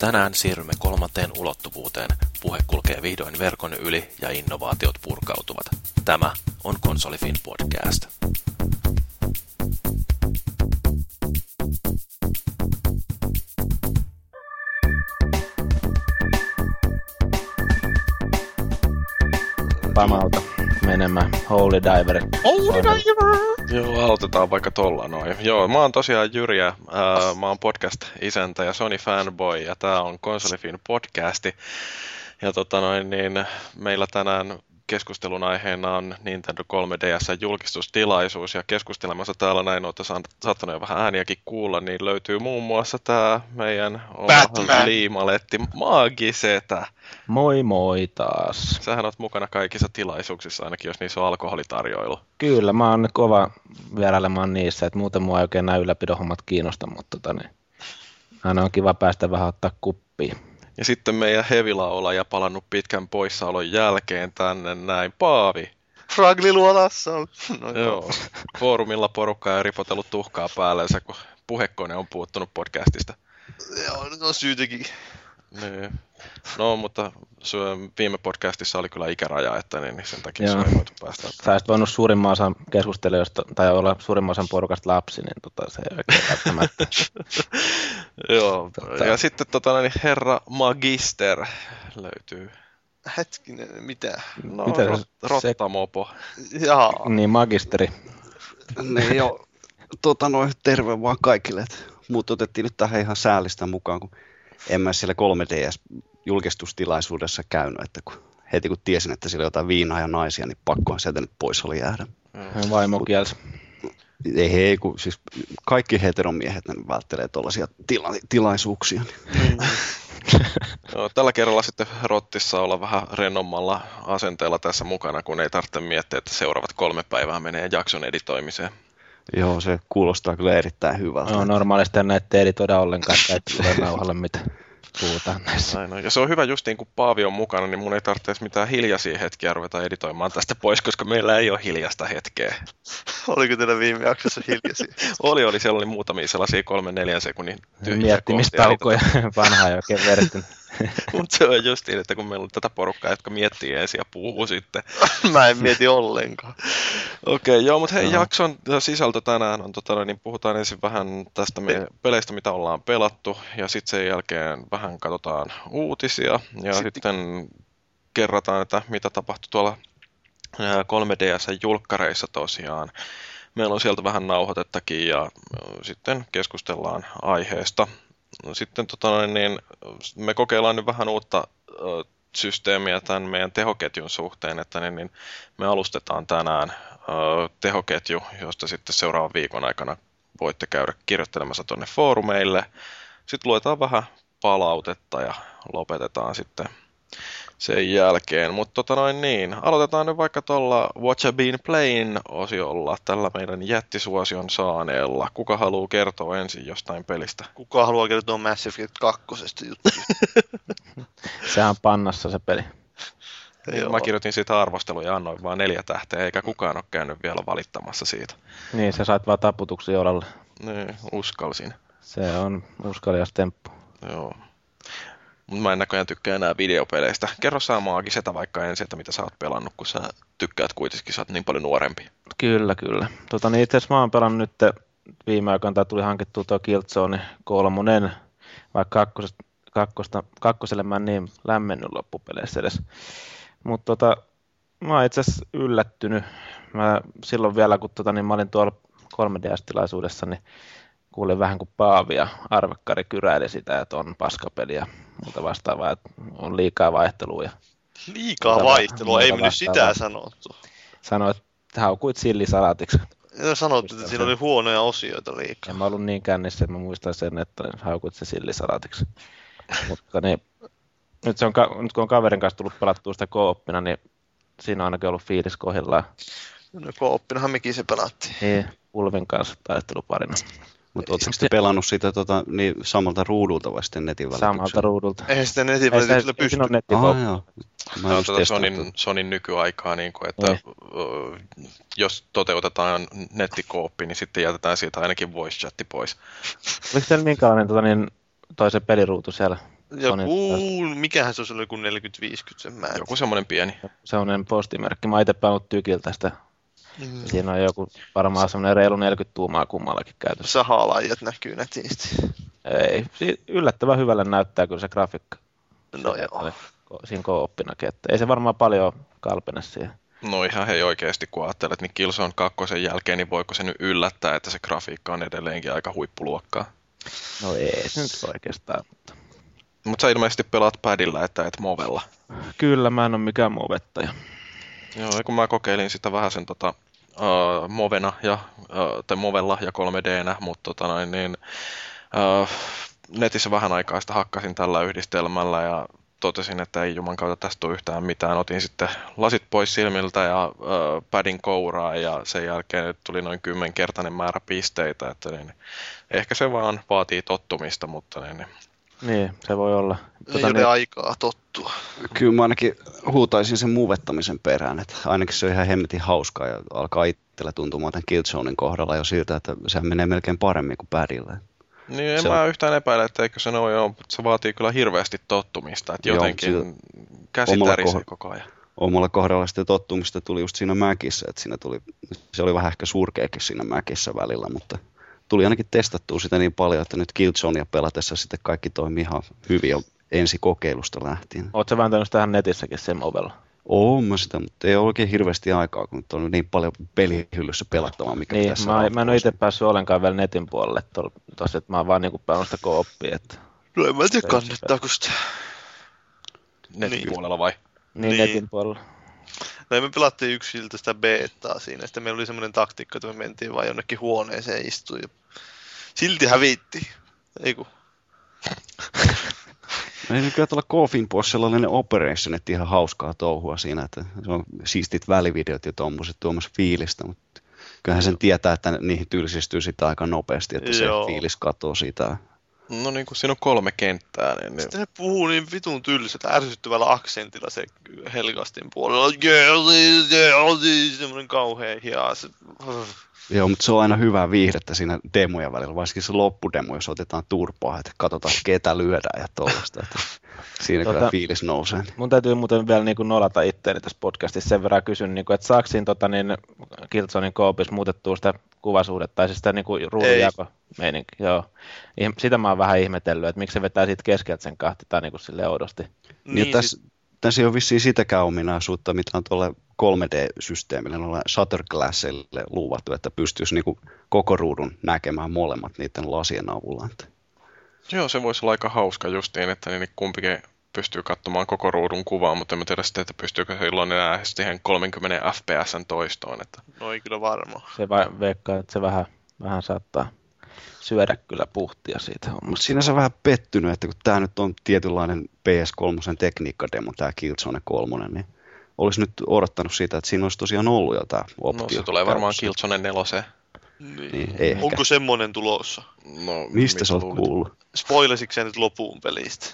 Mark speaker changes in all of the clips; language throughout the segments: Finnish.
Speaker 1: Tänään siirrymme kolmanteen ulottuvuuteen. Puhe kulkee vihdoin verkon yli ja innovaatiot purkautuvat. Tämä on Konsolifin podcast.
Speaker 2: Pamauta menemään. Holy Diver.
Speaker 3: Holy Diver!
Speaker 1: Joo, aloitetaan vaikka tolla noin. Joo, mä oon tosiaan Jyriä, ää, mä oon podcast-isäntä ja Sony fanboy ja tää on Konsolifin podcasti. Ja tota noin, niin meillä tänään keskustelun aiheena on Nintendo 3DS julkistustilaisuus ja keskustelemassa täällä näin olette saattanut jo vähän ääniäkin kuulla, niin löytyy muun muassa tämä meidän oma liimaletti Maagisetä.
Speaker 2: Moi moi taas.
Speaker 1: Sähän oot mukana kaikissa tilaisuuksissa, ainakin jos niissä on alkoholitarjoilu.
Speaker 2: Kyllä, mä oon kova vierailemaan niissä, että muuten mua ei oikein nämä ylläpidon kiinnosta, mutta tota, niin, aina on kiva päästä vähän ottaa kuppia.
Speaker 1: Ja sitten meidän hevilaulaja palannut pitkän poissaolon jälkeen tänne näin. Paavi.
Speaker 3: Fragliluolassa.
Speaker 1: No, joo. Foorumilla porukka on ripotellut tuhkaa päällensä, kun puhekone on puuttunut podcastista.
Speaker 3: Joo, nyt on syytäkin.
Speaker 1: Niin. No, mutta viime podcastissa oli kyllä ikäraja, että niin, niin sen takia Joo. se ei voitu päästä.
Speaker 2: Sä olisit voinut suurimman osan keskustelijoista, tai olla suurimman osan porukasta lapsi, niin tota, se ei oikein välttämättä.
Speaker 1: Joo, tota... ja sitten tota, niin herra Magister löytyy.
Speaker 3: Hetkinen, mitä?
Speaker 1: No, mitä rot, rottamopo.
Speaker 3: Jaa.
Speaker 2: Niin, magisteri.
Speaker 3: Niin joo, tota noin, terve vaan kaikille. Muut otettiin nyt tähän ihan säällistä mukaan, kun en mä siellä 3DS julkistustilaisuudessa käynyt, että kun, heti kun tiesin, että siellä on jotain viinaa ja naisia, niin pakkohan sieltä nyt pois oli jäädä.
Speaker 2: Mm. Vaimo kielsi.
Speaker 3: Ei hei, kun siis kaikki heteromiehet ne välttelee tuollaisia tila- tilaisuuksia. Mm.
Speaker 1: no, tällä kerralla sitten Rottissa olla vähän rennommalla asenteella tässä mukana, kun ei tarvitse miettiä, että seuraavat kolme päivää menee jakson editoimiseen.
Speaker 3: Joo, se kuulostaa kyllä erittäin hyvältä.
Speaker 2: No, normaalisti näitä editoida ollenkaan, että ei tule nauhalle mitään puhutaan näissä.
Speaker 1: Näin on. Ja se on hyvä justiin, kun Paavi on mukana, niin mun ei tarvitse mitään hiljaisia hetkiä ruveta editoimaan tästä pois, koska meillä ei ole hiljasta hetkeä.
Speaker 3: Oliko teillä viime jaksossa hiljaisia?
Speaker 1: oli, oli. Siellä oli muutamia sellaisia kolme neljän sekunnin
Speaker 2: tyhjiä Miettimistaukoja vanhaa jo oikein vertin.
Speaker 1: Mutta se on just niin, että kun meillä on tätä porukkaa, jotka miettii ensin ja puhuu sitten.
Speaker 3: Mä en mieti ollenkaan.
Speaker 1: Okei, okay, joo, mutta hei, no. jakson sisältö tänään on, tota, niin puhutaan ensin vähän tästä meidän peleistä, mitä ollaan pelattu, ja sitten sen jälkeen vähän katsotaan uutisia, ja sitten, sitten kerrataan, että mitä tapahtui tuolla 3DS-julkkareissa tosiaan. Meillä on sieltä vähän nauhoitettakin ja sitten keskustellaan aiheesta. Sitten tota, niin, me kokeillaan nyt vähän uutta systeemiä tämän meidän tehoketjun suhteen, että niin, niin me alustetaan tänään tehoketju, josta sitten seuraavan viikon aikana voitte käydä kirjoittelemassa tuonne foorumeille. Sitten luetaan vähän palautetta ja lopetetaan sitten sen jälkeen. Mutta tota noin niin, aloitetaan nyt vaikka tuolla Watch a Been Playing osiolla, tällä meidän jättisuosion saaneella. Kuka haluaa kertoa ensin jostain pelistä?
Speaker 3: Kuka haluaa kertoa Mass Effect 2 juttu?
Speaker 2: Sehän on pannassa se peli.
Speaker 1: Joo. Mä kirjoitin siitä arvostelua ja annoin vaan neljä tähteä, eikä kukaan ole käynyt vielä valittamassa siitä.
Speaker 2: Niin, sä sait vaan taputuksia olalle.
Speaker 1: Niin, uskalsin.
Speaker 2: Se on uskalias temppu.
Speaker 1: Joo. Mutta mä en näköjään tykkää enää videopeleistä. Kerro sä maagisetä vaikka ensin, että mitä sä oot pelannut, kun sä tykkäät kuitenkin, sä oot niin paljon nuorempi.
Speaker 2: Kyllä, kyllä. Tota, niin itse asiassa mä oon pelannut nyt viime aikoina, tai tuli hankittua tuo Killzone kolmonen, vaikka kakkosesta, kakkosta, kakkoselle mä en niin lämmennyt loppupeleissä edes. Mutta tota, mä oon itse asiassa yllättynyt. Mä silloin vielä, kun tota, niin mä olin tuolla 3DS-tilaisuudessa, niin kuulin vähän kuin Paavi ja Arvekkari kyräili sitä, että on paskapeli ja muuta vastaavaa, että on liikaa vaihtelua. Ja
Speaker 3: liikaa vaihtelua, ei mennyt sitä sanottu.
Speaker 2: Sanoit, että haukuit sillisalatiksi.
Speaker 3: Ja sanoit, että siinä oli huonoja osioita liikaa.
Speaker 2: En mä ollut niin kännissä, että mä muistan sen, että haukuit se sillisalatiksi. Mutta niin, nyt, se on, nyt kun on kaverin kanssa tullut pelattua sitä kooppina, niin siinä on ainakin ollut fiilis kohdillaan.
Speaker 3: No kooppinahan mekin se pelattiin.
Speaker 2: Niin, Ulvin kanssa taisteluparina.
Speaker 3: Mutta ootteko te pelannut sitä tota, niin samalta ruudulta vai sitten netin välityksellä?
Speaker 2: Samalta ruudulta.
Speaker 3: Eihän sitten netin välityksellä pysty.
Speaker 2: Ei netin ah,
Speaker 1: joo. Mä on tätä Sonin, Sonin nykyaikaa, niin kuin, että Oi. jos toteutetaan nettikooppi, niin sitten jätetään siitä ainakin voice chatti pois.
Speaker 2: Oliko teillä minkälainen tota, niin, toisen peliruutu siellä?
Speaker 4: Joku, mikähän se olisi ollut joku 40-50 sen mä
Speaker 1: Joku semmoinen pieni.
Speaker 2: Semmoinen postimerkki. Mä itse pelannut tykiltä sitä. Mm. Siinä on joku varmaan semmoinen reilu 40 tuumaa kummallakin käytössä.
Speaker 4: Sahalajat näkyy nätisti.
Speaker 2: Ei, yllättävän hyvälle näyttää kyllä se grafiikka.
Speaker 4: No se, joo.
Speaker 2: Siinä kooppinakin, että ei se varmaan paljon kalpene siihen.
Speaker 1: No ihan hei oikeasti, kun ajattelet, niin Killzone kakkosen jälkeen, niin voiko se nyt yllättää, että se grafiikka on edelleenkin aika huippuluokkaa?
Speaker 2: No ei se nyt oikeastaan, mutta...
Speaker 1: Mutta sä ilmeisesti pelaat padilla, että et movella.
Speaker 2: Kyllä, mä en ole mikään movettaja.
Speaker 1: Joo, kun mä kokeilin sitä vähän sen tota, uh, movena ja, uh, tai movella ja 3Dnä, mutta tota niin, uh, netissä vähän aikaa sitä hakkasin tällä yhdistelmällä ja totesin, että ei juman kautta tästä tule yhtään mitään. Otin sitten lasit pois silmiltä ja uh, padin kouraa ja sen jälkeen tuli noin kymmenkertainen määrä pisteitä. Että niin, ehkä se vaan vaatii tottumista, mutta niin,
Speaker 2: niin, se voi olla.
Speaker 4: Ei tota, ole niin... aikaa tottua.
Speaker 3: Kyllä mä ainakin huutaisin sen muvettamisen perään, että ainakin se on ihan hemmetin hauskaa ja alkaa itsellä tuntumaan tämän Killzonein kohdalla jo siltä, että se menee melkein paremmin kuin padilla.
Speaker 1: Niin en se mä on... yhtään epäile, että eikö se noin ole, se vaatii kyllä hirveästi tottumista, että jotenkin Joo, käsi tärisee koko ajan.
Speaker 3: Omalla kohdalla sitten tottumista tuli just siinä mäkissä, että siinä tuli, se oli vähän ehkä surkeakin siinä mäkissä välillä, mutta tuli ainakin testattua sitä niin paljon, että nyt Killzonea pelatessa sitten kaikki toimii ihan hyvin jo ensi kokeilusta lähtien.
Speaker 2: Oletko vääntänyt tähän netissäkin sen movella?
Speaker 3: Oon mä sitä, mutta ei ole oikein hirveästi aikaa, kun on niin paljon pelihyllyssä pelattavaa, mikä
Speaker 2: niin, tässä mä, mä en ole itse päässyt ollenkaan vielä netin puolelle tuossa, että mä oon vaan niinku pelannut sitä kooppia. Että...
Speaker 4: No en mä tiedä kannattaako sitä.
Speaker 1: Netin niin. puolella vai?
Speaker 2: Niin, niin, netin puolella.
Speaker 4: No me pelattiin yksiltä sitä betaa siinä, sitten meillä oli semmoinen taktiikka, että me mentiin vaan jonnekin huoneeseen istuin ja silti hävitti. Ei kun.
Speaker 3: No ei kyllä tuolla Kofin sellainen operation, että ihan hauskaa touhua siinä, että se on siistit välivideot ja tuommoiset tuomassa fiilistä, mutta kyllähän sen tietää, että niihin tylsistyy sitä aika nopeasti, että Joo. se fiilis katoo siitä.
Speaker 1: No niin kuin siinä on kolme kenttää. Niin,
Speaker 4: niin... Sitten ne puhuu niin vitun tylsät, ärsyttävällä aksentilla se Helgastin puolella. Semmoinen kauhean hias.
Speaker 3: Joo, mutta se on aina hyvää viihdettä siinä demojen välillä, varsinkin se loppudemo, jos otetaan turpaa, että katsotaan ketä lyödään ja tuollaista. Siinä tota, kyllä fiilis nousee.
Speaker 2: Mun täytyy muuten vielä niin kuin nolata itteeni tässä podcastissa sen verran kysyn, niin kuin, että saako siinä tota, niin Killzonein koopissa muutettua sitä kuvasuudetta, tai siis sitä niin ruudunjako meininki, joo. Sitä mä oon vähän ihmetellyt, että miksi se vetää siitä keskeltä sen kahti tai niin kuin sille oudosti.
Speaker 3: Niin, niin tässä, tässä ei ole vissiin sitäkään ominaisuutta, mitä on tuolla 3D-systeemille, noilla Shutterglassille luvattu, että pystyisi niin koko ruudun näkemään molemmat niiden lasien avulla.
Speaker 1: Joo, se voisi olla aika hauska justiin, että niin kumpikin pystyy katsomaan koko ruudun kuvaa, mutta en tiedä sitten, että pystyykö se silloin enää siihen 30 fps toistoon. Että...
Speaker 4: No ei kyllä varma.
Speaker 2: Se vai veikkaa, että se vähän, vähän saattaa syödä kyllä puhtia siitä
Speaker 3: hommasta. Siinä se vähän pettynyt, että kun tämä nyt on tietynlainen PS3 tekniikkademo, tämä Killzone 3, niin olisi nyt odottanut sitä, että siinä olisi tosiaan ollut jotain optio.
Speaker 1: No se tulee varmaan Killzone 4.
Speaker 4: Niin. niin ehkä. Onko semmoinen tulossa?
Speaker 3: No, Mistä sä oot kuullut?
Speaker 4: Spoilasitko sä nyt loppuun pelistä?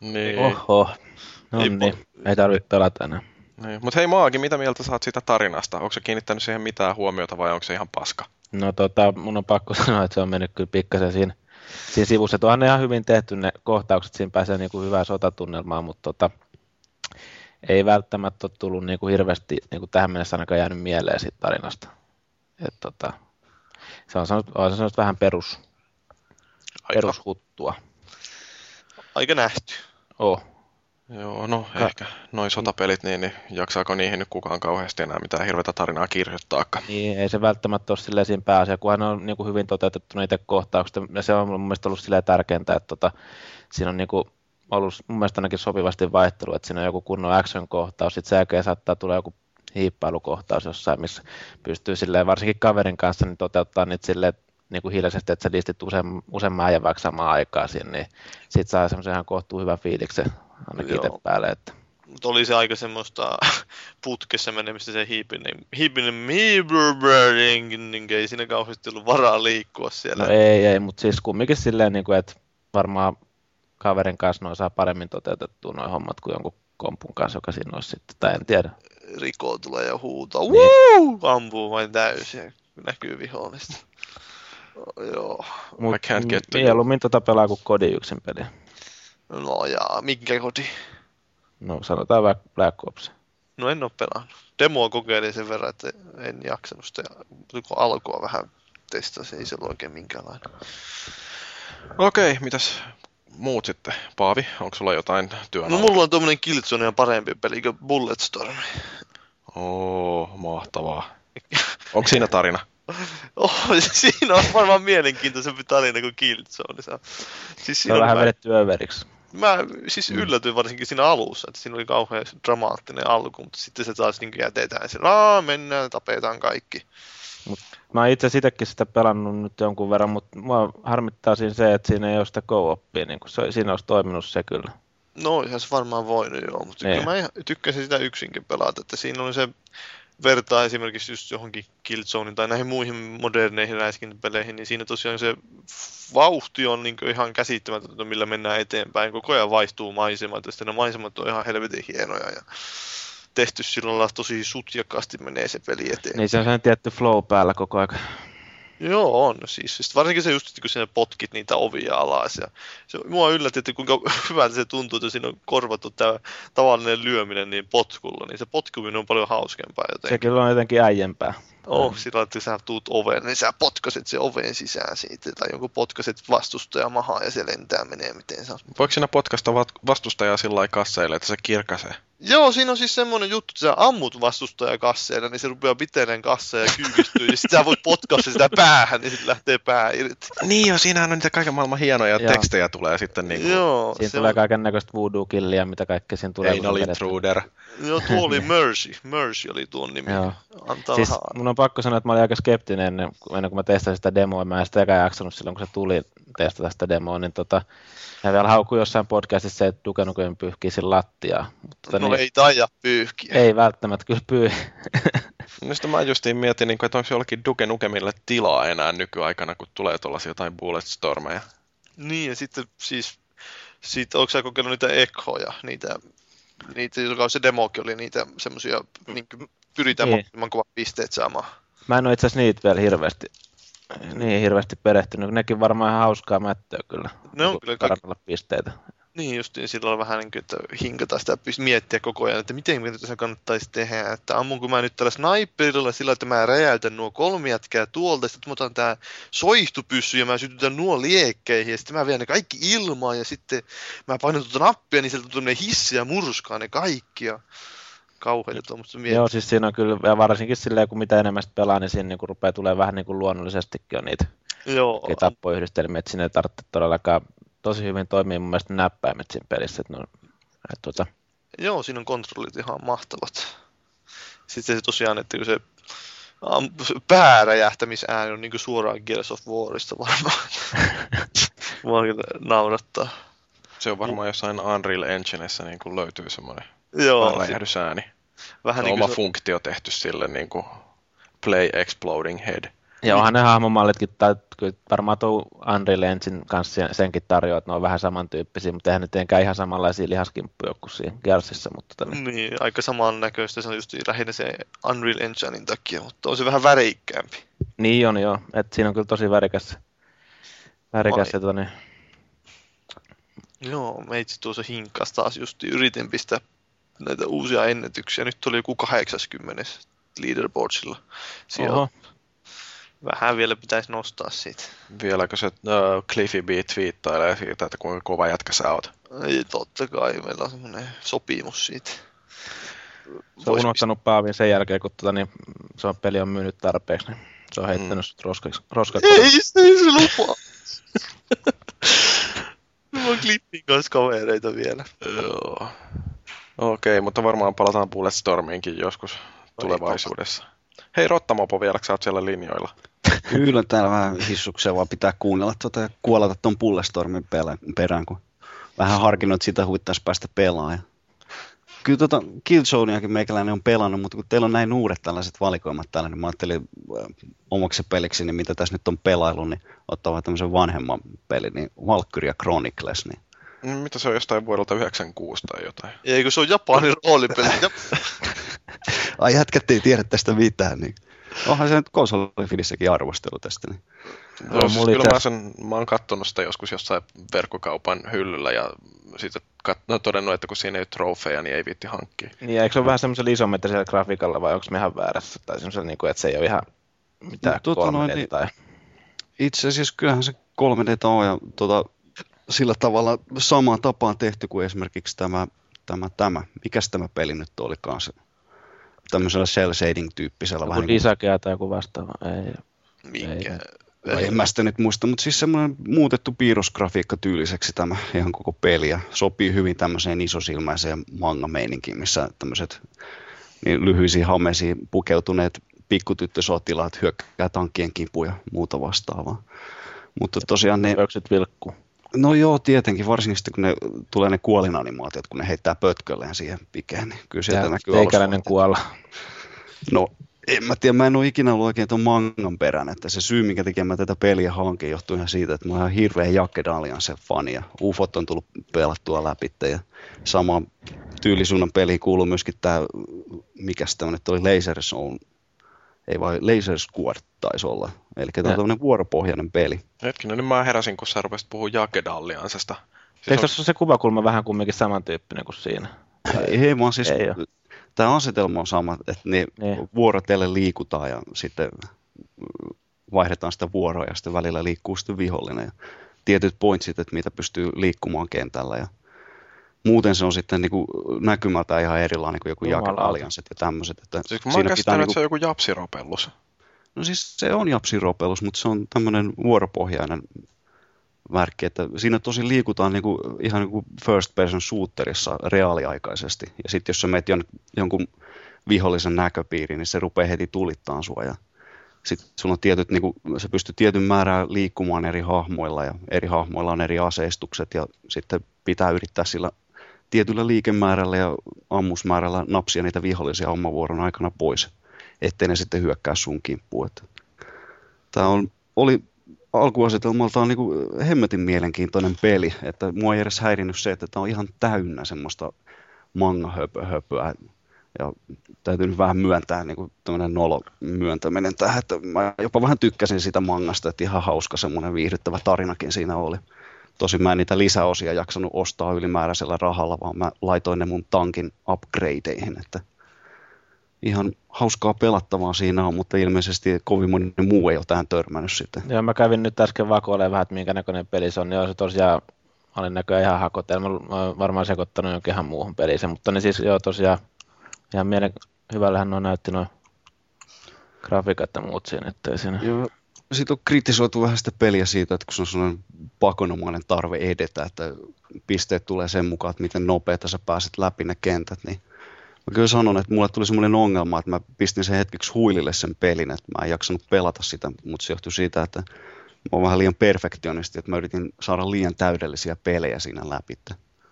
Speaker 2: Niin. Oho. No ei, niin, po- ei tarvitse pelata enää.
Speaker 1: Niin. Mutta hei Maagi, mitä mieltä saat siitä tarinasta? Onko se kiinnittänyt siihen mitään huomiota vai onko se ihan paska?
Speaker 2: No tota, mun on pakko sanoa, että se on mennyt kyllä pikkasen siinä, siinä sivussa. Tuohan ne ihan hyvin tehty ne kohtaukset, siinä pääsee niin kuin hyvää sotatunnelmaa, mutta tota, ei välttämättä ole tullut niin kuin hirveästi niin kuin tähän mennessä ainakaan jäänyt mieleen siitä tarinasta. Et tota, se on sanonut, on sanonut vähän perus, Aika. perushuttua.
Speaker 4: Aika nähty.
Speaker 2: Oh.
Speaker 1: Joo, no Ka- ehkä noin sotapelit, niin, niin jaksaako niihin nyt kukaan kauheasti enää mitään hirveätä tarinaa kirjoittaakaan?
Speaker 2: Niin, ei se välttämättä ole silleen siinä pääasia, kunhan on niin kuin hyvin toteutettu niitä kohtauksia. Ja se on mun mielestä ollut silleen tärkeintä, että tota, siinä on niin kuin ollut mun mielestä ainakin sopivasti vaihtelu, että siinä on joku kunnon action-kohtaus, sitten sen jälkeen saattaa tulla joku hiippailukohtaus jossain, missä pystyy silleen, varsinkin kaverin kanssa niin toteuttaa niitä silleen, niin kuin hiljaisesti, että sä listit usein, useamman ajan vaikka samaan aikaan siinä, niin sit saa semmoisen ihan kohtuu hyvän fiiliksen ainakin itse päälle. Että.
Speaker 4: Mutta oli se aika semmoista putkessa menemistä se hiipinen, hiipinen niin ei siinä kauheasti ollut varaa liikkua siellä.
Speaker 2: No ei, ei, mutta siis kumminkin silleen, niin kuin, että varmaan kaverin kanssa noin saa paremmin toteutettua noin hommat kuin jonkun kompun kanssa, joka siinä olisi sitten, tai en tiedä.
Speaker 4: Riko tulee ja huutaa, niin. ampuu vain täysin, näkyy vihollista. Oh, joo.
Speaker 2: Mut, I can't get to mieluummin tota pelaa kuin kodin yksin peliä.
Speaker 4: No ja minkä koti?
Speaker 2: No sanotaan vaikka Black Ops.
Speaker 4: No en ole pelannut. Demoa kokeilin sen verran, että en jaksanut sitä. Kun alkua vähän testasin, ei se ollut oikein minkäänlainen.
Speaker 1: Okei, mitäs muut sitten? Paavi, onko sulla jotain työn
Speaker 4: No
Speaker 1: alla?
Speaker 4: mulla on tommonen Killzone ja parempi peli kuin Bulletstorm.
Speaker 1: Oo, mahtavaa. Onko siinä tarina?
Speaker 4: Oh, siinä on varmaan mielenkiintoisempi tarina kuin Killzone. Se on- Siis
Speaker 2: Se
Speaker 4: siinä
Speaker 2: on vähän
Speaker 4: mä,
Speaker 2: vedetty överiksi.
Speaker 4: mä siis yllätyin varsinkin siinä alussa, että siinä oli kauhean dramaattinen alku, mutta sitten se taas niin jätetään sillä, Aa, mennään, tapetaan kaikki.
Speaker 2: Mä oon itse itsekin sitä pelannut nyt jonkun verran, mutta mua harmittaa siinä se, että siinä ei ole sitä co-oppia, niin se, siinä olisi toiminut se kyllä.
Speaker 4: No, ihan se varmaan voinut joo, mutta
Speaker 2: Niin.
Speaker 4: kyllä mä ihan tykkäsin sitä yksinkin pelata, että siinä oli se vertaa esimerkiksi just johonkin Killzonein tai näihin muihin moderneihin räiskintäpeleihin, niin siinä tosiaan se vauhti on niin ihan käsittämätöntä, millä mennään eteenpäin. Koko ajan vaihtuu maisemat ja sitten ne maisemat on ihan helvetin hienoja ja tehty sillä lailla tosi sutjakkaasti menee se peli eteenpäin.
Speaker 2: Niin se on sellainen tietty flow päällä koko ajan.
Speaker 4: Joo, on siis. Siis varsinkin se just, kun sinä potkit niitä ovia alas. Ja se, mua yllätti, että kuinka hyvältä se tuntuu, että siinä on korvattu tämä tavallinen lyöminen niin potkulla. Niin se potkuminen on paljon hauskempaa
Speaker 2: Se
Speaker 4: jotenkin.
Speaker 2: kyllä on jotenkin äijempää.
Speaker 4: Oh, sillä että sä tuut oveen, niin sä potkaset se oveen sisään siitä. Tai jonkun potkaset vastustaja mahaa ja se lentää menee miten saa.
Speaker 1: Voiko siinä potkasta vastustajaa sillä lailla kasseille, että se kirkasee?
Speaker 4: Joo, siinä on siis semmoinen juttu, että sä ammut vastustaja kasseilla, niin se rupeaa piteleen kasseja ja kyykistyy. ja sit sä voit potkaista sitä päähän, niin sit lähtee pää irti.
Speaker 1: Niin jo, siinähän on niitä kaiken maailman hienoja
Speaker 2: Joo.
Speaker 1: tekstejä tulee sitten niin kuin
Speaker 4: Joo,
Speaker 2: Siinä
Speaker 4: se
Speaker 2: tulee
Speaker 4: on-
Speaker 2: kaiken näköistä voodoo-killiä, mitä kaikkea siinä tulee. se vedetään.
Speaker 1: Intruder.
Speaker 4: Joo, tuo oli Mercy. Mercy oli tuon nimi.
Speaker 2: Joo.
Speaker 4: Antaa
Speaker 2: Siis
Speaker 4: siis...
Speaker 2: mun on pakko sanoa, että mä olin aika skeptinen ennen, ennen kuin mä testasin sitä demoa. Mä en sitä ekään jaksanut silloin, kun se tuli testata sitä demoa, niin tota, ja vielä haukui jossain podcastissa se, että Duke Nukem pyyhkii sen lattiaa. Mutta tota,
Speaker 4: No
Speaker 2: niin,
Speaker 4: ei taida pyyhkiä.
Speaker 2: ei välttämättä kyllä pyy.
Speaker 1: No sitä mä justiin mietin, niin kuin, että onko jollakin Duke Nukemille tilaa enää nykyaikana, kun tulee tuollaisia jotain Bulletstormeja.
Speaker 4: Niin, ja sitten siis, siitä, onko sä kokeillut niitä ekhoja, niitä, niitä, joka on se demokin oli niitä semmosia, niin kuin pyritään
Speaker 2: Niin.
Speaker 4: mahdollisimman kovat pisteet saamaan.
Speaker 2: Mä en ole itse asiassa niitä vielä hirveästi, niin hirveästi perehtynyt. Nekin varmaan ihan hauskaa mättöä kyllä.
Speaker 4: Ne on kyllä kaikki,
Speaker 2: pisteitä.
Speaker 4: Niin justiin sillä on vähän niin kuin, että hinkata sitä, miettiä koko ajan, että miten mitä tässä kannattaisi tehdä, että ammunko mä nyt tällä sniperilla sillä, että mä räjäytän nuo kolme jätkää tuolta, sitten mä otan tää soihtupyssy ja mä sytytän nuo liekkeihin, ja sitten mä vien ne kaikki ilmaan, ja sitten mä painan tuota nappia, niin sieltä tulee hissi ja murskaa ne kaikki, ja kauheita tuommoista miettiä.
Speaker 2: Joo, siis siinä on kyllä, ja varsinkin silleen, kun mitä enemmän pelaa, niin siinä niin rupeaa tulee vähän niin kuin luonnollisestikin on niitä
Speaker 4: Joo,
Speaker 2: tappoyhdistelmiä, että siinä ei tarvitse todellakaan tosi hyvin toimia mun mielestä näppäimet siinä pelissä. Että no, että tuota,
Speaker 4: Joo, siinä on kontrollit ihan mahtavat. Sitten se tosiaan, että kun se pääräjähtämisääni on niinku suoraan Gears of Warista varmaan. Mua kyllä naurattaa.
Speaker 1: Se on varmaan jossain Unreal Enginessä niin kuin löytyy semmoinen
Speaker 4: Joo,
Speaker 1: räjähdysääni.
Speaker 4: vähän
Speaker 1: Se
Speaker 4: niin
Speaker 1: on oma
Speaker 4: kuin se,
Speaker 1: funktio tehty sille niin kuin Play Exploding Head.
Speaker 2: Ja onhan ne hahmomallitkin, tai kyllä varmaan tuo Unreal Engine kanssa sen- senkin tarjoaa, että ne on vähän samantyyppisiä, mutta eihän ne tietenkään ihan samanlaisia lihaskimppuja kuin siinä Gearsissa, mutta tota, niin,
Speaker 4: niin, aika samannäköistä, se on just lähinnä se Unreal Enginein takia, mutta on se vähän värikkäämpi.
Speaker 2: niin on joo, että siinä on kyllä tosi värikäs, värikäs ja tota, niin,
Speaker 4: Joo, meitsi tuossa hinkas taas just yritin pistää näitä uusia ennätyksiä. Nyt oli joku 80 leaderboardsilla. Siellä
Speaker 2: oho,
Speaker 4: vähän vielä pitäisi nostaa siitä.
Speaker 1: Vieläkö se uh, Cliffy B twiittailee siitä, että kuinka kova jätkä sä oot?
Speaker 4: Ei, totta kai, meillä on semmoinen sopimus siitä.
Speaker 2: se on unohtanut Paavin sen jälkeen, kun tota, niin, se on peli on myynyt tarpeeksi, niin se on heittänyt
Speaker 1: Mm.
Speaker 2: mm. sut roskaksi. roskaksi.
Speaker 4: pistää- Ei, se ei se lupaa. Mulla on klippin kanssa kavereita vielä.
Speaker 1: Joo. Okei, mutta varmaan palataan Bulletstormiinkin joskus tulevaisuudessa. Hei Rottamopo, vieläkö sä oot siellä linjoilla?
Speaker 3: Kyllä täällä vähän hissukseen vaan pitää kuunnella tuota ja kuolata ton Pullestormin perään, kun vähän harkinnut, että sitä huittaisi päästä pelaamaan. Kyllä tota Killzoneakin meikäläinen on pelannut, mutta kun teillä on näin uudet tällaiset valikoimat täällä, niin mä ajattelin äh, omaksi peliksi, niin mitä tässä nyt on pelailu, niin ottaa vähän tämmöisen vanhemman pelin, niin Valkyria Chronicles, niin
Speaker 1: Mm, Mitä se on jostain vuodelta 96 tai jotain?
Speaker 4: Eikö se on Japanin roolipeli?
Speaker 3: Ai jätkät ei tiedä tästä mitään, niin onhan se nyt konsolifilissäkin arvostelu tästä. Niin.
Speaker 1: Joo, siis
Speaker 2: mulla
Speaker 1: kyllä mä, sen, mä oon kattonut sitä joskus jossain verkkokaupan hyllyllä ja sitten kat- no, todennut, että kun siinä ei ole trofeja, niin ei viitti hankkia.
Speaker 2: Niin, eikö se ole vähän semmoisella isometrisellä grafiikalla vai onko me ihan väärässä? Tai semmoisella, niin kuin, että se ei ole ihan mitään
Speaker 3: Tota
Speaker 2: 3D
Speaker 3: noin, niin-
Speaker 2: tai...
Speaker 3: Itse asiassa kyllähän se 3D on ja tota, sillä tavalla samaan tapaan tehty kuin esimerkiksi tämä, tämä, tämä. Mikäs tämä peli nyt olikaan se? Tämmöisellä cell shading tyyppisellä.
Speaker 2: Joku
Speaker 3: vähän niin kuin-
Speaker 2: tai joku vastaava. Ei.
Speaker 1: Minkä?
Speaker 3: Vai en mä sitä nyt muista, mutta siis semmoinen muutettu piirrosgrafiikka tyyliseksi tämä ihan koko peli ja sopii hyvin tämmöiseen isosilmäiseen manga-meininkiin, missä tämmöiset niin lyhyisiin hameisiin pukeutuneet pikkutyttösotilaat hyökkää tankkien kipuja ja muuta vastaavaa. Mutta tosiaan ne,
Speaker 2: Pöksyt vilkkuu.
Speaker 3: No joo tietenkin, varsinkin sitten kun ne tulee ne kuolinanimaatiot, kun ne heittää pötkölleen siihen pikeen, niin kyllä sieltä näkyy
Speaker 2: Teikäläinen kuolla.
Speaker 3: No, en mä tiedä, mä en ole ikinä ollut oikein tuon mangan perän, että se syy, minkä takia mä tätä peliä hankin, johtuu ihan siitä, että mä oon ihan hirveä Jakke Dalian fani ja UFOt on tullut pelattua läpi ja sama tyylisuunnan peliin kuuluu myöskin tämä, mikä nyt oli, Laser Zone, ei vai Laser Squad taisi olla, eli tämä on tämmöinen vuoropohjainen peli.
Speaker 1: Hetkinen, nyt mä heräsin, kun sä rupesit puhua Jakedalliansesta. Siis
Speaker 2: Eikö
Speaker 1: on,
Speaker 2: tässä ole se kuvakulma vähän kumminkin samantyyppinen kuin siinä?
Speaker 3: Ei, ei vaan siis,
Speaker 2: Ei
Speaker 3: tämä asetelma on sama, että ne
Speaker 2: Niin.
Speaker 3: vuorotellen liikutaan ja sitten mm, vaihdetaan sitä vuoroa ja sitten välillä liikkuu sitten vihollinen. Ja tietyt pointsit, että mitä pystyy liikkumaan kentällä ja muuten se on sitten niin kuin näkymältä ihan erilainen kuin joku. Jacket Alliancet ja tämmöiset. Että
Speaker 1: siis mä oon
Speaker 3: pitää
Speaker 1: että
Speaker 3: niinku-
Speaker 1: se on joku japsiropellus.
Speaker 3: No siis se on japsiropellus, mutta se on tämmöinen vuoropohjainen värkki, että siinä tosi liikutaan niinku, ihan niin kuin first person shooterissa reaaliaikaisesti. Ja sitten jos sä meet jon, jonkun vihollisen näköpiiriin, niin se rupeaa heti tulittaan sua. Ja sitten sulla on tietyt, niinku, sä pystyt tietyn määrää liikkumaan eri hahmoilla ja eri hahmoilla on eri aseistukset ja sitten pitää yrittää sillä tietyllä liikemäärällä ja ammusmäärällä napsia niitä vihollisia oman vuoron aikana pois, ettei ne sitten hyökkää sun kimppuun. Tämä on, oli alkuasetelmaltaan niin hemmetin mielenkiintoinen peli, että mua ei edes häirinnyt se, että tämä on ihan täynnä semmoista manga-höpöhöpöä. Ja täytyy nyt vähän myöntää niin kuin tämmöinen nolo myöntäminen tähän, että mä jopa vähän tykkäsin sitä mangasta, että ihan hauska semmoinen viihdyttävä tarinakin siinä oli. Tosin mä en niitä lisäosia jaksanut ostaa ylimääräisellä rahalla, vaan mä laitoin ne mun tankin upgradeihin, että ihan hauskaa pelattavaa siinä on, mutta ilmeisesti kovin moni muu ei ole tähän törmännyt sitten.
Speaker 2: Joo, mä kävin nyt äsken vakoilemaan vähän, että minkä näköinen peli se on. Joo, se tosiaan, mä olin näköjään ihan hakotelma. Mä oon varmaan sekoittanut jonkin ihan muuhun peliin sen, mutta ne siis joo tosiaan ihan mielen hyvällähän on näytti noin grafiikat ja muut siinä, ettei siinä.
Speaker 3: Joo, sitten on kritisoitu vähän sitä peliä siitä, että kun se on sellainen pakonomainen tarve edetä, että pisteet tulee sen mukaan, että miten nopeita sä pääset läpi ne kentät, niin mä kyllä sanon, että mulle tuli semmoinen ongelma, että mä pistin sen hetkeksi huilille sen pelin, että mä en jaksanut pelata sitä, mutta se johtui siitä, että mä oon vähän liian perfektionisti, että mä yritin saada liian täydellisiä pelejä siinä läpi.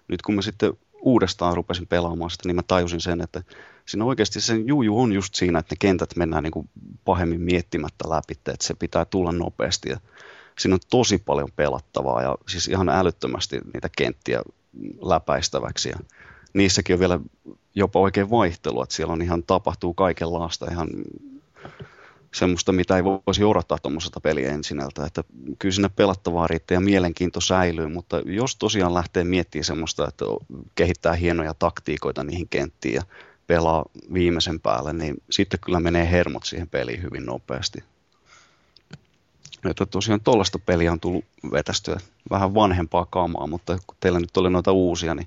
Speaker 3: Nyt kun mä sitten uudestaan rupesin pelaamaan sitä, niin mä tajusin sen, että siinä oikeasti sen juju on just siinä, että ne kentät mennään niin kuin pahemmin miettimättä läpi, että se pitää tulla nopeasti. Ja siinä on tosi paljon pelattavaa ja siis ihan älyttömästi niitä kenttiä läpäistäväksi. Ja niissäkin on vielä jopa oikein vaihtelua, että siellä on ihan tapahtuu kaikenlaista ihan semmoista, mitä ei voisi odottaa tuommoiselta peliä ensinältä. Että kyllä siinä pelattavaa riittää ja mielenkiinto säilyy, mutta jos tosiaan lähtee miettimään semmoista, että kehittää hienoja taktiikoita niihin kenttiin ja pelaa viimeisen päälle, niin sitten kyllä menee hermot siihen peliin hyvin nopeasti. Että tosiaan tuollaista peliä on tullut vetästyä vähän vanhempaa kamaa, mutta kun teillä nyt oli noita uusia, niin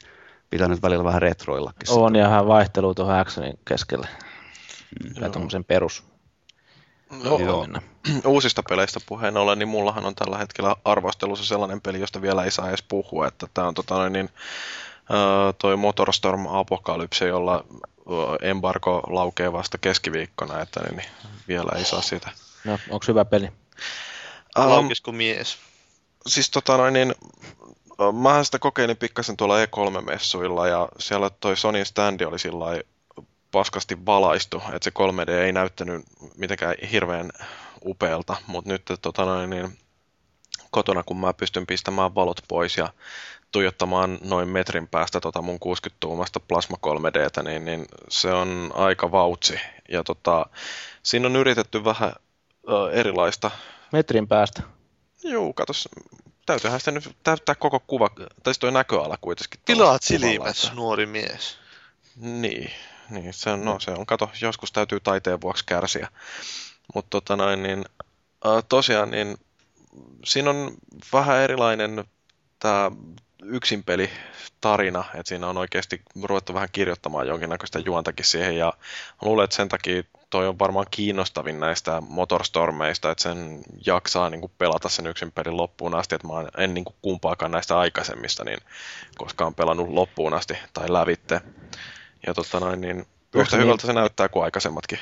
Speaker 3: pitää nyt välillä vähän retroillakin. sitä.
Speaker 2: On ja vähän vaihtelua tuohon actionin keskelle.
Speaker 3: Mm.
Speaker 2: Tai tuommoisen perus.
Speaker 1: No,
Speaker 3: Joo.
Speaker 1: uusista peleistä puheen ollen, niin mullahan on tällä hetkellä arvostelussa sellainen peli, josta vielä ei saa edes puhua, että tämä on tota, noin niin, toi Motorstorm Apocalypse, jolla embargo laukee vasta keskiviikkona, että niin, niin vielä ei saa sitä.
Speaker 2: No, onko hyvä peli?
Speaker 1: Um,
Speaker 4: Laukisku mies.
Speaker 1: siis tota noin niin, mähän sitä kokeilin pikkasen tuolla E3-messuilla ja siellä toi Sonyn standi oli sillä paskasti valaistu, että se 3D ei näyttänyt mitenkään hirveän upealta, mutta nyt tota noin, niin, kotona kun mä pystyn pistämään valot pois ja tuijottamaan noin metrin päästä tota mun 60-tuumasta Plasma 3Dtä, niin, niin se on aika vautsi. Ja tota, siinä on yritetty vähän ö, erilaista
Speaker 2: Metrin päästä.
Speaker 1: Juu, katos, täytyyhän sitä nyt täyttää koko kuva, tai siis toi näköala kuitenkin.
Speaker 4: Pilaat silmässä, nuori mies.
Speaker 1: Niin, niin se on, no se on, kato, joskus täytyy taiteen vuoksi kärsiä. Mutta tota noin, niin, äh, tosiaan, niin siinä on vähän erilainen tämä yksinpeli tarina, että siinä on oikeasti ruvettu vähän kirjoittamaan jonkinnäköistä juontakin siihen ja luulen, että sen takia toi on varmaan kiinnostavin näistä motorstormeista, että sen jaksaa niin kuin pelata sen yksin pelin loppuun asti, että mä en niin kuin kumpaakaan näistä aikaisemmista niin koskaan pelannut loppuun asti tai lävitte. Ja totta noin, niin yhtä niin... hyvältä se näyttää kuin aikaisemmatkin.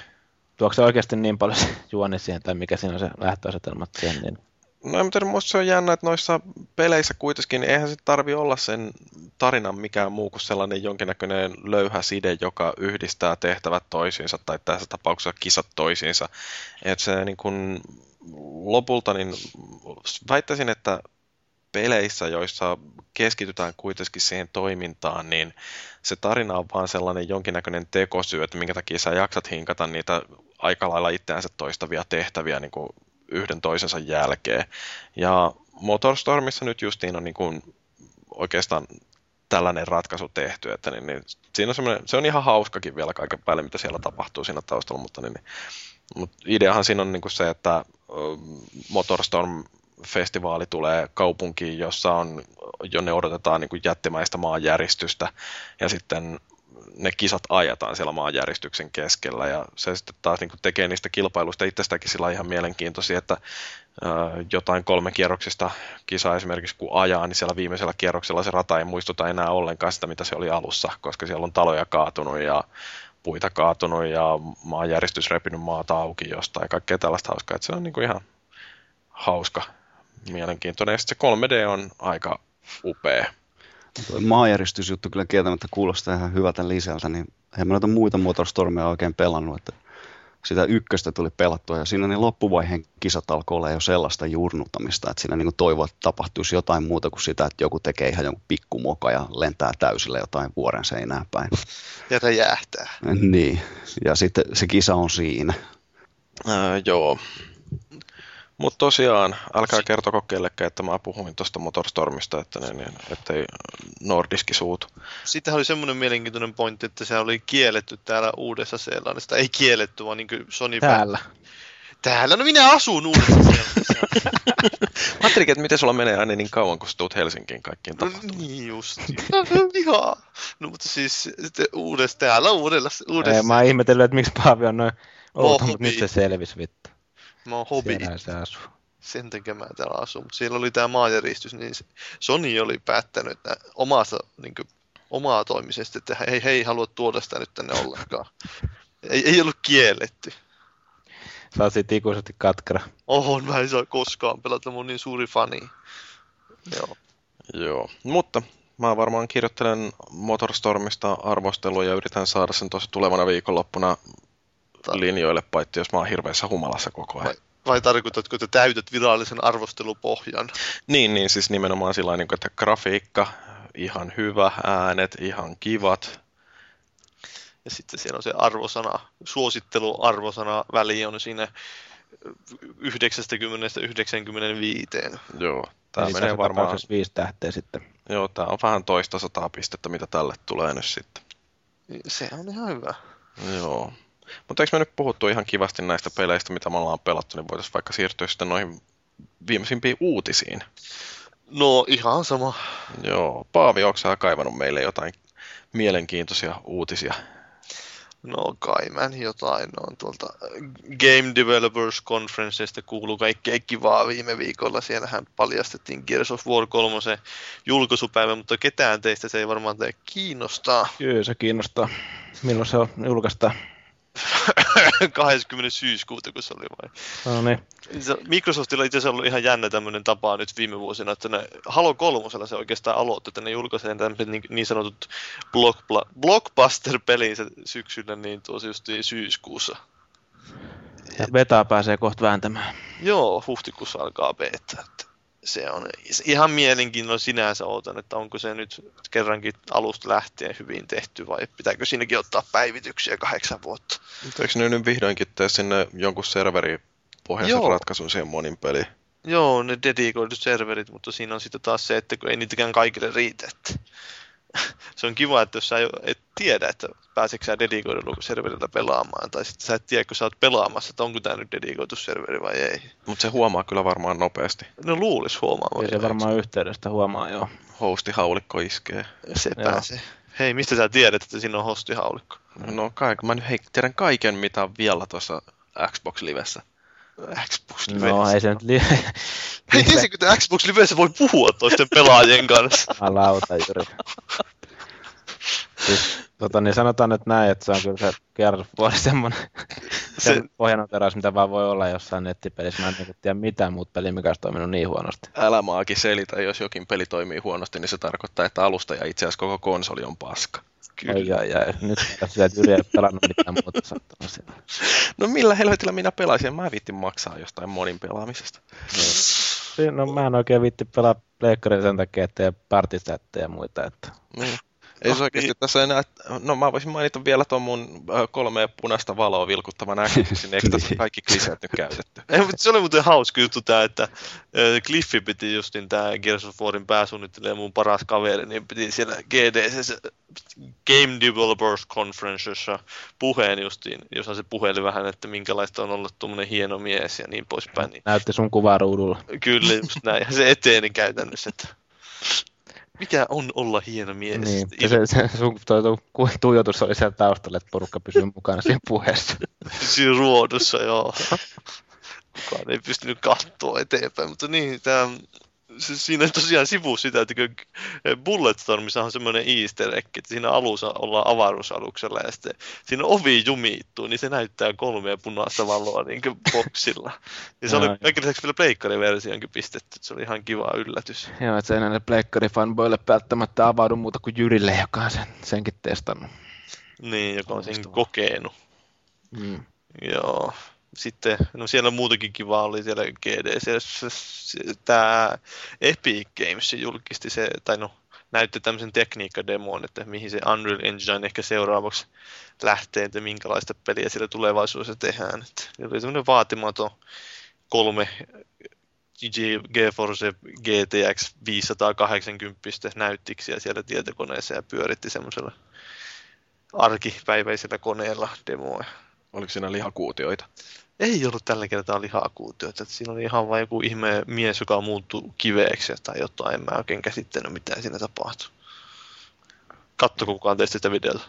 Speaker 2: Tuoksi se oikeasti niin paljon juoni siihen, tai mikä siinä on se lähtöasetelma siihen, niin
Speaker 1: No en tiedä, se on jännä, että noissa peleissä kuitenkin, niin eihän se tarvi olla sen tarinan mikään muu kuin sellainen jonkinnäköinen löyhä side, joka yhdistää tehtävät toisiinsa, tai tässä tapauksessa kisat toisiinsa. Että se niin kun, lopulta, niin väittäisin, että peleissä, joissa keskitytään kuitenkin siihen toimintaan, niin se tarina on vaan sellainen jonkinnäköinen tekosyy, että minkä takia sä jaksat hinkata niitä aika lailla itseänsä toistavia tehtäviä niin kuin yhden toisensa jälkeen. Ja Motorstormissa nyt justiin on niin kuin oikeastaan tällainen ratkaisu tehty, että niin, niin, siinä on se on ihan hauskakin vielä kaiken päälle, mitä siellä tapahtuu siinä taustalla, mutta, niin, niin, mutta ideahan siinä on niin kuin se, että Motorstorm festivaali tulee kaupunkiin, jossa on, jonne odotetaan niin kuin jättimäistä maanjäristystä ja sitten ne kisat ajetaan siellä maanjäristyksen keskellä ja se sitten taas niin tekee niistä kilpailuista itsestäkin sillä ihan mielenkiintoisia, että jotain kolme kierroksista kisa esimerkiksi kun ajaa, niin siellä viimeisellä kierroksella se rata ei muistuta enää ollenkaan sitä, mitä se oli alussa, koska siellä on taloja kaatunut ja puita kaatunut ja maanjäristys repinyt maata auki jostain ja kaikkea tällaista hauskaa, että se on niin kuin ihan hauska, mielenkiintoinen. Ja sitten se 3D on aika upea
Speaker 3: Tuo maanjäristysjuttu kyllä kieltämättä kuulostaa ihan hyvältä lisältä, niin en mä noita muita Motorstormia oikein pelannut, että sitä ykköstä tuli pelattua ja siinä niin loppuvaiheen kisat alkoi olla jo sellaista jurnuttamista, että siinä niin toivoo, että tapahtuisi jotain muuta kuin sitä, että joku tekee ihan jonkun pikkumoka ja lentää täysillä jotain vuoren seinää päin.
Speaker 4: Ja räjähtää.
Speaker 3: Niin, ja sitten se kisa on siinä.
Speaker 1: Äh, joo, mutta tosiaan, älkää kertoko kellekään, että mä puhuin tuosta Motorstormista, että ne, niin, ettei Nordiski suutu.
Speaker 4: Sitten oli semmoinen mielenkiintoinen pointti, että se oli kielletty täällä Uudessa Seelannissa. Ei kielletty, vaan niin kuin Sony
Speaker 2: Täällä.
Speaker 4: Täällä? No minä asun Uudessa Seelannissa.
Speaker 1: Ajattelin, että miten sulla menee aina niin kauan, kun sä tuut Helsinkiin kaikkiin
Speaker 4: no, niin just. Ihan. No mutta siis uudessa, täällä uudella, uudessa.
Speaker 2: Ei, mä oon ihmetellyt, että miksi Paavi on noin outo, mutta nyt se selvisi vittu.
Speaker 4: Mä oon hobi.
Speaker 2: se asuu.
Speaker 4: Sen takia mä täällä asun. Mutta siellä oli tämä maanjäristys, niin Sony oli päättänyt että omasta, niin kuin, omaa toimisesti, että hei, hei halua tuoda sitä nyt tänne ollenkaan. ei, ei ollut kielletty.
Speaker 2: Sä oot ikuisesti katkara.
Speaker 4: Oho, mä en saa koskaan pelata, mun niin suuri fani. Joo.
Speaker 1: Joo, mutta mä varmaan kirjoittelen Motorstormista arvostelua ja yritän saada sen tuossa tulevana viikonloppuna tota... linjoille, paitsi jos mä oon hirveässä humalassa koko ajan.
Speaker 4: Vai, vai tarkoitatko, että täytät virallisen arvostelupohjan?
Speaker 1: Niin, niin siis nimenomaan sillä niin että grafiikka, ihan hyvä, äänet, ihan kivat.
Speaker 4: Ja sitten siellä on se arvosana, suositteluarvosana väli on siinä 90-95.
Speaker 1: Joo, tämä menee varmaan...
Speaker 2: viisi tähteä sitten.
Speaker 1: Joo, tämä on vähän toista sataa pistettä, mitä tälle tulee nyt sitten.
Speaker 4: Se on ihan hyvä.
Speaker 1: Joo. Mutta eikö me nyt puhuttu ihan kivasti näistä peleistä, mitä me ollaan pelattu, niin voitaisiin vaikka siirtyä sitten noihin viimeisimpiin uutisiin.
Speaker 4: No ihan sama.
Speaker 1: Joo. Paavi, onko sä kaivannut meille jotain mielenkiintoisia uutisia?
Speaker 4: No kai mä jotain on tuolta Game Developers Conferenceista kuuluu kaikkea kivaa viime viikolla. Siellähän paljastettiin Gears of War 3 julkaisupäivä, mutta ketään teistä se ei varmaan tee kiinnostaa.
Speaker 2: Kyllä se kiinnostaa. Milloin se on julkaista?
Speaker 4: 20. syyskuuta, kun se oli vai?
Speaker 2: No niin.
Speaker 4: Microsoftilla itse asiassa ollut ihan jännä tämmöinen tapa nyt viime vuosina, että ne Halo 3 se oikeastaan aloitti, että ne julkaisee tämmöiset niin, niin sanotut block, blockbuster-pelinsä syksyllä niin tuossa just syyskuussa.
Speaker 2: Ja beta pääsee kohta vääntämään.
Speaker 4: Joo, huhtikuussa alkaa beta. Että se on ihan mielenkiintoinen sinänsä odotan, että onko se nyt kerrankin alusta lähtien hyvin tehty vai pitääkö siinäkin ottaa päivityksiä kahdeksan vuotta.
Speaker 1: Eikö ne nyt vihdoinkin tee sinne jonkun serveri pohjaisen ratkaisun siihen monin peliin?
Speaker 4: Joo, ne dedikoidut serverit, mutta siinä on sitten taas se, että kun ei niitäkään kaikille riitä. Että se on kiva, että jos sä et tiedä, että pääseekö sä dedikoidulla serverillä pelaamaan, tai sitten sä et tiedä, kun sä oot pelaamassa, että onko tämä nyt dedikoitu serveri vai ei.
Speaker 1: Mutta se huomaa kyllä varmaan nopeasti.
Speaker 4: No luulis huomaamaan.
Speaker 2: Se varmaan yhteydestä huomaa, joo.
Speaker 1: Hosti-haulikko iskee.
Speaker 4: Se
Speaker 2: Joo.
Speaker 4: pääsee. Hei, mistä sä tiedät, että siinä on hostihaulikko?
Speaker 1: No kaik, mä nyt hei, tiedän kaiken, mitä on vielä tuossa Xbox-livessä.
Speaker 4: Xbox
Speaker 2: No
Speaker 4: Livessä.
Speaker 2: ei se nyt li-
Speaker 4: Hei, tiesitkö, että Xbox Livessä voi puhua toisten pelaajien kanssa?
Speaker 2: Alauta, Jyri. Siis, tota, niin sanotaan nyt näin, että se on kyllä se Gears vuosi semmoinen
Speaker 4: Se,
Speaker 2: pohjanoteras, mitä vaan voi olla jossain nettipelissä. Mä en niin tiedä mitään muuta peliä, mikä olisi toiminut niin huonosti.
Speaker 1: Älä maakin selitä, jos jokin peli toimii huonosti, niin se tarkoittaa, että alusta ja itse asiassa koko konsoli on paska.
Speaker 4: Kyllä.
Speaker 2: Ai, ai, ai. Nyt Jyri ei ole pelannut mitään muuta sattunut siellä.
Speaker 1: No millä helvetillä minä pelaisin? Mä viittin maksaa jostain monin pelaamisesta.
Speaker 2: Siinä- No mä en oikein viitti pelaa pleikkaria sen takia, että ei ole partisättejä ja muita. Että...
Speaker 1: Niin. Ei se oikeasti
Speaker 4: niin.
Speaker 1: tässä enää, no mä voisin mainita vielä tuon mun ö, kolme punaista valoa vilkuttavan Xboxin, eikö tässä kaikki kliseet nyt käytetty?
Speaker 4: Ei, mutta se oli muuten hauska juttu tää, että äh, Cliffi piti justin tää Gears of Warin pääsuunnittelija mun paras kaveri, niin piti siellä GDC Game Developers Conferenceissa puheen justiin, jossa se puheli vähän, että minkälaista on olla tuommoinen hieno mies ja niin poispäin. Niin
Speaker 2: Näytti sun kuvaa ruudulla.
Speaker 4: kyllä just näin, ja se eteeni käytännössä, että mikä on olla hieno mies?
Speaker 2: Niin, ja se, se sun toi, tuijotus oli siellä taustalla, että porukka pysyy mukana siinä puheessa.
Speaker 4: Siinä ruodussa, joo. Kukaan ei pystynyt katsoa eteenpäin, mutta niin, tämä, siinä tosiaan sivu sitä, että kun Bulletstormissa on semmoinen easter egg, että siinä alussa ollaan avaruusaluksella ja sitten siinä ovi jumittuu, niin se näyttää kolmea punaista valoa niin kuin boksilla. Ja se oli kaiken lisäksi vielä pleikkariversioonkin pistetty, että se oli ihan kiva yllätys.
Speaker 2: Joo, että se ei näille pleikkarifanboille välttämättä avaudu muuta kuin Jyrille, joka on sen, senkin testannut.
Speaker 4: Niin, joka on sen kokenut.
Speaker 2: Mm.
Speaker 4: Joo. Sitten, no siellä muutakin kivaa oli siellä GDC. Tämä Epic Games julkisti se, tai no näytti tämmöisen tekniikkademon, että mihin se Unreal Engine ehkä seuraavaksi lähtee, että minkälaista peliä siellä tulevaisuudessa tehdään. Että oli tämmöinen vaatimaton kolme GeForce GTX 580 näyttiksiä siellä tietokoneessa ja pyöritti semmoisella arkipäiväisellä koneella demoa.
Speaker 1: Oliko siinä lihakuutioita?
Speaker 4: Ei ollut tällä kertaa lihakuutioita. että Siinä oli ihan vain joku ihme mies, joka muuttui kiveeksi tai jotain. En mä oikein käsittänyt, mitä siinä tapahtui. Kattoko kukaan teistä sitä videota?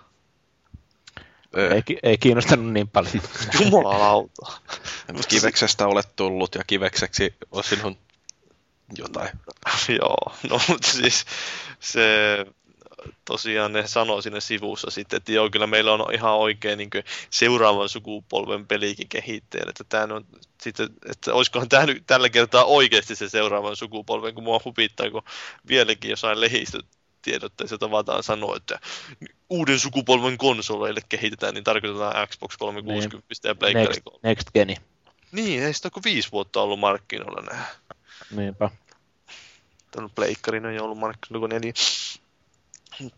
Speaker 2: Ei, ki- ei kiinnostanut niin paljon.
Speaker 4: Jumalauta.
Speaker 1: Kiveksestä olet tullut ja kivekseksi on sinun jotain.
Speaker 4: Joo, no mutta siis se tosiaan ne sanoo sinne sivussa sitten, että joo, kyllä meillä on ihan oikein niin seuraavan sukupolven pelikin kehitteillä, että tämä on sitten, että olisikohan tämä nyt tällä kertaa oikeasti se seuraavan sukupolven, kun mua hupittaa, kun vieläkin jossain lehdistötiedotteessa tavataan sanoa, että uuden sukupolven konsoleille kehitetään, niin tarkoitetaan Xbox 360 ja Pleikkari
Speaker 2: Next,
Speaker 4: 3.
Speaker 2: next geni.
Speaker 4: Niin, ei sitä kuin viisi vuotta ollut markkinoilla nämä.
Speaker 2: Niinpä.
Speaker 4: Tämän pleikkarin on jo ollut markkinoilla kuin neljä.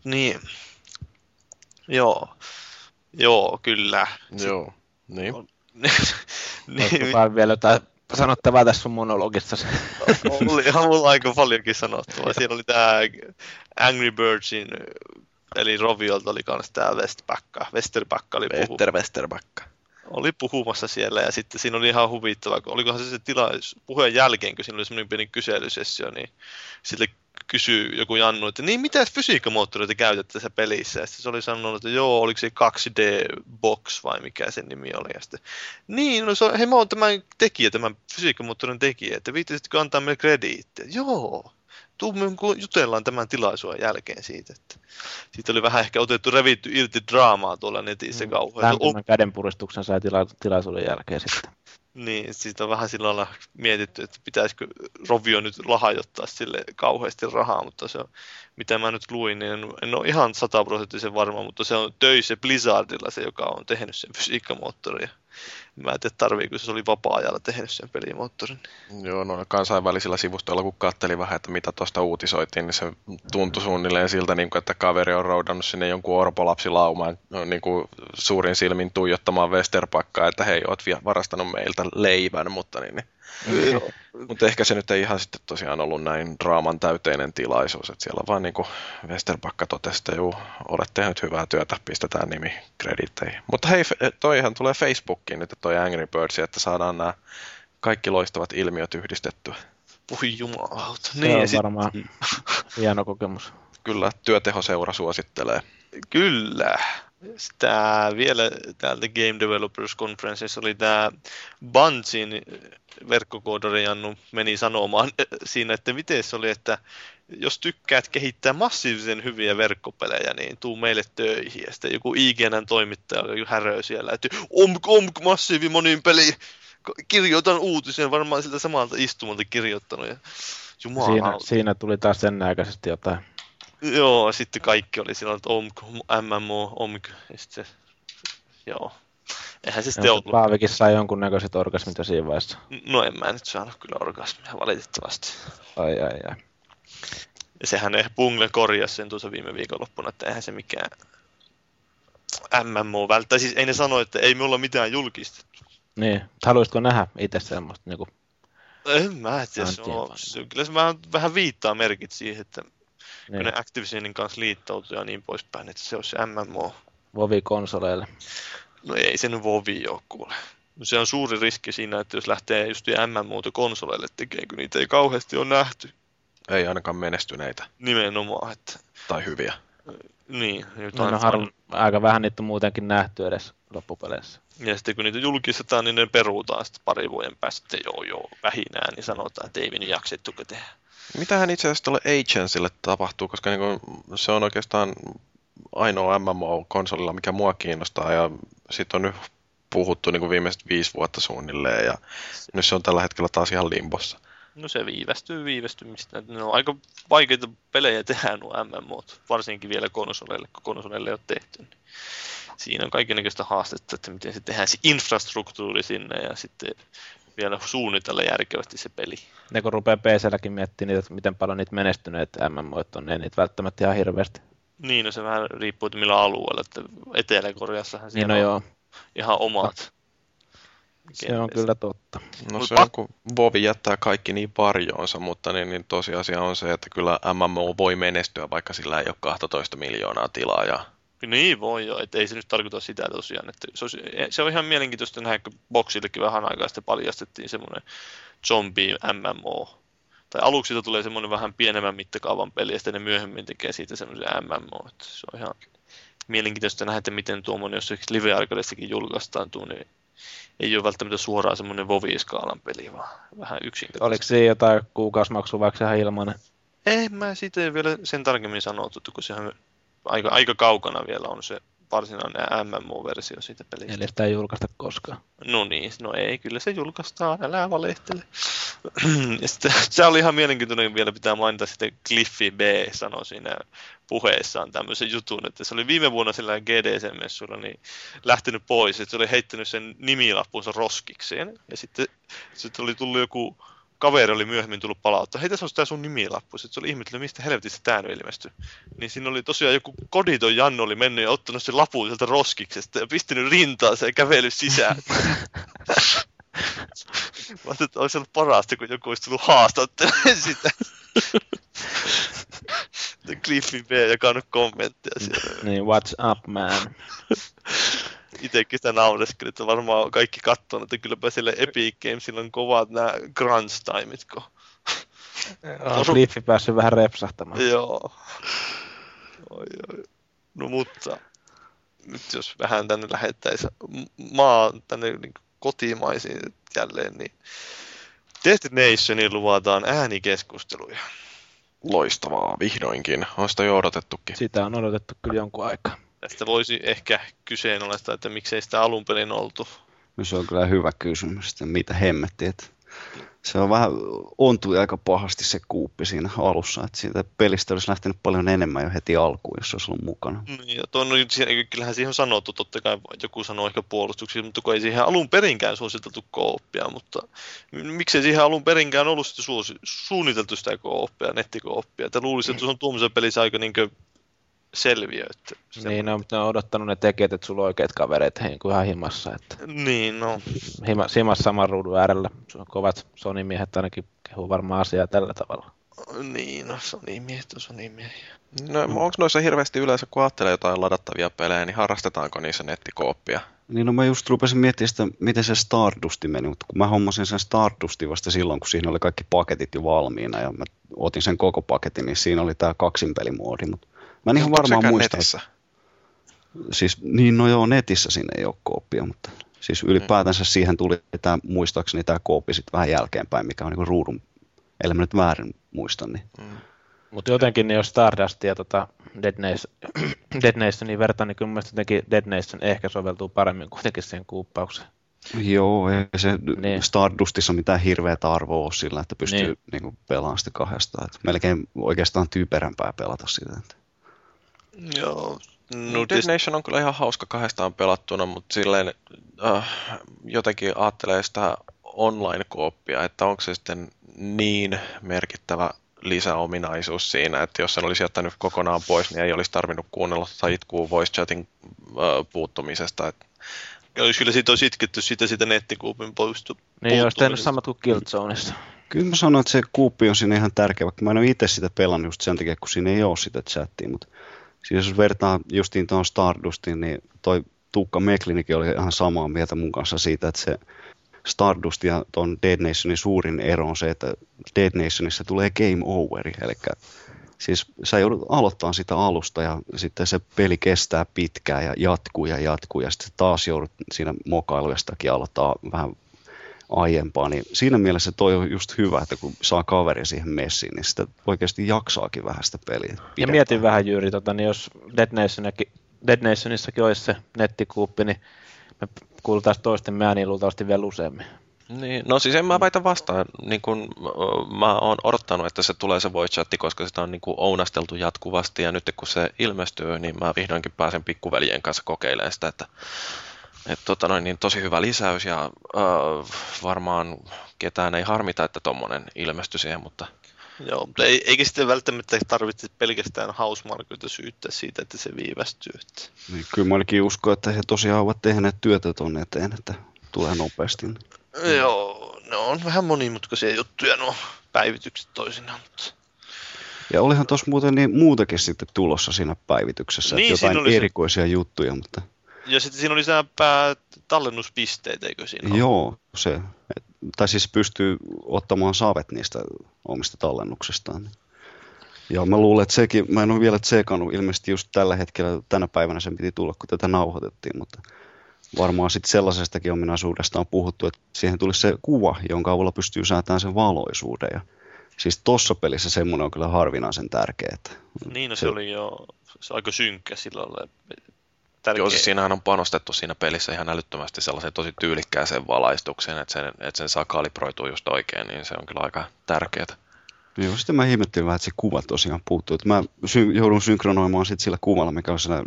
Speaker 4: Niin. Joo. Joo, kyllä.
Speaker 1: Joo. Niin.
Speaker 2: Olisiko
Speaker 4: niin,
Speaker 2: vaan vielä jotain sanottavaa tässä sun monologissa?
Speaker 4: oli ihan mulla aika paljonkin sanottavaa. Siellä oli tää Angry Birdsin, eli Roviolta oli kans tää Westbacka. Westerbacka oli, puhu,
Speaker 1: Peter Westerbacka.
Speaker 4: oli puhumassa siellä ja sitten siinä oli ihan huvittava, kun olikohan se se tilais, puheen jälkeen, kun siinä oli semmoinen pieni kyselysessio, niin sille kysyy joku Jannu, että niin mitä fysiikkamoottoreita käytätte tässä pelissä? Ja sitten se oli sanonut, että joo, oliko se 2D-box vai mikä sen nimi oli. Ja sitten, niin, no se on, hei mä oon tämän tekijä, tämän fysiikkamoottorin tekijä, että viittisitkö antaa meille krediittiä? Joo, tuu me jutellaan tämän tilaisuuden jälkeen siitä. Että siitä oli vähän ehkä otettu revitty irti draamaa tuolla netissä mm, kauhean.
Speaker 2: Lämpimän kädenpuristuksen sai tila- tilaisuuden jälkeen sitten.
Speaker 4: Niin, siitä on vähän sillä lailla mietitty, että pitäisikö Rovio nyt lahjoittaa sille kauheasti rahaa, mutta se on, mitä mä nyt luin, niin en, en ole ihan sataprosenttisen varma, mutta se on töissä Blizzardilla se, joka on tehnyt sen fysiikkamoottorin. Mä en tiedä, tarviiko se oli vapaa-ajalla tehnyt sen pelimoottorin.
Speaker 1: Joo, no kansainvälisillä sivustoilla kun katteli vähän, että mitä tuosta uutisoitiin, niin se tuntui suunnilleen siltä, niin kuin, että kaveri on roudannut sinne jonkun orpolapsilaumaan niin kuin suurin silmin tuijottamaan Westerbakkaa, että hei, oot varastanut meiltä leivän, mutta niin, niin. Mutta ehkä se nyt ei ihan sitten tosiaan ollut näin draaman täyteinen tilaisuus, että siellä vaan niin kuin Westerbakka totesi, että juu, olet tehnyt hyvää työtä, pistetään nimi kreditteihin. Mutta hei, toihan tulee Facebookiin nyt toi Angry Birds, että saadaan nämä kaikki loistavat ilmiöt yhdistettyä.
Speaker 4: Voi jumalauta.
Speaker 2: Se niin, on sit... varmaan hieno kokemus.
Speaker 1: Kyllä, työtehoseura suosittelee.
Speaker 4: Kyllä. Tämä vielä täältä Game Developers Conferenceissa oli tämä Bungin verkkokoodari Jannu meni sanomaan siinä, että miten se oli, että jos tykkäät kehittää massiivisen hyviä verkkopelejä, niin tuu meille töihin. Ja sitten joku IGNn toimittaja häröö siellä, että omk, omk, massiivi monin peli, kirjoitan uutisen, varmaan siltä samalta istumalta kirjoittanut. Ja
Speaker 2: siinä, siinä, tuli taas sen aikaisesti jotain.
Speaker 4: Joo, sitten kaikki oli silloin, että omk, MMO, omk, ja sitten se, joo. Eihän se sitten ollut.
Speaker 2: Paavikin sai jonkunnäköiset orgasmit jo siinä vaiheessa.
Speaker 4: No en mä nyt saanut kyllä orgasmia, valitettavasti.
Speaker 2: Ai ai ai.
Speaker 4: Ja sehän ei Bungle korjasi sen tuossa viime viikonloppuna, että eihän se mikään MMO välttää. Siis ei ne sano, että ei me olla mitään julkistettu.
Speaker 2: Niin, haluaisitko nähdä itse semmoista niin kuin...
Speaker 4: En mä tiedä, se on, se, kyllä se vähän, vähän viittaa merkit siihen, että niin. ne Activisionin kanssa liittoutuu ja niin poispäin, että se olisi MMO.
Speaker 2: Vovi-konsoleille.
Speaker 4: No ei se nyt Vovi ole kuule. No se on suuri riski siinä, että jos lähtee just MMOta konsoleille tekemään, kun niitä ei kauheasti ole nähty.
Speaker 1: Ei ainakaan menestyneitä.
Speaker 4: Nimenomaan. Että...
Speaker 1: Tai hyviä.
Speaker 4: Niin.
Speaker 2: Jotain no, harv- aika vähän niitä on muutenkin nähty edes loppupeleissä.
Speaker 4: Ja sitten kun niitä julkistetaan, niin ne peruutaan sitten pari vuoden päästä, joo joo, vähinään, niin sanotaan, että ei minun jaksettuko tehdä.
Speaker 1: Mitähän itse asiassa tuolle Agentsille tapahtuu, koska niin se on oikeastaan ainoa MMO-konsolilla, mikä mua kiinnostaa, ja sitten on nyt puhuttu niin viimeiset viisi vuotta suunnilleen, ja nyt se on tällä hetkellä taas ihan limbossa.
Speaker 4: No se viivästyy viivästymistä. Ne on aika vaikeita pelejä tehdä nuo MMOt, varsinkin vielä konsoleille, kun konsoleille ei ole tehty. Niin siinä on kaikenlaista haastetta, että miten se tehdään se infrastruktuuri sinne ja sitten vielä suunnitella järkevästi se peli.
Speaker 2: Ne kun rupeaa PClläkin miettimään niitä, että miten paljon niitä menestyneitä MMOit on, ei niitä välttämättä ihan hirveästi.
Speaker 4: Niin, no se vähän riippuu, että millä alueella, että Etelä-Koreassahan
Speaker 2: niin, no on joo.
Speaker 4: ihan omat.
Speaker 2: Se on kyllä totta.
Speaker 1: No se on, kun Bovi jättää kaikki niin varjoonsa, mutta niin, niin tosiasia on se, että kyllä MMO voi menestyä, vaikka sillä ei ole 12 miljoonaa tilaa ja
Speaker 4: niin voi jo, että ei se nyt tarkoita sitä tosiaan. Että se, olisi, se on ihan mielenkiintoista nähdä, kun Boxillekin vähän aikaa sitten paljastettiin semmoinen zombie MMO. Tai aluksi siitä tulee semmoinen vähän pienemmän mittakaavan peli, ja sitten ne myöhemmin tekee siitä semmoisen MMO. Että se on ihan mielenkiintoista nähdä, että miten tuommoinen, jos live arcadessakin julkaistaan, tuo, niin ei ole välttämättä suoraan semmoinen Vovi-skaalan peli, vaan vähän yksinkertaisesti.
Speaker 2: Oliko siinä jotain kuukausimaksua vaikka ihan ilmainen?
Speaker 4: Ei, mä siitä vielä sen tarkemmin sanottu, kun sehän aika, aika kaukana vielä on se varsinainen MMO-versio siitä pelistä.
Speaker 2: Eli sitä ei julkaista koskaan.
Speaker 4: No niin, no ei, kyllä se julkaistaan, älä valehtele. ja sitten, se oli ihan mielenkiintoinen vielä pitää mainita sitten Cliffy B sanoi siinä puheessaan tämmöisen jutun, että se oli viime vuonna sillä GDC-messuilla niin lähtenyt pois, että se oli heittänyt sen nimilappunsa roskikseen ja sitten, sitten oli tullut joku kaveri oli myöhemmin tullut palauttaa, hei tässä on tämä sun nimilappu. Sitten se oli ihmetellyt, mistä helvetistä tämä nyt ilmestyi. Niin siinä oli tosiaan joku koditon Janno oli mennyt ja ottanut sen lapun sieltä roskiksesta ja pistänyt rintaansa ja kävellyt sisään. Mä ajattelin, että olisi ollut parasta, kun joku olisi tullut haastattelemaan sitä. Cliffy B jakanut kommentteja siellä.
Speaker 2: Niin, what's up man?
Speaker 4: itsekin sitä naureskelin, että varmaan kaikki katsoo, että kylläpä sille Epic Gamesilla on kovat nämä crunch timeit, kun...
Speaker 2: On päässyt vähän repsahtamaan.
Speaker 4: Joo. Oi, oi. No mutta, nyt jos vähän tänne lähettäisiin maa tänne niin kotimaisiin jälleen, niin Destinationin luvataan äänikeskusteluja.
Speaker 1: Loistavaa, vihdoinkin. On sitä jo odotettukin.
Speaker 2: Sitä on odotettu kyllä jonkun aikaa.
Speaker 4: Tästä voisi ehkä kyseenalaistaa, että miksei sitä alun perin oltu.
Speaker 3: No se on kyllä hyvä kysymys, että mitä hemmetti. Että se on vähän, ontui aika pahasti se kuuppi siinä alussa, että siitä pelistä olisi lähtenyt paljon enemmän jo heti alkuun, jos se olisi ollut mukana.
Speaker 4: Niin, ja tuon, kyllähän siihen on sanottu, totta kai joku sanoo ehkä puolustuksiksi, mutta kun ei siihen alun perinkään suositeltu kooppia, mutta miksei siihen alun perinkään ollut sitä suunniteltu sitä kooppia, nettikooppia, että luulisin, että se on tuommoisen pelissä aika niin selviö. Että
Speaker 2: niin, no, ne on odottanut ne tekijät, että sulla on oikeat kavereet hein, kuin ihan himassa. Että
Speaker 4: Niin, no.
Speaker 2: hima, himassa saman ruudun äärellä. Se on kovat Sony-miehet ainakin kehuu varmaan asiaa tällä tavalla.
Speaker 4: Niin, no Sony-miehet on Sony-miehiä.
Speaker 1: No, onko noissa hirveästi yleensä, kun ajattelee jotain ladattavia pelejä, niin harrastetaanko niissä nettikooppia?
Speaker 3: Niin no mä just rupesin miettimään sitä, miten se Stardusti meni, mutta kun mä hommasin sen Stardustin vasta silloin, kun siinä oli kaikki paketit jo valmiina ja mä otin sen koko paketin, niin siinä oli tää kaksinpelimoodi, mutta mä en ihan varmaan muista.
Speaker 1: netissä?
Speaker 3: Siis, niin no joo, netissä siinä ei ole kooppia, mutta siis ylipäätänsä siihen tuli tämä, muistaakseni tämä kooppi sitten vähän jälkeenpäin, mikä on niinku ruudun, ellei mä nyt väärin muista, niin
Speaker 1: Mm.
Speaker 2: Mutta jotenkin niin jos Stardust ja tota Dead, Nation, Dead Nationin vertaan, niin kyllä mun mielestä jotenkin Dead Nation ehkä soveltuu paremmin kuitenkin siihen kuuppaukseen.
Speaker 3: Joo, ei se
Speaker 2: Niin.
Speaker 3: niin. Stardustissa mitään hirveätä arvoa ole sillä, että pystyy
Speaker 2: Niin.
Speaker 3: niin. Niin pelaamaan sitä kahdestaan. Että melkein oikeastaan typerämpää pelata sitä. Että.
Speaker 4: Joo.
Speaker 1: No, Dead Nation on kyllä ihan hauska kahdestaan pelattuna, mutta silleen äh, jotenkin ajattelee sitä online-kooppia, että onko se sitten niin merkittävä lisäominaisuus siinä, että jos sen olisi jättänyt kokonaan pois, niin ei olisi tarvinnut kuunnella tai itkua voice chatin äh, puuttumisesta. Et,
Speaker 4: Olisi kyllä siitä olisi itketty sitä, sitä nettikuupin poistu.
Speaker 2: Niin olisi tehnyt samat kuin Killzoneissa.
Speaker 3: Kyllä mä sanoin, että se kuuppi on siinä ihan tärkeä, vaikka mä en ole itse sitä pelannut just sen takia, kun siinä ei ole sitä chattia. Mutta siis jos vertaa justiin tuohon Stardustiin, niin toi Tuukka Meklinikin oli ihan samaa mieltä mun kanssa siitä, että se Stardust ja tuon Dead Nationin suurin ero on se, että Dead Nationissa tulee game overi, eli siis sä joudut aloittamaan sitä alusta ja sitten se peli kestää pitkään ja jatkuu ja jatkuu ja sitten taas joudut siinä mokailuestakin aloittaa vähän aiempaa, niin siinä mielessä toi on just hyvä, että kun saa kaveri siihen messiin, niin sitä oikeasti jaksaakin vähän sitä peliä.
Speaker 2: Ja
Speaker 3: pidempään.
Speaker 2: mietin vähän Jyri, tota, niin jos Dead, Nationakin, Dead Nationissakin olisi se nettikuuppi, niin me kuultaisiin toisten ääniä luultavasti vielä useammin.
Speaker 1: niin, no siis en mä väitä vastaan, niin kun, mä oon odottanut, että se tulee se voice chatti, koska sitä on niin kuin ounasteltu jatkuvasti ja nyt kun se ilmestyy, niin mä vihdoinkin pääsen pikkuveljen kanssa kokeilemaan sitä, että et, tota noin, niin tosi hyvä lisäys ja äh, varmaan ketään ei harmita, että tommonen ilmestyi siihen, mutta
Speaker 4: Joo, mutta ei, eikä sitten välttämättä tarvitse pelkästään hausmarkoita syyttää siitä, että se viivästyy. Että.
Speaker 3: Niin, kyllä mä ainakin uskon, että he tosiaan ovat tehneet työtä tuonne eteen, että tulee nopeasti.
Speaker 4: Joo, ne on vähän monimutkaisia juttuja nuo päivitykset toisinaan, mutta
Speaker 3: Ja olihan tuossa muuten niin muutakin sitten tulossa siinä päivityksessä,
Speaker 4: Niin,
Speaker 3: jotain
Speaker 4: oli se-
Speaker 3: erikoisia juttuja, mutta
Speaker 4: Ja sitten siinä oli lisääpää tallennuspisteet, eikö siinä ole?
Speaker 3: joo, se, et, tai siis pystyy ottamaan saavet niistä omista tallennuksistaan. Ja mä luulen, että sekin, mä en ole vielä tsekannut, ilmeisesti just tällä hetkellä, tänä päivänä sen piti tulla, kun tätä nauhoitettiin, mutta varmaan sitten sellaisestakin ominaisuudesta on puhuttu, että siihen tulisi se kuva, jonka avulla pystyy säätämään sen valoisuuden. Ja siis tossa pelissä semmoinen on kyllä harvinaisen tärkeä. Että
Speaker 4: Niin, no se, oli jo se aika synkkä sillä lailla. Tärkeä.
Speaker 1: Joo, siis siinähän on panostettu siinä pelissä ihan älyttömästi sellaiseen tosi tyylikkääseen valaistukseen, että sen, että sen saa kalibroitua just oikein, niin se on kyllä aika tärkeää.
Speaker 3: Joo, sitten mä ihmettelin vähän, että se kuva tosiaan puuttuu. Että mä sy- joudun synkronoimaan sit sillä kuvalla, mikä on siellä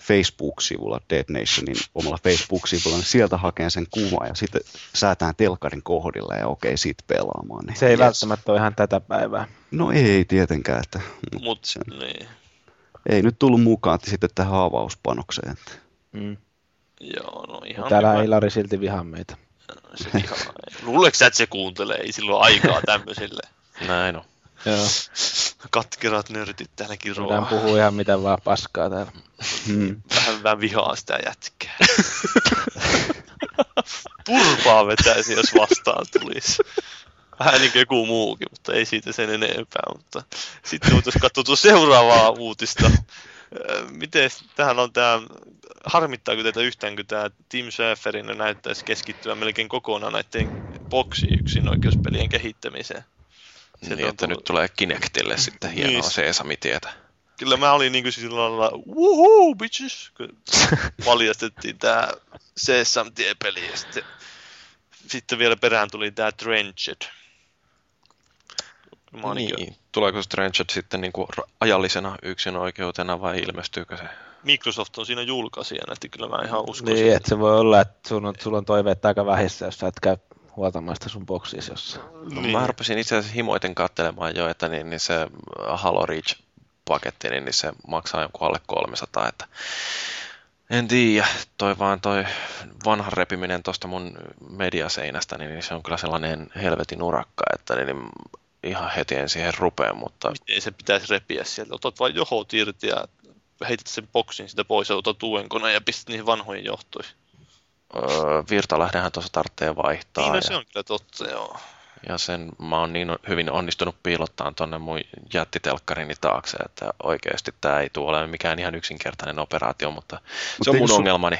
Speaker 3: Facebook-sivulla, Dead Nationin omalla Facebook-sivulla, niin sieltä hakeen sen kuvan ja sitten säätään telkarin kohdille ja okei, sit pelaamaan. Niin.
Speaker 2: Se ei
Speaker 4: Yes.
Speaker 2: välttämättä ole ihan tätä päivää.
Speaker 3: No ei tietenkään, että, mutta
Speaker 4: Mut,
Speaker 3: se,
Speaker 4: niin.
Speaker 3: Ei nyt tullut mukaan sitten tähän avauspanokseen. Että.
Speaker 2: Mm.
Speaker 4: Joo, no ihan
Speaker 2: täällä
Speaker 4: hyvä.
Speaker 2: Ilari silti vihaa meitä.
Speaker 4: Se. Luuleeko sä, että se kuuntelee? Ei silloin aikaa tämmöisille.
Speaker 1: Näin on.
Speaker 2: Joo,
Speaker 4: Katkerat nörtit täällä
Speaker 2: voidaan
Speaker 4: kiroaa.
Speaker 2: puhua ihan mitä vaan paskaa täällä.
Speaker 3: Hmm.
Speaker 4: Vähän, vähän vihaa sitä jätkää. Turpaa vetäisi, jos vastaan tulisi. Vähän niin kuin joku muukin, mutta ei siitä sen enempää. Mutta sitten voitaisiin katsoa tuota seuraavaa uutista. Öö, Miten tähän on tämä, harmittaako teitä yhtään, kun tämä Tim Schaferin näyttäisi keskittyä melkein kokonaan näiden boksi yksinoikeuspelien kehittämiseen? Sieltä
Speaker 1: niin, että
Speaker 4: tullut-
Speaker 1: nyt tulee Kinectille sitten hienoa
Speaker 4: Niin.
Speaker 1: Sesami-tietä.
Speaker 4: Kyllä mä olin niinku sillä lailla, woohoo, bitches, kun valjastettiin tää Sesam-tie-peli ja sitten, sitten vielä perään tuli tää Drenched. Mä
Speaker 1: Niin. Tuleeko Stranged sitten niin kuin ajallisena yksinoikeutena vai ilmestyykö se?
Speaker 4: Microsoft on siinä julkaisijana, että kyllä mä ihan uskon
Speaker 2: Niin,
Speaker 4: siihen.
Speaker 2: että se voi olla, että sun on, sulla on toiveet aika vähissä, jos sä et käy huoltamaan sitä sun boksiisi jossain.
Speaker 1: No, Mä rupesin itse asiassa himoiten katselemaan jo, että niin, niin se Halo Reach
Speaker 5: paketti, niin se maksaa jonkun alle 300, että en tiedä, toi vaan toi vanha repiminen tuosta mun mediaseinästä, niin se on kyllä sellainen helvetin urakka, että niin ihan heti en siihen rupea, mutta...
Speaker 4: Miten se pitäisi repiä sieltä? Otat vain johot irti ja heität sen boksin sitä pois ja otat uuden koneen ja pistät niihin vanhoihin johtoihin.
Speaker 5: Öö, Virtalähdehän tuossa tarvitsee vaihtaa.
Speaker 4: Niin, no,
Speaker 5: ja...
Speaker 4: se on kyllä totta, joo.
Speaker 5: Ja sen mä oon niin hyvin onnistunut piilottaa tuonne mun jättitelkkarini taakse, että oikeasti tämä ei tule olemaan mikään ihan yksinkertainen operaatio, mutta Mut se on mun ongelmani.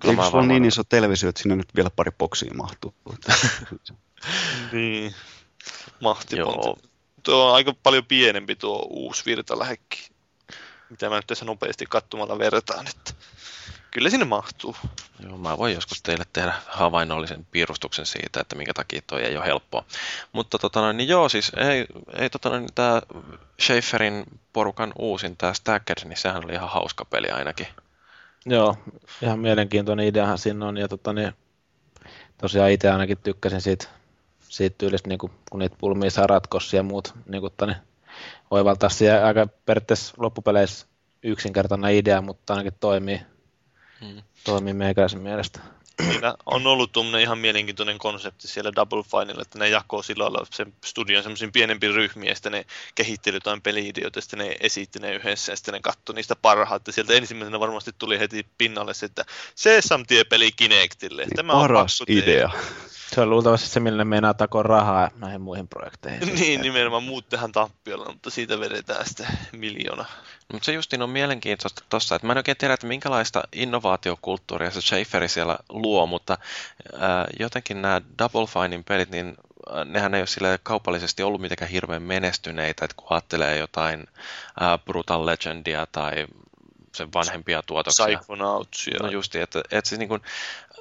Speaker 3: Kyllä eikö sulla niin iso televisio, että sinne nyt vielä pari boksia mahtuu?
Speaker 4: niin, mahtiponti. Tuo on aika paljon pienempi tuo uusi virtalähekki, mitä mä nyt tässä nopeasti katsomalla vertaan. Että kyllä sinne mahtuu.
Speaker 5: Joo, mä voin joskus teille tehdä havainnollisen piirustuksen siitä, että minkä takia toi ei ole helppoa. Mutta tota noin, niin joo, siis ei, ei tota noin, tämä Schaeferin porukan uusin, tämä Stacked, niin sehän oli ihan hauska peli ainakin.
Speaker 2: Joo, ihan mielenkiintoinen ideahan siinä on, ja tota, niin, tosiaan itse ainakin tykkäsin siitä, siitä tyylistä, niin kun, kun niitä pulmia saa ratkossa ja muut, niin kuin, tani, oivaltaa siihen aika periaatteessa loppupeleissä yksinkertainen idea, mutta ainakin toimii, hmm. toimii meikäisen mielestä.
Speaker 4: Siinä on ollut tuommoinen ihan mielenkiintoinen konsepti siellä Double Fineilla, että ne jakoo sillä lailla sen studion semmoisiin pienempiin ryhmiin, ja sitten ne kehitteli jotain peli-ideoita, ja sitten ne esitti ne yhdessä, ja sitten ne katsoi niistä parhaat, ja sieltä ensimmäisenä varmasti tuli heti pinnalle se, että Sesam Tie-peli Kinectille.
Speaker 3: Niin, Tämä paras on idea.
Speaker 2: Se on luultavasti se, millä ne meinaa takoa rahaa näihin muihin projekteihin.
Speaker 4: niin, nimenomaan muut tehdään tappiolla, mutta siitä vedetään sitten miljoona.
Speaker 5: Mutta se justiin on mielenkiintoista tuossa, että mä en oikein tiedä, että minkälaista innovaatiokulttuuria se Schaeferi siellä luo, mutta äh, jotenkin nämä Double Finein pelit, niin nehän ei ole sille kaupallisesti ollut mitenkään hirveän menestyneitä, että kun ajattelee jotain äh, Brutal Legendia tai sen vanhempia tuotoksia.
Speaker 4: Psychonauts.
Speaker 5: No justi, että, että siis niin kuin,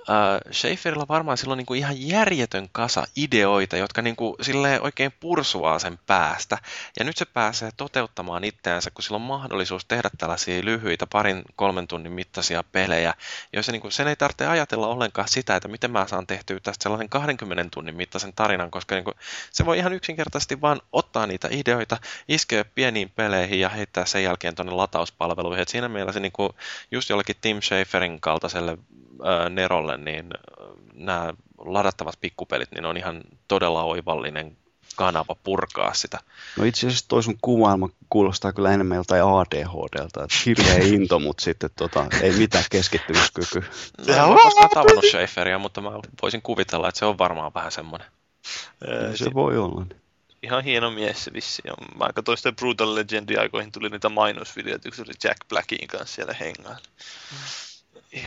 Speaker 5: äh, Schaeferilla varmaan silloin niin kuin ihan järjetön kasa ideoita, jotka niin kuin, oikein pursuaa sen päästä. Ja nyt se pääsee toteuttamaan itseänsä, kun sillä on mahdollisuus tehdä tällaisia lyhyitä parin kolmen tunnin mittaisia pelejä, joissa niin kuin, sen ei tarvitse ajatella ollenkaan sitä, että miten mä saan tehtyä tästä sellaisen 20 tunnin mittaisen tarinan, koska niin kuin, se voi ihan yksinkertaisesti vaan ottaa niitä ideoita, iskeä pieniin peleihin ja heittää sen jälkeen tuonne latauspalveluihin. Et siinä mielessä niin kuin, just jollekin Tim Schaferin kaltaiselle äh, Nerolle, niin nämä ladattavat pikkupelit, niin on ihan todella oivallinen kanava purkaa sitä.
Speaker 3: No itse asiassa toi sun kuvailma kuulostaa kyllä enemmän joltain ADHDlta, hirveä into, mutta sitten tota, ei mitään keskittymiskykyä.
Speaker 5: No, en ole koskaan tavannut Schaeferia, mutta mä voisin kuvitella, että se on varmaan vähän semmoinen.
Speaker 3: se voi olla.
Speaker 4: Ihan hieno mies se vissi. Mä katsoin sitten Brutal Legendi-aikoihin tuli niitä mainosvideoita, yksi oli Jack Blackin kanssa siellä hengailla. Mm.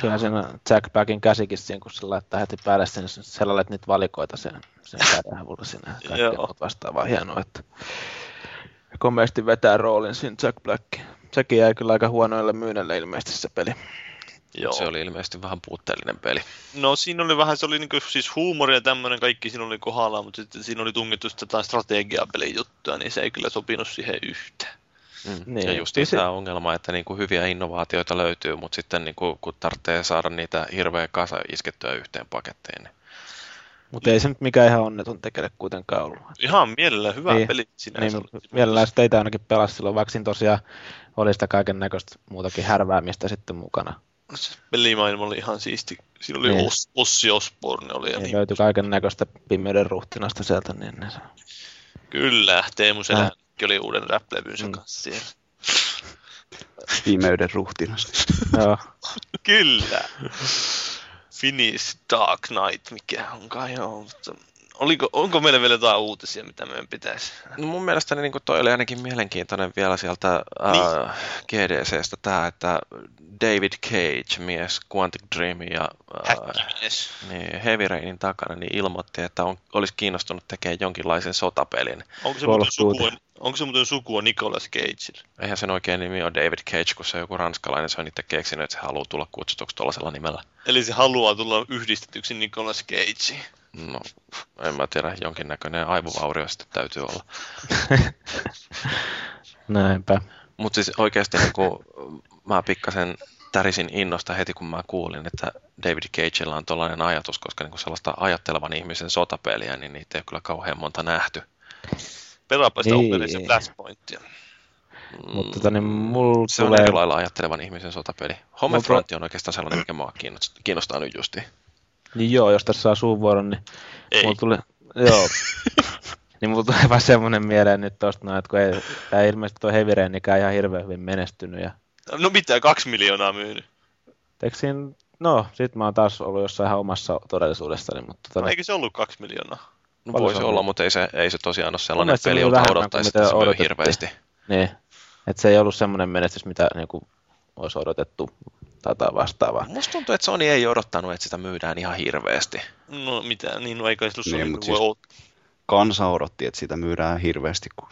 Speaker 2: Kyllä siinä Jack Backin käsikin siinä, kun se laittaa heti päälle sen, sellaiset niitä valikoita sen, sen kädenhavulla sinne. Kaikki vastaavaa hienoa, että komeasti vetää roolin siinä Jack Black. Sekin jäi kyllä aika huonoille myynnille ilmeisesti se peli.
Speaker 5: Joo. Se oli ilmeisesti vähän puutteellinen peli.
Speaker 4: No siinä oli vähän, se oli niinku, siis huumori ja tämmöinen kaikki siinä oli kohdallaan, mutta sitten siinä oli tungittu jotain strategiapelijuttuja, niin se ei kyllä sopinut siihen yhteen.
Speaker 5: Mm. Niin. Ja just se... tämä ongelma, että niin kuin hyviä innovaatioita löytyy, mutta sitten niin kuin, kun tarvitsee saada niitä hirveä kasa iskettyä yhteen pakettiin. Niin...
Speaker 2: Mutta ei se nyt mikään ihan onneton tekele kuitenkaan ollut.
Speaker 4: Ihan mielellä hyvä niin, peli
Speaker 2: sinänsä. Niin, mielellään sitä teitä ainakin pelasi silloin, vaikka siinä tosiaan oli sitä kaiken näköistä muutakin härväämistä sitten mukana.
Speaker 4: Pelimaailma oli ihan siisti. Siinä oli niin. Os, Ossi Osborne. Oli ja
Speaker 2: niin, niin. löytyi kaiken näköistä pimeyden ruhtinasta sieltä. Niin, niin.
Speaker 4: Kyllä, Teemu Selän kaikki oli uuden rap-levynsä mm. kanssa siellä.
Speaker 3: Pimeyden ruhtinas.
Speaker 2: Joo.
Speaker 4: Kyllä. Finish Dark Knight, mikä onkaan joo, mutta oliko, onko meillä vielä jotain uutisia, mitä meidän pitäisi?
Speaker 5: No mun mielestä niin toi oli ainakin mielenkiintoinen vielä sieltä niin. uh, GDCstä tämä, että David Cage, mies Quantic Dream ja
Speaker 4: uh,
Speaker 5: niin, Heavy Rainin takana, niin ilmoitti, että on, olisi kiinnostunut tekemään jonkinlaisen sotapelin.
Speaker 4: Onko se muuten sukua, onko se muuten sukua Nicolas Cage?
Speaker 5: Eihän sen oikein nimi ole David Cage, kun se on joku ranskalainen, se on itse keksinyt, että se haluaa tulla kutsutuksi tuollaisella nimellä.
Speaker 4: Eli se haluaa tulla yhdistetyksi Nicolas Cageen.
Speaker 5: No, en mä tiedä, jonkinnäköinen aivovaurio sitten täytyy olla.
Speaker 2: Näinpä.
Speaker 5: Mutta siis oikeasti niin kun mä pikkasen tärisin innosta heti, kun mä kuulin, että David Cagella on tällainen ajatus, koska niin sellaista ajattelevan ihmisen sotapeliä, niin niitä ei ole kyllä kauhean monta nähty.
Speaker 4: Pelaapa sitä niin. Flashpointia.
Speaker 2: Mutta tota, niin mulla
Speaker 5: Se on
Speaker 2: tulee...
Speaker 5: eri lailla ajattelevan ihmisen sotapeli. Homefront on oikeastaan sellainen, mikä mua kiinnostaa, kiinnostaa nyt justiin.
Speaker 2: Niin joo, jos tässä saa suun vuoron, niin
Speaker 4: Ei.
Speaker 2: mulla tulee... Joo. niin mulla tulee vaan semmoinen mieleen nyt tosta noin, että kun ei, tää ilmeisesti tuo Heavy Rainikään ihan hirveän hyvin menestynyt. Ja,
Speaker 4: No mitä, kaksi miljoonaa myynyt?
Speaker 2: eikö siinä, no, sit mä oon taas ollut jossain ihan omassa todellisuudessani, mutta tota,
Speaker 4: No, eikö se ollut kaksi miljoonaa?
Speaker 5: No,
Speaker 2: Paljon
Speaker 5: voisi
Speaker 2: se on
Speaker 5: olla, mutta ei se, ei se tosiaan ole sellainen peli, jolta
Speaker 2: vähemmän
Speaker 5: odottaisi, että se myy hirveästi.
Speaker 2: niin, että se ei ollut semmoinen menestys, mitä niin kuin, olisi odotettu tai vastaavaa.
Speaker 5: Musta tuntuu, että Sony ei odottanut, että sitä myydään ihan hirveästi.
Speaker 4: No mitä, niin no eikä se
Speaker 3: Niin,
Speaker 4: voi
Speaker 3: siis-. Kansa odotti, että sitä myydään hirveästi, kun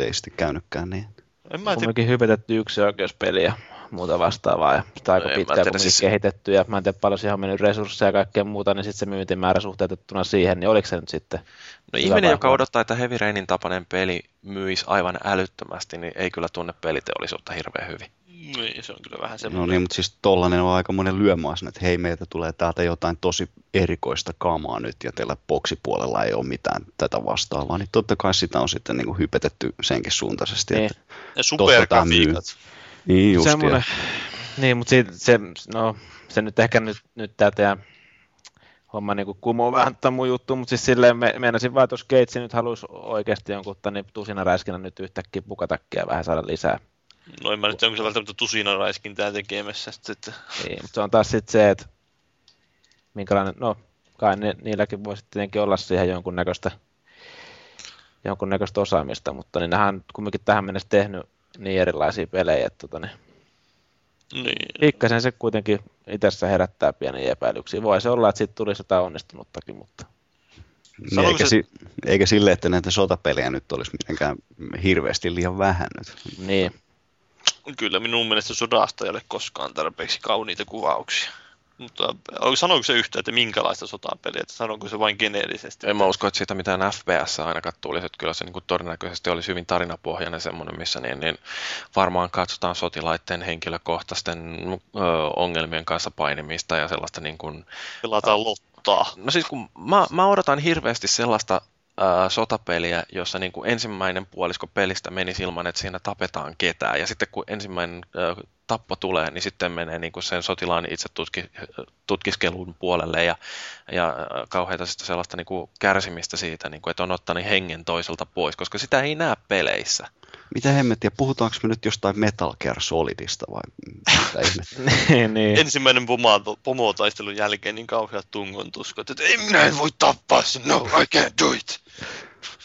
Speaker 3: ei sitten käynytkään niin.
Speaker 4: En mä tiedä,
Speaker 2: Kumminkin hypetetty yksi oikeuspeli ja muuta vastaavaa ja sitä aika
Speaker 5: No
Speaker 2: pitkään
Speaker 5: tiedä,
Speaker 2: kumminkin
Speaker 5: siis-
Speaker 2: kehitetty ja mä en tiedä paljon siihen on mennyt resursseja ja kaikkea muuta, niin sitten se myyntimäärä suhteutettuna siihen, niin oliko se nyt sitten?
Speaker 5: No ihminen, joka odottaa, että Heavy Rainin tapainen peli myisi aivan älyttömästi, niin ei kyllä tunne peliteollisuutta hirveän hyvin.
Speaker 4: niin, se on kyllä vähän
Speaker 3: No
Speaker 4: semmoinen.
Speaker 3: niin, mutta siis tollanen on aika monen lyömaas, että hei meiltä tulee täältä jotain tosi erikoista kamaa nyt ja teillä boksipuolella ei ole mitään tätä vastaavaa, niin totta kai sitä on sitten niin kuin hypetetty senkin suuntaisesti.
Speaker 2: Niin.
Speaker 3: Että,
Speaker 4: Ja supergrafiikat.
Speaker 3: Niin just,
Speaker 2: Semmoinen, niin, mutta siitä, se, no, se nyt ehkä nyt, nyt tämä teidän homma niin kumoo vähän tätä mun juttu, mutta siis silleen me, meinasin vaan, että jos Gates nyt haluaisi oikeasti jonkun niin tusina räiskinä nyt yhtäkkiä pukatakia ja vähän saada lisää.
Speaker 4: No en mä nyt onko se välttämättä tusina raiskintaa tekemässä. Sitten, että...
Speaker 2: Niin, mutta se on taas sitten se, että minkälainen, no kai ne, niilläkin voisi tietenkin olla siihen jonkunnäköistä, jonkunnäköistä osaamista, mutta niin nehän on kumminkin tähän mennessä tehnyt niin erilaisia pelejä, että tota, niin,
Speaker 4: Niin.
Speaker 2: pikkasen se kuitenkin itsessä herättää pieniä epäilyksiä. Voi se olla, että siitä tulisi jotain onnistunuttakin, mutta
Speaker 3: niin, eikä,
Speaker 4: se-
Speaker 3: si, eikä sille, että näitä sotapelejä nyt olisi mitenkään hirveästi liian vähän nyt.
Speaker 2: niin.
Speaker 4: Kyllä minun mielestä sodasta ei ole koskaan tarpeeksi kauniita kuvauksia. Mutta onko- sanoiko se yhtään, että minkälaista sotapeliä, että sanoiko se vain geneerisesti?
Speaker 5: En mä usko, että siitä mitään FPS ainakaan tulisi, että kyllä se niin kuin todennäköisesti olisi hyvin tarinapohjainen semmoinen, missä niin, niin varmaan katsotaan sotilaiden henkilökohtaisten ö, ongelmien kanssa painimista ja sellaista niin kuin,
Speaker 4: Pelataan lottaa.
Speaker 5: no siis kun mä, mä odotan hirveästi sellaista sotapeliä, jossa niin kuin ensimmäinen puolisko pelistä menisi ilman, että siinä tapetaan ketään. Ja sitten kun ensimmäinen ää, tappo tulee, niin sitten menee niin kuin sen sotilaan itse tutki, tutkiskelun puolelle ja, ja kauheita sitä sellaista niin kuin kärsimistä siitä, niin kuin, että on ottanut hengen toiselta pois, koska sitä ei näe peleissä.
Speaker 3: Mitä hemmettiä, puhutaanko me nyt jostain Metal Gear Solidista vai mitä
Speaker 2: niin, niin.
Speaker 4: Ensimmäinen pomo- pomotaistelun jälkeen niin kauheat tungon tuskot, että ei minä en voi tappaa sen, no I can't do it.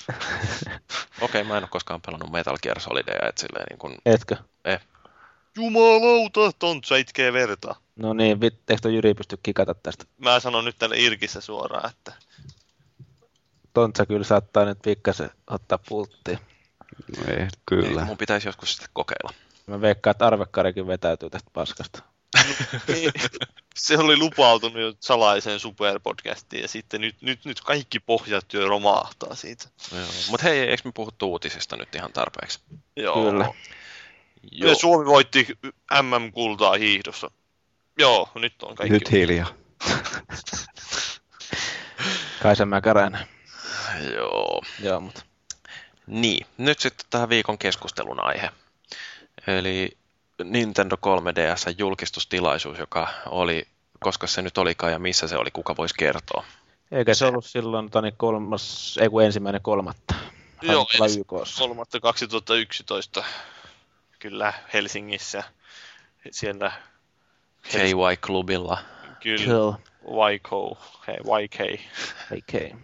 Speaker 5: Okei, mä en ole koskaan pelannut Metal Gear Solidia, että silleen niin kuin,
Speaker 2: Etkö?
Speaker 4: Jumalauta, tontsa itkee verta.
Speaker 2: No niin, vit, eikö toi Jyri pysty kikata tästä?
Speaker 4: Mä sanon nyt tälle Irkissä suoraan, että
Speaker 2: Tontsa kyllä saattaa nyt pikkasen ottaa pulttiin.
Speaker 3: No ei, kyllä.
Speaker 5: mun pitäisi joskus sitten kokeilla.
Speaker 2: Mä veikkaan, että Arvekkarikin vetäytyy tästä paskasta.
Speaker 4: se oli lupautunut jo salaiseen superpodcastiin ja sitten nyt, nyt, nyt kaikki pohjatyö romahtaa siitä.
Speaker 5: Mutta hei, eikö me puhuttu uutisista nyt ihan tarpeeksi?
Speaker 4: Joo.
Speaker 2: Kyllä.
Speaker 4: Ja Suomi voitti MM-kultaa hiihdossa. Joo, nyt on kaikki.
Speaker 3: Nyt hiljaa.
Speaker 2: Kaisa Mäkäräinen.
Speaker 5: Joo.
Speaker 2: Joo, mutta
Speaker 5: Niin, nyt sitten tähän viikon keskustelun aihe. Eli Nintendo 3DS julkistustilaisuus, joka oli, koska se nyt olikaan ja missä se oli, kuka voisi kertoa.
Speaker 2: eikä se ollut silloin tani kolmas, ei kun ensimmäinen kolmatta.
Speaker 4: Joo, kolmatta 2011 kyllä Helsingissä. Siellä
Speaker 5: KY-klubilla.
Speaker 4: kyllä
Speaker 2: Kill.
Speaker 4: YK, hei, YK.
Speaker 2: Okay.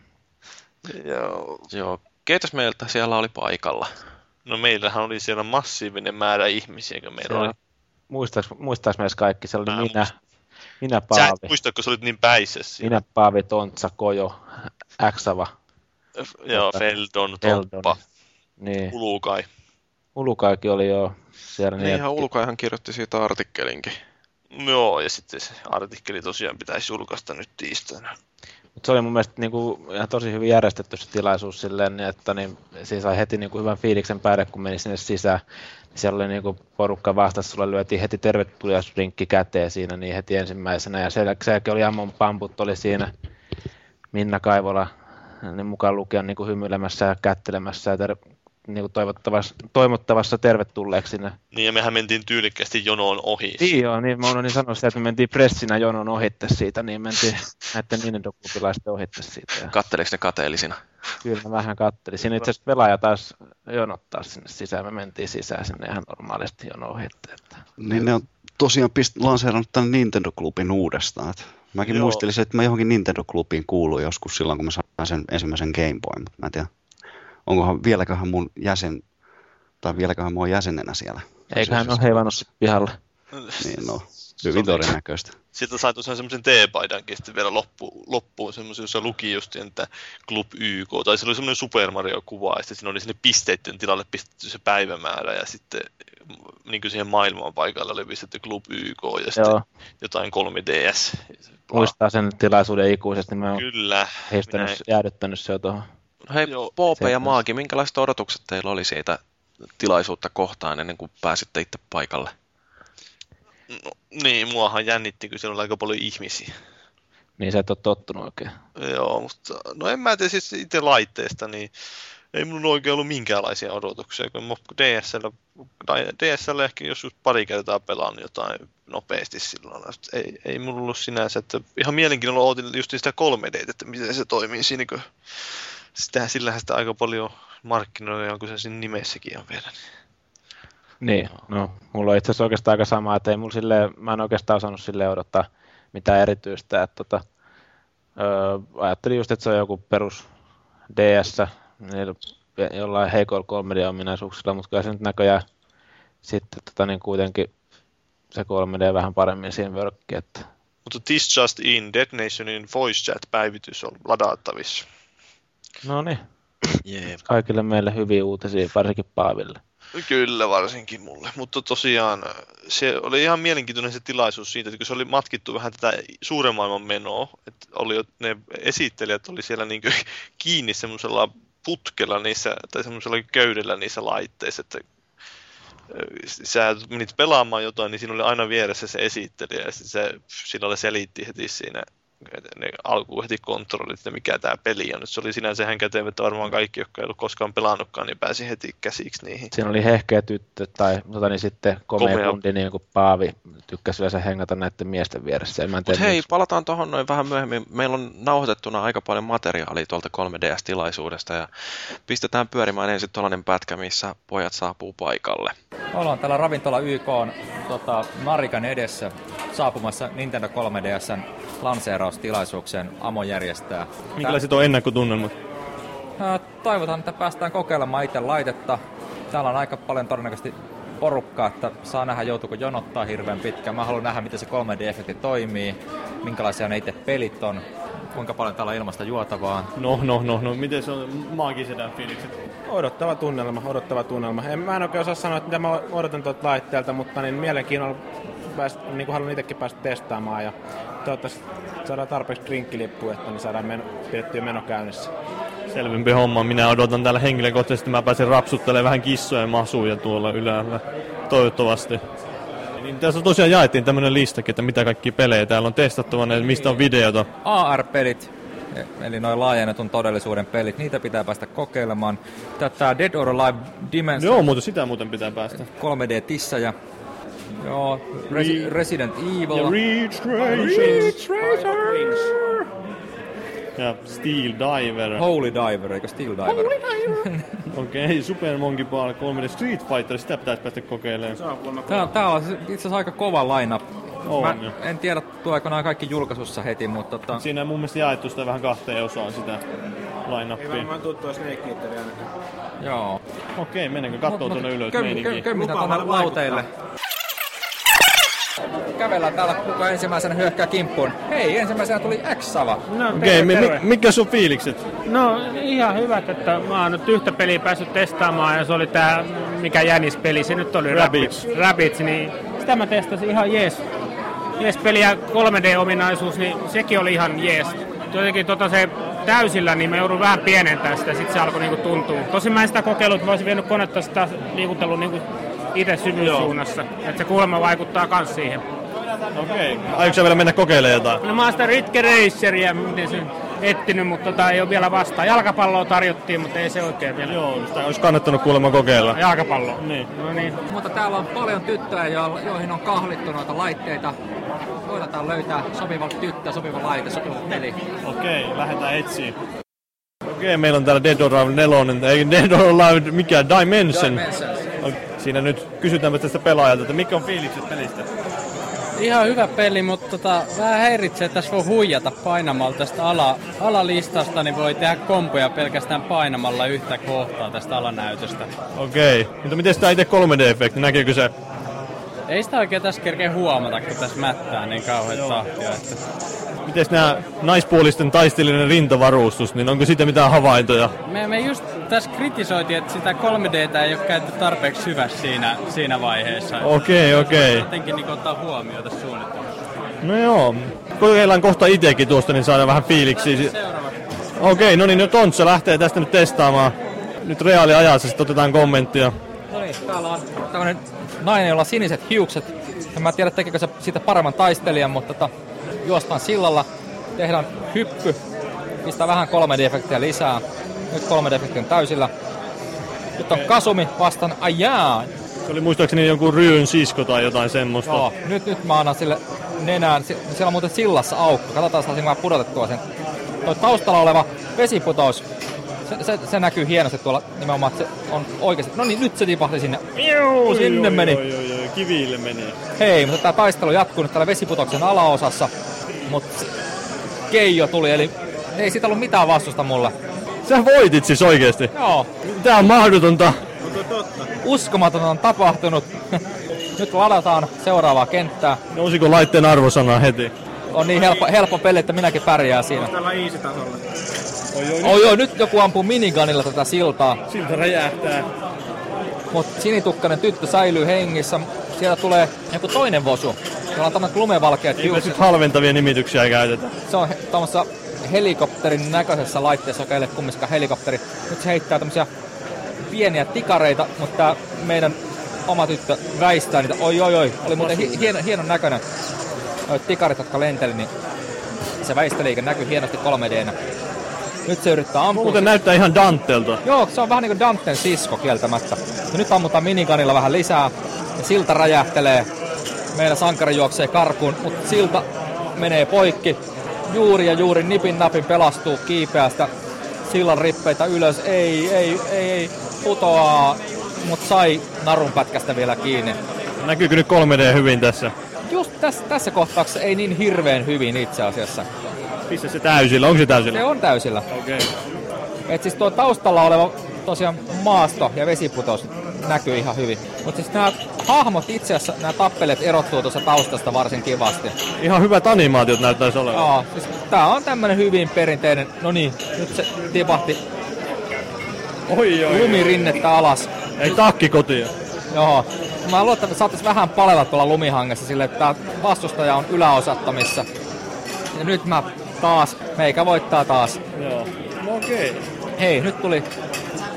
Speaker 4: Joo.
Speaker 5: Joo, keitäs meiltä siellä oli paikalla?
Speaker 4: No meillähän oli siellä massiivinen määrä ihmisiä, kun meillä
Speaker 2: Siellä,
Speaker 4: oli.
Speaker 2: muistaaks, muistaaks meistä kaikki? Se oli
Speaker 4: Mä
Speaker 2: minä, minä
Speaker 4: Sä et
Speaker 2: Paavi,
Speaker 4: muista, kun sä olit niin päisessä siinä.
Speaker 2: minä Paavi, Tontsa, Kojo, Äksava,
Speaker 4: Joo, Feldon,
Speaker 2: Eldon.
Speaker 4: Toppa,
Speaker 2: niin.
Speaker 4: Ulukai.
Speaker 2: Ulukaikin oli jo siellä.
Speaker 5: Niin ihan
Speaker 2: että-
Speaker 5: ulkoahan kirjoitti siitä artikkelinkin.
Speaker 4: Joo, ja sitten se artikkeli tosiaan pitäisi julkaista nyt tiistaina.
Speaker 2: Mut se oli mun mielestä niinku ihan tosi hyvin järjestetty se tilaisuus silleen, niin että niin, siinä sai heti niinku hyvän fiiliksen päälle, kun meni sinne sisään. Siellä oli niinku porukka vastassa, sulle lyötiin heti tervetuliaisrinkki käteen siinä niin heti ensimmäisenä. Ja sen jälkeen oli Ammon Pamput oli siinä, Minna Kaivola, niin mukaan lukien niinku hymyilemässä ja kättelemässä ja ter- niin kuin toivottavassa, toivottavassa tervetulleeksi sinne.
Speaker 4: Niin, ja mehän mentiin tyylikkästi jonoon ohi.
Speaker 2: Niin joo, niin mä unohdin sanoa sitä, että me mentiin pressinä jonon ohitte siitä, niin mentiin näiden Nintendo-klubilaisten ohitte siitä. Ja
Speaker 1: Katteliko ne kateellisina?
Speaker 2: kyllä mä vähän kattelin. Siinä itse asiassa pelaaja taas jonottaa sinne sisään. Me mentiin sisään sinne ihan normaalisti jono ohitte. Että...
Speaker 3: Niin ne on tosiaan pist- lanseerannut tämän Nintendo-klubin uudestaan. Et mäkin
Speaker 4: Joo.
Speaker 3: muistelin, että mä johonkin Nintendo-klubiin kuuluin joskus silloin, kun mä sain sen ensimmäisen Game Boy, mutta mä en tiedä, onkohan vieläköhän mun jäsen, tai vieläköhän mua on jäsenenä siellä.
Speaker 2: Eiköhän ole heivannut pihalle.
Speaker 3: Niin no, hyvin todennäköistä.
Speaker 4: Sitten sai tosiaan semmoisen teepaidankin sitten vielä loppu, loppuun semmoisen, jossa luki just, että Club YK, tai se oli semmoinen Super Mario-kuva, ja sitten siinä oli sinne pisteiden tilalle pistetty se päivämäärä, ja sitten niin kuin siihen maailman paikalle oli pistetty Club YK, ja sitten
Speaker 2: Joo,
Speaker 4: jotain 3DS.
Speaker 2: muistaa sen tilaisuuden ikuisesti. Mä oon
Speaker 4: Kyllä.
Speaker 2: heistänyt,
Speaker 4: minä-
Speaker 2: jäädyttänyt se jo tuohon.
Speaker 1: Hei,
Speaker 4: Joo,
Speaker 1: Poope ja Maagi, minkälaiset odotukset teillä oli siitä tilaisuutta kohtaan ennen kuin pääsitte itse paikalle?
Speaker 4: No, niin, muahan jännitti, kun siellä oli aika paljon ihmisiä.
Speaker 2: Niin sä et ole tottunut oikein.
Speaker 4: Joo, mutta no en mä tiedä siis itse laitteesta, niin ei mun oikein ollut minkäänlaisia odotuksia, kun mä DSL, DSL ehkä joskus pari kertaa pelannut jotain nopeasti silloin. että Ei, ei mulla ollut sinänsä, että ihan mielenkiinnolla ootin just sitä 3D, että miten se toimii siinä, kun sitä, sillähän sitä aika paljon markkinoilla, kun se siinä nimessäkin on vielä.
Speaker 2: Niin, no mulla on itse asiassa oikeastaan aika sama, että ei mulla silleen, mä en oikeastaan osannut sille odottaa mitään erityistä, että tota, öö, ajattelin just, että se on joku perus DS, niillä jollain heikoilla 3D-ominaisuuksilla, mutta kyllä se nyt näköjään sitten tota, niin kuitenkin se 3D vähän paremmin siinä vörkki, että
Speaker 4: Mutta This Just In, Dead Nationin voice chat-päivitys on ladattavissa.
Speaker 2: No niin,
Speaker 1: Jee.
Speaker 2: kaikille meille hyviä uutisia, varsinkin Paaville.
Speaker 4: Kyllä, varsinkin mulle. Mutta tosiaan se oli ihan mielenkiintoinen se tilaisuus siitä, että kun se oli matkittu vähän tätä suuren maailman menoa, että oli ne esittelijät oli siellä niin kiinni semmoisella putkella niissä, tai semmoisella köydellä niissä laitteissa, että sä menit pelaamaan jotain, niin siinä oli aina vieressä se esittelijä, ja se sillä selitti heti siinä ne alkuun heti kontrollit, että mikä tämä peli on. Nyt se oli sinänsä ihan kätevä, että varmaan kaikki, jotka ei ollut koskaan pelannutkaan, niin pääsi heti käsiksi niihin.
Speaker 2: Siinä oli hehkeä tyttö tai tota, niin sitten komea,
Speaker 4: Komea.
Speaker 2: kundi, niin kuin Paavi tykkäsi yleensä hengata näiden miesten vieressä.
Speaker 1: Mutta hei,
Speaker 2: miksi.
Speaker 1: palataan tuohon noin vähän myöhemmin. Meillä on nauhoitettuna aika paljon materiaalia tuolta 3DS-tilaisuudesta ja pistetään pyörimään ensin tuollainen pätkä, missä pojat saapuu paikalle.
Speaker 6: Ollaan täällä ravintola YK on tota, Marikan edessä saapumassa Nintendo 3DSn lanseeraustilaisuukseen Amo järjestää.
Speaker 7: Minkälaiset on ennakkotunnelmat?
Speaker 6: Ää, Toivotaan, että päästään kokeilemaan itse laitetta. Täällä on aika paljon todennäköisesti porukkaa, että saa nähdä joutuuko jonottaa hirveän pitkään. Mä haluan nähdä, miten se 3D-efekti toimii, minkälaisia ne itse pelit on, kuinka paljon täällä on ilmasta juotavaa.
Speaker 7: No, no, no, no. Miten se on maagisedän fiilikset?
Speaker 8: Odottava tunnelma, odottava tunnelma. En, mä en oikein osaa sanoa, että mitä mä odotan tuolta laitteelta, mutta niin mielenkiinnolla pääst, niin kuin haluan itsekin päästä testaamaan ja toivottavasti saadaan tarpeeksi drinkkilippuja, että niin saadaan meno, pidettyä meno käynnissä.
Speaker 7: Selvempi homma. Minä odotan täällä henkilökohtaisesti, mä pääsen rapsuttelemaan vähän kissojen masuja tuolla ylhäällä. Toivottavasti. Niin tässä tosiaan jaettiin tämmönen listakin, että mitä kaikki pelejä täällä on testattavana ja mistä on videota.
Speaker 6: AR-pelit, eli noin laajennetun todellisuuden pelit, niitä pitää päästä kokeilemaan. Tätä Dead or Alive Dimension
Speaker 7: Joo, mutta sitä muuten pitää päästä.
Speaker 6: 3D-tissejä. Joo, Resi- Resident Evil.
Speaker 7: Ja Reach Racer. Ja Steel Diver.
Speaker 6: Holy Diver, eikö Steel Diver?
Speaker 7: Okei, okay, Super Monkey Ball 3D Street Fighter, sitä pitäisi päästä kokeilemaan.
Speaker 6: Tää, tää on itse asiassa aika kova lineup.
Speaker 7: On
Speaker 6: Mä
Speaker 7: jo.
Speaker 6: en tiedä, tuleeko nämä kaikki julkaisussa heti, mutta tota,
Speaker 7: Siinä on mun mielestä jaettu sitä vähän kahteen osaan sitä
Speaker 8: Ei
Speaker 7: line-upia.
Speaker 8: varmaan tuttua Snake Eateria ainakaan.
Speaker 6: joo.
Speaker 7: Okei, mennäänkö kattoo tuonne ylös meininkiin?
Speaker 6: köm- Kömmitään tuonne lauteille. Kävellään täällä, kuka ensimmäisenä hyökkää kimppuun. Hei, ensimmäisenä tuli X-Sava.
Speaker 8: No,
Speaker 7: Okei,
Speaker 8: terve,
Speaker 7: mi-
Speaker 8: terve.
Speaker 7: mi- mitkä sun fiilikset?
Speaker 8: No ihan hyvät, että mä oon nyt yhtä peliä päässyt testaamaan ja se oli tää, mikä Jänis-peli, se nyt oli
Speaker 7: Rabbids.
Speaker 8: Rabbids, niin sitä mä testasin ihan jees. Jees peli ja 3D-ominaisuus, niin sekin oli ihan jees. Jotenkin tota se täysillä, niin mä joudun vähän pienentää sitä, sit se alkoi niinku tuntua. Tosin mä en sitä kokeillut, mä olisin vienyt konetta sitä liikutellut niinku itse syvyyssuunnassa. Että se kuulemma vaikuttaa kans siihen.
Speaker 7: Okei. Aiotko sä vielä mennä kokeilemaan jotain?
Speaker 8: No mä oon sitä Ritke Raceria, miten se etsinyt, mutta tota, ei ole vielä vastaan. Jalkapalloa tarjottiin, mutta ei se oikein vielä.
Speaker 7: Joo, sitä olisi kannattanut kuulemma kokeilla.
Speaker 8: Jalkapallo.
Speaker 7: Niin.
Speaker 8: No niin.
Speaker 6: Mutta täällä on paljon tyttöjä, jo- joihin on kahlittu noita laitteita. Koitetaan löytää sopiva tyttö, sopiva laite, sopiva peli.
Speaker 7: Okei, lähdetään etsiin. Okei, meillä on täällä Dead or Alive 4, ei Dead or Alive, mikä, Dimension.
Speaker 6: Dimensions.
Speaker 7: Siinä nyt kysytäänpä tästä pelaajalta, että mikä on fiilikset pelistä?
Speaker 9: Ihan hyvä peli, mutta tota, vähän häiritsee, että tässä voi huijata painamalla tästä ala, alalistasta, niin voi tehdä kompoja pelkästään painamalla yhtä kohtaa tästä alanäytöstä.
Speaker 7: Okei, mutta miten tämä itse 3D-efekti, näkyykö se?
Speaker 9: Ei sitä oikein tässä kerkeä huomata, kun tässä mättää niin kauhean tahtia. Että...
Speaker 7: Miten nämä naispuolisten taistelijoiden rintavarustus, niin onko siitä mitään havaintoja?
Speaker 9: Me, me just tässä kritisoitiin, että sitä 3Dtä ei ole käytetty tarpeeksi syvässä siinä, siinä vaiheessa.
Speaker 7: Okei, okei.
Speaker 9: Jotenkin niin ottaa huomioon tässä suunnittelussa.
Speaker 7: No joo, kokeillaan kohta itsekin tuosta, niin saadaan vähän fiiliksiä. Okei, no niin, nyt Tontsa lähtee tästä nyt testaamaan. Nyt reaaliajassa sitten otetaan kommenttia.
Speaker 6: No niin, täällä on tämmönen nainen, jolla on siniset hiukset. En mä tiedä, tekekö se siitä paremman taistelijan, mutta tota, juostaan sillalla, tehdään hyppy, pistää vähän 3D-efektiä lisää. Nyt 3D-efekti on täysillä. Nyt on Kasumi vastaan, ai jaa,
Speaker 7: Se oli muistaakseni jonkun ryyn sisko tai jotain semmoista.
Speaker 6: Joo, nyt, nyt mä annan sille nenään. Si- Siellä on muuten sillassa aukko. Katsotaan, saisinko mä pudotettua sen. Toi taustalla oleva vesiputous, se, se, se näkyy hienosti tuolla nimenomaan, että se on oikeasti. No niin, nyt se tipahti sinne. Iu, sinne
Speaker 7: Oi,
Speaker 6: meni.
Speaker 7: Oi, oi, oi, kiville meni.
Speaker 6: Hei, mutta tämä taistelu jatkuu nyt täällä vesiputoksen alaosassa. Mutta Keijo tuli, eli ei siitä ollut mitään vastusta mulle.
Speaker 7: Sä voitit siis oikeesti.
Speaker 6: Joo,
Speaker 7: Tää on mahdotonta.
Speaker 6: uskomaton on tapahtunut. nyt ladataan seuraavaa kenttää.
Speaker 7: Nousiko laitteen arvosana heti?
Speaker 6: On niin helppo, helppo peli, että minäkin pärjään siinä.
Speaker 8: Tällä easy tasolla.
Speaker 6: Oh joo, nyt joku ampuu minigunilla tätä siltaa,
Speaker 7: Siltä räjähtää.
Speaker 6: mutta sinitukkainen tyttö säilyy hengissä. Sieltä tulee joku toinen vosu, jolla on tämmöiset lumevalkeat
Speaker 7: Eipä
Speaker 6: hiukset.
Speaker 7: sit halventavia nimityksiä käytetä.
Speaker 6: Se on tämmöisessä helikopterin näköisessä laitteessa, joka ei ole kumminkaan helikopteri. Nyt se heittää tämmöisiä pieniä tikareita, mutta meidän oma tyttö väistää niitä. Oi oi oi, oli muuten hi- hieno, hienon näköinen. Noi tikarit, jotka lenteli, niin se väisteliike näkyy hienosti 3Dnä. Nyt se yrittää ampua.
Speaker 7: Muuten näyttää ihan Dantelta.
Speaker 6: Joo, se on vähän niin kuin Danten sisko kieltämättä. Ja nyt ammutaan minikanilla vähän lisää. Ja silta räjähtelee. Meidän sankari juoksee karkuun, mutta silta menee poikki. Juuri ja juuri nipin napin pelastuu kiipeästä. Sillan rippeitä ylös. Ei, ei, ei, ei. Putoaa. Mutta sai narun pätkästä vielä kiinni.
Speaker 7: Näkyykö nyt 3D hyvin tässä?
Speaker 6: Just tässä, tässä kohtauksessa ei niin hirveän hyvin itse asiassa.
Speaker 7: Missä se täysillä? Onko se täysillä?
Speaker 6: Se on täysillä.
Speaker 7: Okei.
Speaker 6: Et siis tuo taustalla oleva tosiaan maasto ja vesiputous näkyy ihan hyvin. Mutta siis nämä hahmot itse asiassa, nämä tappeleet erottuu tuossa taustasta varsin kivasti.
Speaker 7: Ihan hyvät animaatiot näyttäisi olevan.
Speaker 6: Joo, siis tää on tämmönen hyvin perinteinen, no niin, nyt se tipahti
Speaker 7: Oi, oi,
Speaker 6: lumirinnettä alas.
Speaker 7: Ei takki kotiin.
Speaker 6: Joo. Mä luulen, että saatais vähän palella tuolla lumihangessa sille, että tää vastustaja on yläosattomissa. Ja nyt mä taas, meikä voittaa taas.
Speaker 7: Joo. No okei.
Speaker 6: Hei, nyt tuli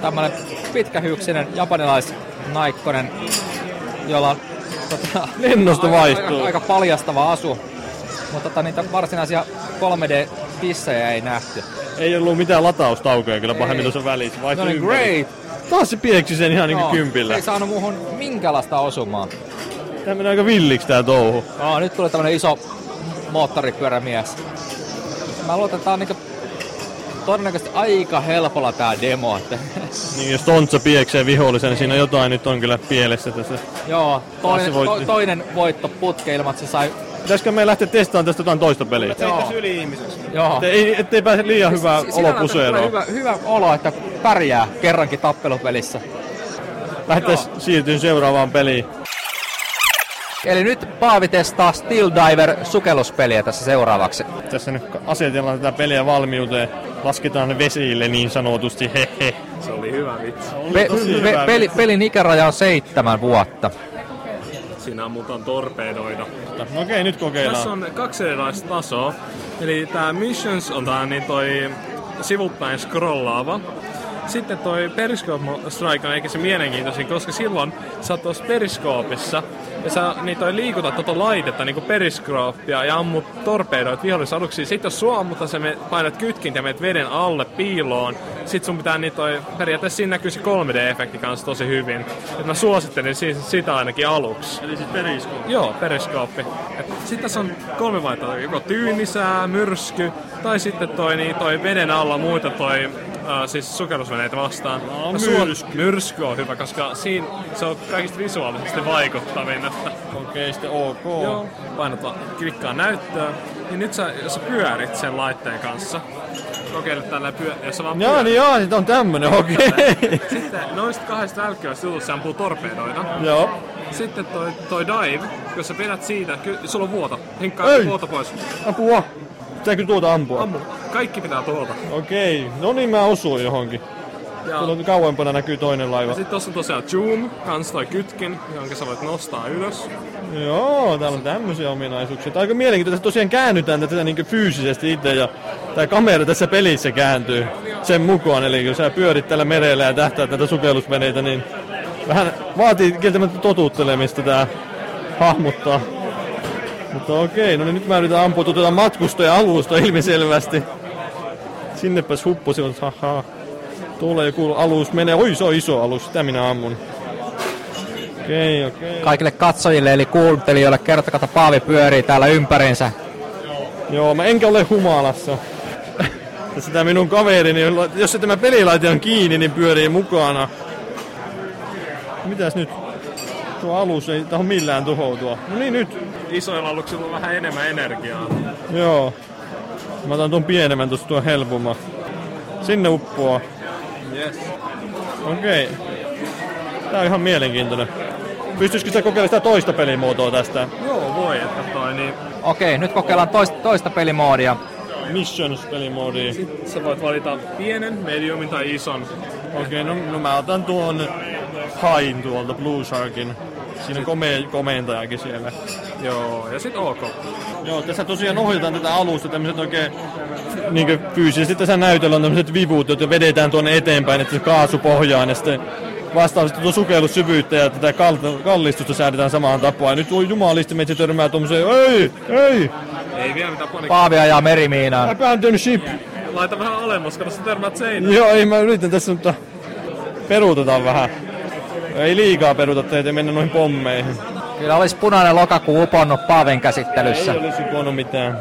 Speaker 6: tämmönen pitkähyksinen japanilaisnaikkonen, jolla on tota,
Speaker 7: Lennosta
Speaker 6: aika,
Speaker 7: vaihtuu.
Speaker 6: aika, aika paljastava asu. Mutta tota, niitä varsinaisia 3D-tissejä ei nähty.
Speaker 7: Ei ollut mitään lataustaukoja kyllä pahemmin tuossa välissä.
Speaker 6: No
Speaker 7: Vaihtui
Speaker 6: niin,
Speaker 7: ympäri.
Speaker 6: great!
Speaker 7: Taas se pieksi sen ihan niinku
Speaker 6: Joo,
Speaker 7: kympillä.
Speaker 6: Ei saanut muuhun minkälaista osumaa.
Speaker 7: Tää menee aika villiksi tää touhu.
Speaker 6: Joo, nyt tuli tämmönen iso moottoripyörämies. Mä luulen, että tää on niinku todennäköisesti aika helpolla tää demo. Että,
Speaker 7: Niin jos Tontsa pieksee vihollisen, niin siinä jotain nyt on kyllä pielessä tässä.
Speaker 6: joo, toinen,
Speaker 7: se voitti.
Speaker 6: to, toinen voitto putke ilman, että se sai...
Speaker 7: Pitäisikö me lähteä testaamaan tästä jotain toista peliä?
Speaker 6: Joo,
Speaker 8: yli-ihmiseksi.
Speaker 6: joo.
Speaker 7: Ei, ettei pääse liian hyvää
Speaker 6: Si- sinällään
Speaker 7: olo
Speaker 6: tulee
Speaker 7: puseeroon.
Speaker 6: Hyvä, hyvä olo, että pärjää kerrankin tappelupelissä.
Speaker 7: Lähdettäis siirtyyn seuraavaan peliin.
Speaker 6: Eli nyt Paavi testaa Steel Diver sukelluspeliä tässä seuraavaksi.
Speaker 7: Tässä nyt asetellaan tätä peliä valmiuteen. Lasketaan ne vesille niin sanotusti, hehe.
Speaker 8: Se oli hyvä vitsi.
Speaker 6: Pe-
Speaker 7: tosi
Speaker 6: pe-
Speaker 7: hyvä
Speaker 6: peli, pelin ikäraja on seitsemän vuotta.
Speaker 10: Siinä ammutaan torpedoida.
Speaker 7: No okei, nyt kokeillaan.
Speaker 10: Tässä on kaksi erilaista tasoa. Eli tää Missions on tää niin toi sivupäin scrollaava. Sitten toi Periscope Strike on eikä se mielenkiintoisin, koska silloin sä oot tuossa periskoopissa ja sä niin toi liikutat tota laitetta niinku periskooppia ja ammut torpedoit vihollisaluksia. Sitten jos sua ammuttaa, sä menet, painat kytkintä ja menet veden alle piiloon. Sitten sun pitää niin toi, periaatteessa siinä näkyy se 3D-efekti kanssa tosi hyvin. Et mä suosittelen siis sitä ainakin aluksi.
Speaker 7: Eli siis periskooppi.
Speaker 10: Joo, periskooppi. Sitten tässä on kolme vaihtoehtoa, joko tyynisää, myrsky, tai sitten toi, niin toi veden alla muita toi Uh, siis sukellusveneitä vastaan.
Speaker 7: No,
Speaker 10: suo-
Speaker 7: myrsky.
Speaker 10: myrsky on hyvä, koska siinä se on kaikista visuaalisesti vaikuttavin. Että
Speaker 7: Okei, sitten ok.
Speaker 10: Joo, painat klikkaa näyttöä. Niin nyt sä, jos sä pyörit sen laitteen kanssa, kokeile tällä pyö... Jos vaan pyörit,
Speaker 7: niin jaa, sit on tämmönen, okei.
Speaker 10: Sitten noista kahdesta välkkyvästä jutusta se ampuu torpedoita.
Speaker 7: Joo.
Speaker 10: Sitten toi, toi dive, jos sä pidät siitä, ky- sulla on vuoto. Hinkkaa
Speaker 7: Ei.
Speaker 10: vuoto pois.
Speaker 7: Apua. Pitääkö tuota ampua?
Speaker 10: Ammu. Kaikki pitää tuolta.
Speaker 7: Okei, no niin mä osuin johonkin.
Speaker 10: Ja,
Speaker 7: Tuolla kauempana näkyy toinen laiva.
Speaker 10: ja sitten tossa on tosiaan zoom, kans toi kytkin, jonka sä voit nostaa ylös.
Speaker 7: Joo, täällä on tämmöisiä ominaisuuksia. Tämä on aika mielenkiintoista, että tosiaan käännytään tätä niin fyysisesti itse ja tämä kamera tässä pelissä kääntyy sen mukaan. Eli kun sä pyörit tällä merellä ja tähtäät näitä sukellusveneitä, niin vähän vaatii kieltämättä totuuttelemista tää hahmottaa. Mutta okei, no niin nyt mä yritän ampua tuota matkustaja-alusta ilmiselvästi. Sinnepäs hupposi, mutta haha. Tuolla joku alus menee. Oi, se on iso alus, sitä minä ammun. Okei, okei.
Speaker 6: Kaikille katsojille eli kuuntelijoille kertokaa, että Paavi pyörii täällä ympärinsä.
Speaker 7: Joo, mä enkä ole humalassa. Tässä tää minun kaverini, jos se tämä pelilaite on kiinni, niin pyörii mukana. Mitäs nyt? Tuo alus ei taho millään tuhoutua. No niin nyt.
Speaker 10: Isoilla aluksilla on vähän enemmän energiaa.
Speaker 7: Joo. Mä otan tuon pienemmän tuosta tuon helpomman. Sinne uppoaa.
Speaker 10: Yes.
Speaker 7: Okei. Tää on ihan mielenkiintoinen. Pystyisikö sitä kokeilemaan sitä toista pelimuotoa tästä?
Speaker 10: Joo, voi, että toi niin...
Speaker 6: Okei, nyt kokeillaan toista, toista pelimoodia.
Speaker 7: Missions-pelimoodi.
Speaker 10: Sitten sä voit valita pienen, mediumin tai ison.
Speaker 7: Okei, no, no mä otan tuon Hain tuolta Blue Sharkin. Siinä on komea, komentajakin siellä.
Speaker 10: Joo, ja sit OK.
Speaker 7: Joo, tässä tosiaan ohjataan tätä alusta tämmöiset oikein niin fyysisesti tässä näytöllä on tämmöiset vivut, joita vedetään tuonne eteenpäin, että se kaasu pohjaan ja sitten vastaavasti tuo sukellussyvyyttä ja tätä kal- kallistusta säädetään samaan tapaan. Ja nyt voi jumalisti meitä törmää tuommoiseen, ei, ei,
Speaker 10: Ei vielä mitään panikkaa.
Speaker 6: Paavi ajaa merimiinaan.
Speaker 7: abandon ship.
Speaker 10: Laita vähän alemmas, kato sä törmäät seinään.
Speaker 7: Joo, ei mä yritän tässä, mutta peruutetaan vähän. Ei liikaa peruuta teitä mennä noihin pommeihin.
Speaker 6: Kyllä olisi punainen lokakuu uponnut Paavin käsittelyssä.
Speaker 7: Ei olisi voinut mitään.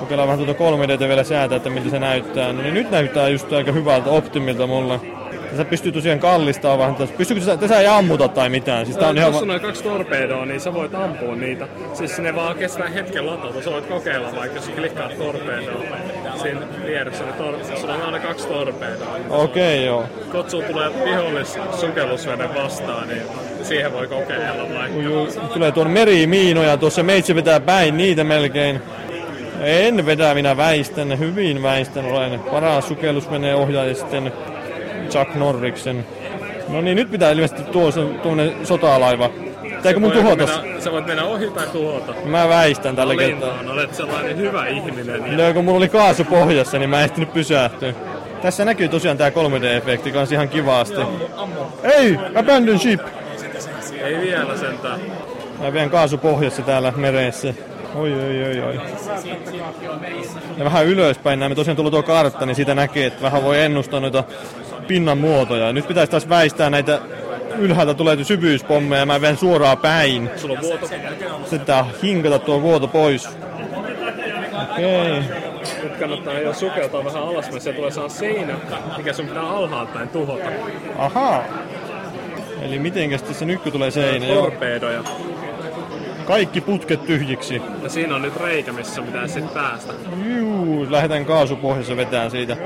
Speaker 7: Kokeillaan vähän tuota 3Dtä vielä säätää, että miltä se näyttää. No niin nyt näyttää just aika hyvältä optimilta mulle. Tässä pystyy tosiaan kallistaa vähän. Tässä. Pystyykö tässä, tässä ei ammuta tai mitään? Siis tää on ihan...
Speaker 10: Jos
Speaker 7: Va-
Speaker 10: on noin kaksi torpedoa, niin sä voit ampua niitä. Siis ne vaan kestää hetken latautua. Sä voit kokeilla vaikka, jos klikkaat torpedoa. Siinä vieressä ne tor- sulla on aina kaksi torpedoa.
Speaker 7: Okei, okay, joo.
Speaker 10: Kotsuun tulee vihollis sukellusvene vastaan, niin siihen voi kokeilla vaikka.
Speaker 7: Juu, Tulee tuon merimiinoja, tuossa meitsi vetää päin niitä melkein. En vedä, minä väistän, hyvin väistän, olen paras sukellusveneen ohjaaja sitten Chuck Norriksen. No niin, nyt pitää ilmeisesti tuossa tuommoinen sotalaiva. Pitääkö mun tuhota?
Speaker 10: mennä- Sä voit mennä ohi tai tuhota.
Speaker 7: Mä väistän tällä kertaa.
Speaker 10: Valintaan, olet sellainen hyvä ihminen. Ja
Speaker 7: No, kun mulla oli kaasu pohjassa, niin mä en ehtinyt pysähtyä. Tässä näkyy tosiaan tää 3D-efekti kans ihan kivasti. Ei! Abandon ship!
Speaker 10: ei vielä sentään.
Speaker 7: Mä vien kaasu pohjassa täällä meressä. Oi, oi, oi, oi. Ja vähän ylöspäin näemme tosiaan tullut tuo kartta, niin siitä näkee, että vähän voi ennustaa noita pinnan muotoja. Nyt pitäisi taas väistää näitä ylhäältä tulee syvyyspommeja ja mä vien suoraan päin.
Speaker 10: Sulla on vuoto.
Speaker 7: Sitten tää hinkata tuo vuoto pois. Okei.
Speaker 10: Nyt kannattaa jo sukeltaa vähän alaspäin. Se tulee saa seinä, mikä sun pitää alhaaltaan tuhota.
Speaker 7: Ahaa. Eli mitenkäs tässä nyt kun tulee seinä? Joo. Kaikki putket tyhjiksi.
Speaker 10: Ja siinä on nyt reikä, missä pitää sitten päästä.
Speaker 7: Juu, lähdetään kaasupohjassa vetään siitä.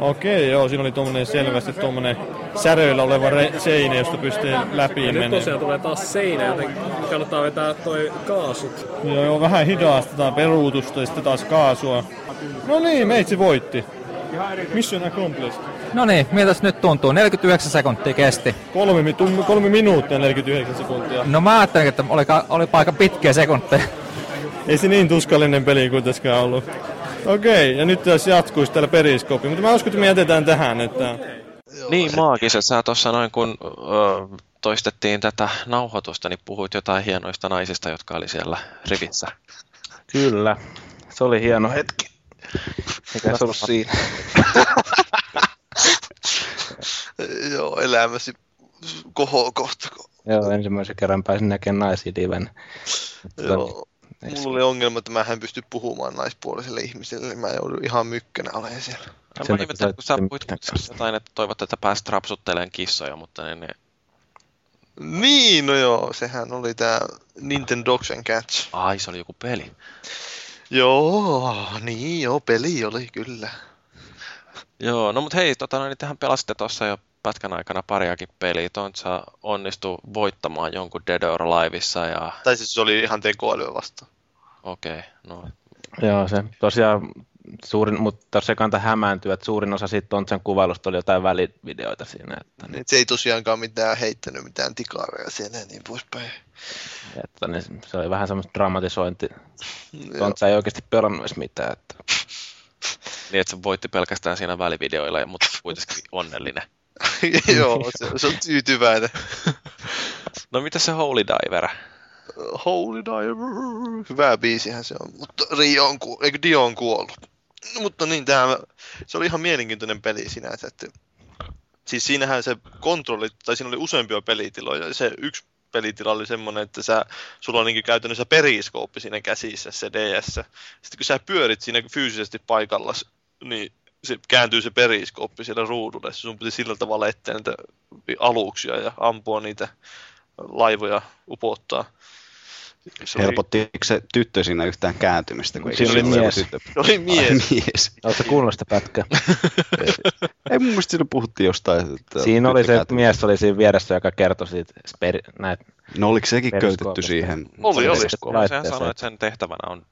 Speaker 7: Okei, joo, siinä oli tuommoinen selvästi tuommoinen säröillä oleva re- seinä, josta pystyy läpi
Speaker 10: Ja nyt tosiaan tulee taas seinä, joten kannattaa vetää toi kaasut.
Speaker 7: Joo, joo, vähän hidastetaan peruutusta ja sitten taas kaasua. No niin, meitsi voitti. Mission accomplished.
Speaker 6: No niin, miltäs nyt tuntuu? 49 sekuntia kesti.
Speaker 7: Kolme, kolme minuuttia 49 sekuntia.
Speaker 6: No mä ajattelin, että oli, oli aika pitkiä sekunteja.
Speaker 7: Ei se niin tuskallinen peli kuitenkaan ollut. Okei, ja nyt tässä jatkuisi täällä periskooppi, mutta mä uskon, että me jätetään tähän, että
Speaker 1: Niin maagisesti. Sä tuossa noin kun ö,
Speaker 5: toistettiin tätä nauhoitusta, niin puhuit jotain hienoista naisista, jotka oli siellä rivissä.
Speaker 2: Kyllä, se oli hieno hetki. Mikä se ollut siinä?
Speaker 4: Joo, elämäsi kohokohta.
Speaker 2: Joo, ensimmäisen kerran pääsin näkemään naisia diven.
Speaker 4: Joo. Mulla oli ongelma, että mä en pysty puhumaan naispuoliselle ihmiselle, niin mä joudun ihan mykkänä olemaan siellä.
Speaker 5: Ja mä ihmettelen, kun sä puhuit jotain, että toivot, että pääsit rapsuttelemaan kissoja, mutta niin, niin...
Speaker 4: Niin, no joo, sehän oli tää Nintendo Dogs and Cats.
Speaker 5: Ai, se oli joku peli.
Speaker 4: Joo, niin joo, peli oli kyllä.
Speaker 5: Joo, no mut hei, tota, no, niin tehän pelasitte tuossa jo pätkän aikana pariakin peliä. Tontsa onnistui voittamaan jonkun Dead or Aliveissa ja...
Speaker 4: Tai siis se oli ihan tekoälyä vastaan.
Speaker 5: Okei, okay, no.
Speaker 2: Joo, se tosiaan suurin, mutta se kanta hämääntyy, että suurin osa siitä Tontsan kuvailusta oli jotain välivideoita siinä. Että...
Speaker 4: Niin, se ei tosiaankaan mitään heittänyt mitään tikareja siellä ja niin poispäin.
Speaker 2: Että niin, se oli vähän semmoista dramatisointi. Tontsa ei oikeasti pelannut edes mitään. Että...
Speaker 5: niin, että se voitti pelkästään siinä välivideoilla, mutta kuitenkin onnellinen.
Speaker 4: Joo, se, se on tyytyväinen.
Speaker 5: no mitä se Holy Diver?
Speaker 4: Holy Diver, hyvä biisihän se on, mutta Rio on, ku, eikö Dio on kuollut. No, mutta niin, tämä, se oli ihan mielenkiintoinen peli sinänsä, että siis siinähän se kontrolli, tai siinä oli useampia pelitiloja, ja se yksi pelitila oli semmoinen, että sä, sulla on niin käytännössä periskooppi siinä käsissä, se DS. Sitten kun sä pyörit siinä fyysisesti paikalla, niin se kääntyy se periskooppi siellä ruudulle. Sun piti sillä tavalla eteen niitä aluksia ja ampua niitä laivoja upottaa.
Speaker 3: Se Helpottiko se tyttö siinä yhtään kääntymistä? Kun
Speaker 2: siinä oli mies.
Speaker 4: Se oli mies.
Speaker 3: mies.
Speaker 2: Oletko kuunnellut sitä pätkää?
Speaker 3: ei mun mielestä siinä puhuttiin jostain. Että
Speaker 2: siinä oli se kääntymistä. mies oli siinä vieressä, joka kertoi siitä speri, näitä
Speaker 3: No oliko sekin köytetty siihen?
Speaker 4: Oli, oli.
Speaker 5: Sehän sanoi, että sen tehtävänä on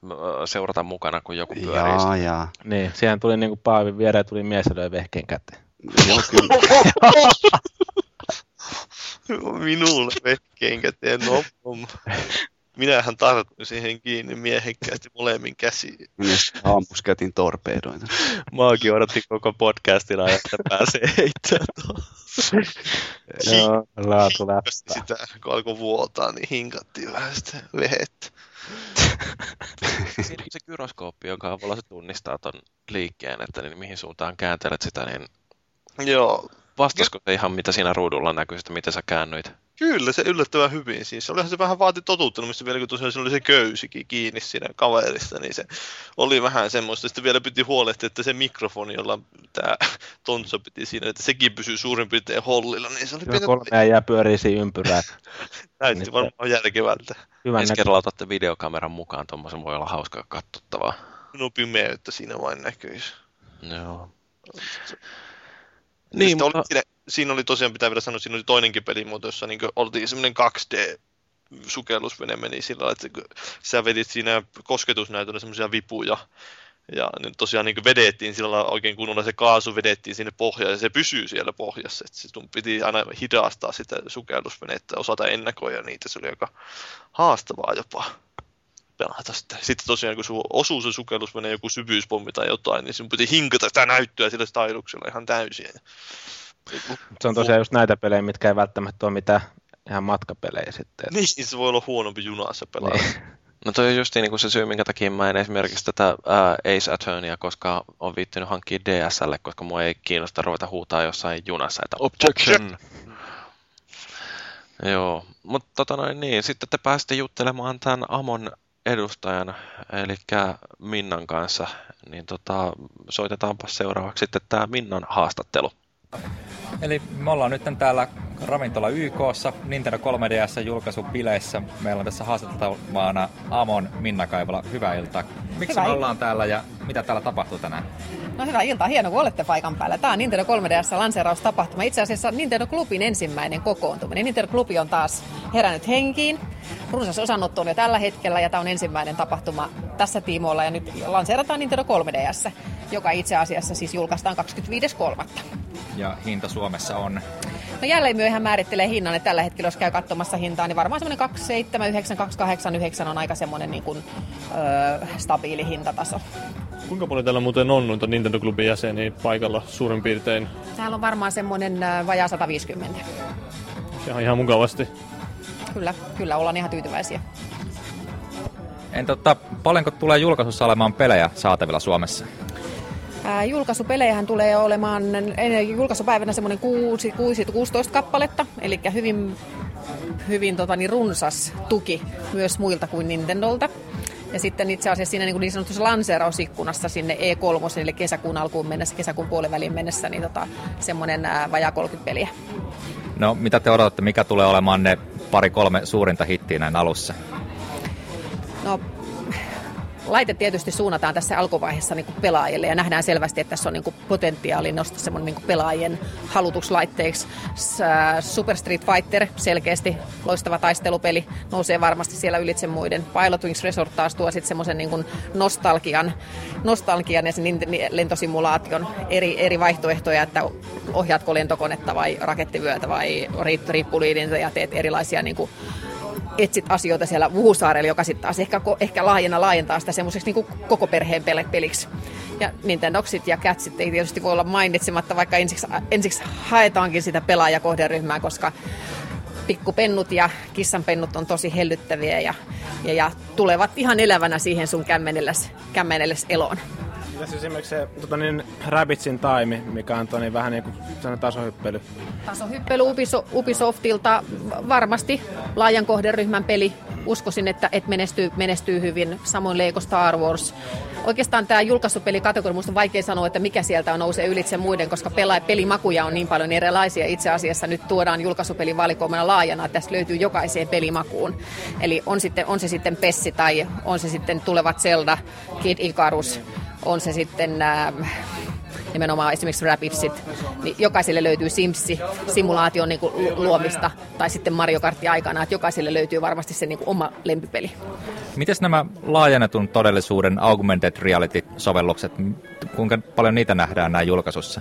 Speaker 5: seurata mukana, kun joku pyörii.
Speaker 3: Jaa, jaa.
Speaker 2: Niin, siihen tuli niinku paavin viereen tuli mies ja löi vehkeen käteen.
Speaker 3: Joo, kyllä.
Speaker 4: Minulle vehkeen käteen, no. Minähän tartun siihen kiinni miehekkäästi molemmin käsiin.
Speaker 3: Minä aamuskätin torpeedoita.
Speaker 5: Maakin odotin koko podcastin ajan, että pääsee heittämään tuohon.
Speaker 2: Joo, laatu läppää.
Speaker 4: Sitä, kun alkoi vuotaa, niin hinkattiin vähän sitä vehettä.
Speaker 5: Siinä se gyroskooppi, jonka avulla se tunnistaa ton liikkeen, että niin mihin suuntaan kääntelet sitä, niin
Speaker 4: Joo.
Speaker 5: Vastasko se ihan mitä siinä ruudulla näkyy, että miten sä käännyit?
Speaker 4: Kyllä, se yllättävän hyvin. Siis olihan se vähän vaati totuttelemista vielä, kun tosiaan siinä oli se köysikin kiinni siinä kaverista, niin se oli vähän semmoista. Sitten vielä piti huolehtia, että se mikrofoni, jolla tämä Tontsa piti siinä, että sekin pysyy suurin piirtein hollilla, niin se oli
Speaker 2: Joo, kolme jää pyörii siinä ympyrää.
Speaker 4: Näytti niin varmaan järkevältä.
Speaker 5: Hyvä Ensi kerralla otatte videokameran mukaan, tuommoisen voi olla hauskaa katsottavaa.
Speaker 4: No pimeyttä siinä vain näkyisi.
Speaker 5: Joo.
Speaker 4: Niin, mutta... oli, siinä, siinä, oli tosiaan, pitää vielä sanoa, siinä oli toinenkin pelimuoto, jossa niin oltiin semmoinen 2D sukellusvene meni sillä lailla, että sä vedit siinä kosketusnäytöllä semmoisia vipuja, ja niin tosiaan niin vedettiin sillä lailla oikein kunnolla se kaasu vedettiin sinne pohjaan ja se pysyy siellä pohjassa. että sun piti aina hidastaa sitä sukellusvenettä, osata ennakoida niitä. Se oli aika haastavaa jopa pelata sitä. Sitten tosiaan, kun sun osuu se sukellusvene joku syvyyspommi tai jotain, niin sun piti hinkata sitä näyttöä sillä stailuksella ihan täysin.
Speaker 2: Se on tosiaan just näitä pelejä, mitkä ei välttämättä ole mitään ihan matkapelejä sitten.
Speaker 4: Niin, se voi olla huonompi junassa pelata. Niin.
Speaker 5: No toi on just niin kuin se syy, minkä takia mä en esimerkiksi tätä ää, Ace Attorneya, koska on viittynyt hankkia DSL, koska mua ei kiinnosta ruveta huutaa jossain junassa, että objection! Joo, mutta tota noin niin, sitten te pääsitte juttelemaan tämän Amon edustajan, eli Minnan kanssa, niin tota, soitetaanpa seuraavaksi sitten tämä Minnan haastattelu.
Speaker 6: Eli me ollaan nyt täällä ravintola YKssa, Nintendo 3DS julkaisupileissä. Meillä on tässä haastattelevana Amon Minna Kaivola. Hyvää iltaa. Miksi Hyvä me ollaan täällä ja mitä täällä tapahtuu tänään?
Speaker 11: No hyvää iltaa, hieno kun olette paikan päällä. Tämä on Nintendo 3DS lanseeraustapahtuma. Itse asiassa Nintendo Clubin ensimmäinen kokoontuminen. Nintendo Clubi on taas herännyt henkiin. Runsas osanotto on jo tällä hetkellä ja tämä on ensimmäinen tapahtuma tässä tiimoilla ja nyt lanseerataan Nintendo 3DS, joka itse asiassa siis julkaistaan 25.3.
Speaker 6: Ja hinta Suomessa on?
Speaker 11: No jälleen myöhään määrittelee hinnan, että tällä hetkellä jos käy katsomassa hintaa, niin varmaan semmoinen 279, 289 on aika semmoinen niin kuin, öö, stabiili hintataso.
Speaker 7: Kuinka paljon täällä muuten on noita Nintendo Clubin jäseniä paikalla suurin piirtein?
Speaker 11: Täällä on varmaan semmoinen vajaa 150.
Speaker 7: ihan, ihan mukavasti.
Speaker 11: Kyllä, kyllä ollaan ihan tyytyväisiä.
Speaker 6: Entä tota, paljonko tulee julkaisussa olemaan pelejä saatavilla Suomessa?
Speaker 11: Ää, julkaisupelejähän tulee olemaan julkaisupäivänä semmoinen 6-16 kappaletta, eli hyvin, hyvin tota, niin runsas tuki myös muilta kuin Nintendolta. Ja sitten itse asiassa siinä niin, niin sanotussa lanseerausikkunassa sinne E3, eli kesäkuun alkuun mennessä, kesäkuun puoliväliin mennessä, niin tota, semmoinen vajaa 30 peliä.
Speaker 6: No, mitä te odotatte, mikä tulee olemaan ne pari-kolme suurinta hittiä näin alussa?
Speaker 11: No, laite tietysti suunnataan tässä alkuvaiheessa niin pelaajille ja nähdään selvästi, että tässä on niin potentiaali nostaa semmoinen niin pelaajien halutuslaitteeksi. Super Street Fighter selkeästi loistava taistelupeli nousee varmasti siellä ylitse muiden. Pilot Wings Resort taas tuo sitten semmoisen niin nostalgian, nostalgian ja sen lentosimulaation eri, eri vaihtoehtoja, että ohjaatko lentokonetta vai rakettivyötä vai riippuliidintä ja teet erilaisia niin kuin etsit asioita siellä Vuhusaarella, joka sitten taas ehkä, ehkä laajena laajentaa sitä semmoiseksi niin koko perheen peliksi. Ja Nintendoxit ja Catsit ei tietysti voi olla mainitsematta, vaikka ensiksi, ensiksi haetaankin sitä pelaajakohderyhmää, koska pikkupennut ja kissanpennut on tosi hellyttäviä ja, ja, ja tulevat ihan elävänä siihen sun kämmenelles, kämmenelles eloon.
Speaker 2: Tässä esimerkiksi se tota niin, Rabbitsin Time, mikä on niin vähän niin kuin tasohyppely.
Speaker 11: Tasohyppely Ubisoftilta varmasti laajan kohderyhmän peli. Uskoisin, että et menestyy, menestyy hyvin. Samoin Lego Star Wars. Oikeastaan tämä julkaisupelikategoria, minusta on vaikea sanoa, että mikä sieltä on nousee ylitse muiden, koska pela- pelimakuja on niin paljon erilaisia. Itse asiassa nyt tuodaan julkaisupeli valikoimana laajana, että tästä löytyy jokaiseen pelimakuun. Eli on, sitten, on se sitten Pessi tai on se sitten tulevat Zelda, Kid Icarus, on se sitten äh, nimenomaan esimerkiksi Rabidsit, niin jokaiselle löytyy Simsi, simulaation niin kuin luomista, tai sitten Mario Kartti aikana, että jokaiselle löytyy varmasti se niin kuin oma lempipeli.
Speaker 6: Miten nämä laajennetun todellisuuden augmented reality-sovellukset, kuinka paljon niitä nähdään näin julkaisussa?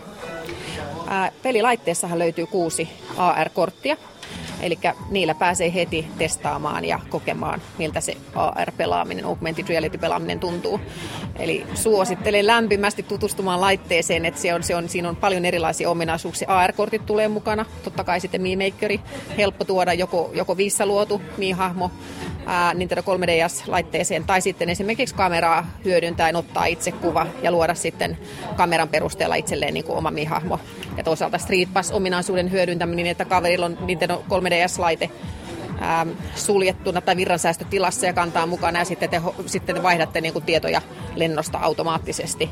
Speaker 11: Ää, pelilaitteessahan löytyy kuusi AR-korttia, Eli niillä pääsee heti testaamaan ja kokemaan, miltä se AR-pelaaminen, augmented reality-pelaaminen tuntuu. Eli suosittelen lämpimästi tutustumaan laitteeseen, että se on, se on, siinä on paljon erilaisia ominaisuuksia. AR-kortit tulee mukana, totta kai sitten Mi Makeri, helppo tuoda joko, joko viissä luotu Mi-hahmo, Nintendo 3DS-laitteeseen tai sitten esimerkiksi kameraa hyödyntäen ottaa itse kuva ja luoda sitten kameran perusteella itselleen niin kuin oma Mi-hahmo. Ja toisaalta Street Pass-ominaisuuden hyödyntäminen, että kaverilla on Nintendo 3DS-laite ähm, suljettuna tai virransäästötilassa ja kantaa mukana ja sitten te, sitten te vaihdatte niin kuin tietoja lennosta automaattisesti.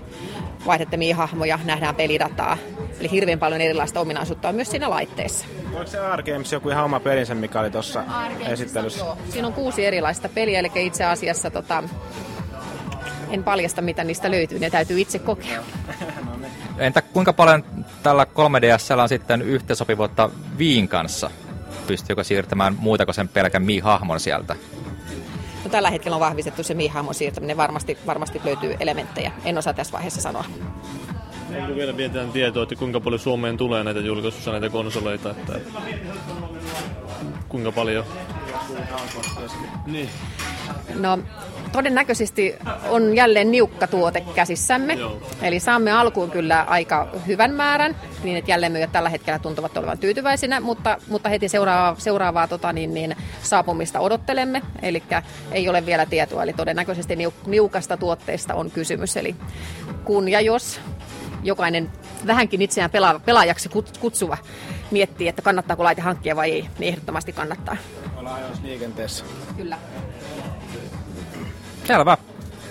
Speaker 11: Vaihdatte mi-hahmoja, nähdään pelidataa. Eli hirveän paljon erilaista ominaisuutta on myös siinä laitteessa.
Speaker 2: Onko se R-Games joku ihan oma pelinsä, mikä oli tuossa esittelyssä? Joo.
Speaker 11: Siinä on kuusi erilaista peliä, eli itse asiassa tota, en paljasta mitä niistä löytyy, ne täytyy itse kokea.
Speaker 6: No niin. Entä kuinka paljon tällä 3DS on sitten yhteensopivuutta Viin kanssa? Pystyykö siirtämään muuta kuin sen pelkän Mi-hahmon sieltä?
Speaker 11: No, tällä hetkellä on vahvistettu se Mi-hahmon siirtäminen. Varmasti, varmasti löytyy elementtejä. En osaa tässä vaiheessa sanoa.
Speaker 7: Onko vielä vietään tietoa, että kuinka paljon Suomeen tulee näitä julkaisussa näitä konsoleita? Että kuinka paljon?
Speaker 11: Niin. No, todennäköisesti on jälleen niukka tuote käsissämme. Joo. Eli saamme alkuun kyllä aika hyvän määrän, niin että jälleen myyjät tällä hetkellä tuntuvat olevan tyytyväisinä, mutta, mutta heti seuraavaa, seuraavaa tota, niin, niin, saapumista odottelemme. Eli ei ole vielä tietoa, eli todennäköisesti niukasta tuotteesta on kysymys. Eli kun ja jos jokainen vähänkin itseään pela- pelaajaksi kutsuva miettii, että kannattaako laite hankkia vai ei, niin ehdottomasti kannattaa.
Speaker 2: Ollaan liikenteessä.
Speaker 11: Kyllä.
Speaker 6: Selvä.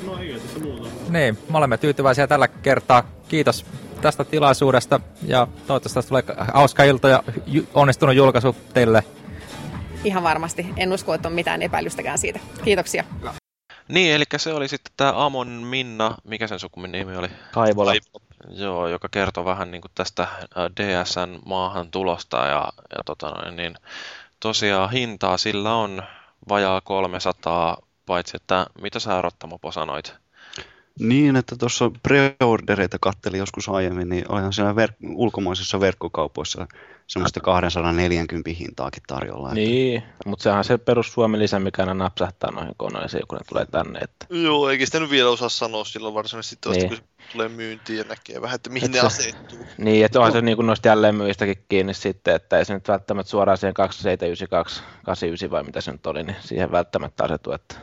Speaker 6: No ei tässä muuta. Niin, me olemme tyytyväisiä tällä kertaa. Kiitos tästä tilaisuudesta ja toivottavasti tästä tulee hauska ilta ja onnistunut julkaisu teille.
Speaker 11: Ihan varmasti. En usko, että on mitään epäilystäkään siitä. Kiitoksia.
Speaker 1: Niin, eli se oli sitten tämä Amon Minna, mikä sen sukumin nimi oli?
Speaker 2: Kaivola.
Speaker 1: Joo, joka kertoo vähän niin kuin tästä DSN maahan tulosta ja, ja tota noin, niin tosiaan hintaa sillä on vajaa 300 paitsi että mitä sä Rottamopo sanoit?
Speaker 3: Niin, että tuossa preordereita kattelin joskus aiemmin, niin olihan siellä ver- ulkomaisissa verkkokaupoissa semmoista 240 hintaakin tarjolla. Että...
Speaker 2: Niin, mutta sehän on se perus Suomen lisä, mikä aina napsahtaa noihin koneisiin, kun ne tulee tänne. Että...
Speaker 4: Joo, eikä sitä nyt vielä osaa sanoa silloin varsinaisesti
Speaker 2: Niin.
Speaker 4: kun se tulee myyntiin ja näkee vähän, että mihin
Speaker 2: Et
Speaker 4: ne
Speaker 2: se-
Speaker 4: asettuu.
Speaker 2: Niin, että onhan se niin kuin noista jälleenmyyjistäkin kiinni sitten, että ei se nyt välttämättä suoraan siihen 2792, 89 vai mitä se nyt oli, niin siihen välttämättä asetu, että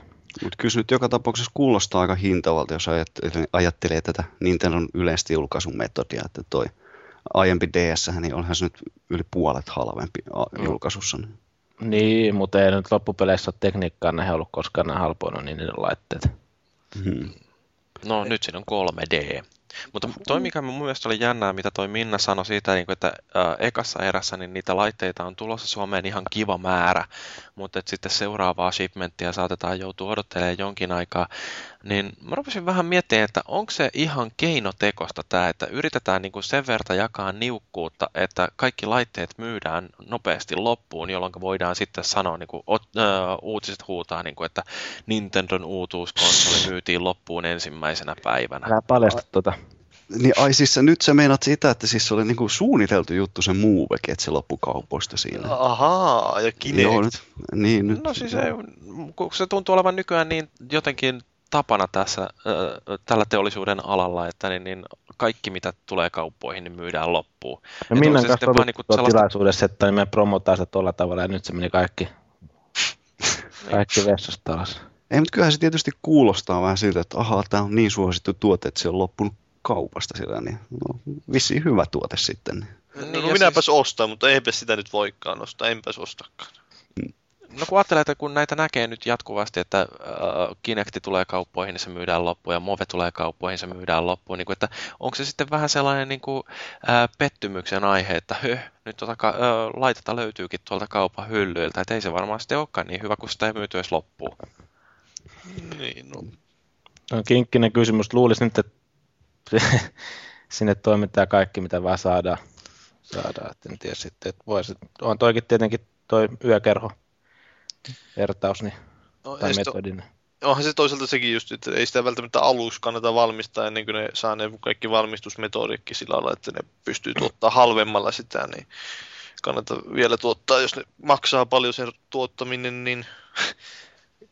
Speaker 3: Mutta kyllä nyt joka tapauksessa kuulostaa aika hintavalta, jos ajattelee, ajattelee tätä Nintendon yleistä julkaisun metodia, että toi aiempi DS, niin onhan se nyt yli puolet halvempi a- julkaisussa. Niin.
Speaker 2: Niin, mutta ei nyt loppupeleissä ole tekniikkaan näihin ollut koskaan nämä halpoina niin niiden laitteet.
Speaker 3: Hmm.
Speaker 5: No nyt siinä on 3D. Mutta toi, mikä mun mielestä oli jännää, mitä toi Minna sanoi siitä, niin että ekassa erässä niin niitä laitteita on tulossa Suomeen ihan kiva määrä, mutta että sitten seuraavaa shipmenttia saatetaan joutua odottelemaan jonkin aikaa, niin mä rupesin vähän miettimään, että onko se ihan keinotekosta tämä, että yritetään niin kuin sen verta jakaa niukkuutta, että kaikki laitteet myydään nopeasti loppuun, jolloin voidaan sitten sanoa, niin kuin, ot, ää, uutiset huutaa, niin kuin, että Nintendon uutuuskonsoli myytiin loppuun ensimmäisenä päivänä.
Speaker 2: Älä paljasta tuota.
Speaker 3: Niin ai siis nyt sä meinat sitä, että siis se oli niinku suunniteltu juttu se Movekin, että se loppui kaupoista siinä.
Speaker 4: Ahaa, ja Kinect.
Speaker 3: Joo, nyt, niin nyt.
Speaker 5: No siis ei, kun se tuntuu olevan nykyään niin jotenkin tapana tässä, äh, tällä teollisuuden alalla, että niin, niin kaikki mitä tulee kauppoihin, niin myydään loppuun.
Speaker 2: No
Speaker 5: onko
Speaker 2: Minnan
Speaker 5: se
Speaker 2: kanssa
Speaker 5: niinku sellaista-
Speaker 2: tilaisuudessa, että niin me promotaan sitä tuolla tavalla ja nyt se meni kaikki, kaikki vessasta alas.
Speaker 3: Ei, mutta kyllähän se tietysti kuulostaa vähän siltä, että ahaa, tämä on niin suosittu tuote, että se on loppunut kaupasta sillä, niin no, vissiin hyvä tuote sitten. Niin.
Speaker 4: No,
Speaker 5: Niin,
Speaker 4: no minäpäs
Speaker 5: siis-
Speaker 4: ostaa, mutta eipä sitä nyt voikaan ostaa, enpäs ostakaan.
Speaker 5: No kun ajattelee, että kun näitä näkee nyt jatkuvasti, että äh, Kinecti tulee kauppoihin, niin se myydään loppuun, ja Move tulee kauppoihin, se myydään loppuun, niin kuin, että onko se sitten vähän sellainen niin kuin, äh, pettymyksen aihe, että höh, nyt tota, äh, laitetta löytyykin tuolta kaupan hyllyiltä, että ei se varmaan sitten olekaan niin hyvä, kun sitä ei myyty edes loppuun.
Speaker 4: Niin, no.
Speaker 2: On kinkkinen kysymys. Luulisin että sinne toimittaa kaikki, mitä vaan saadaan. saadaan. Et en tiedä sitten, että voisi, on toikin tietenkin toi yökerho vertaus niin,
Speaker 4: No,
Speaker 2: tai
Speaker 4: ei sit oo-
Speaker 2: metodin.
Speaker 4: onhan se toisaalta sekin just, että ei sitä välttämättä aluksi kannata valmistaa ennen kuin ne saa ne kaikki valmistusmetodikki sillä lailla, että ne pystyy tuottaa halvemmalla sitä, niin kannata vielä tuottaa, jos ne maksaa paljon sen tuottaminen, niin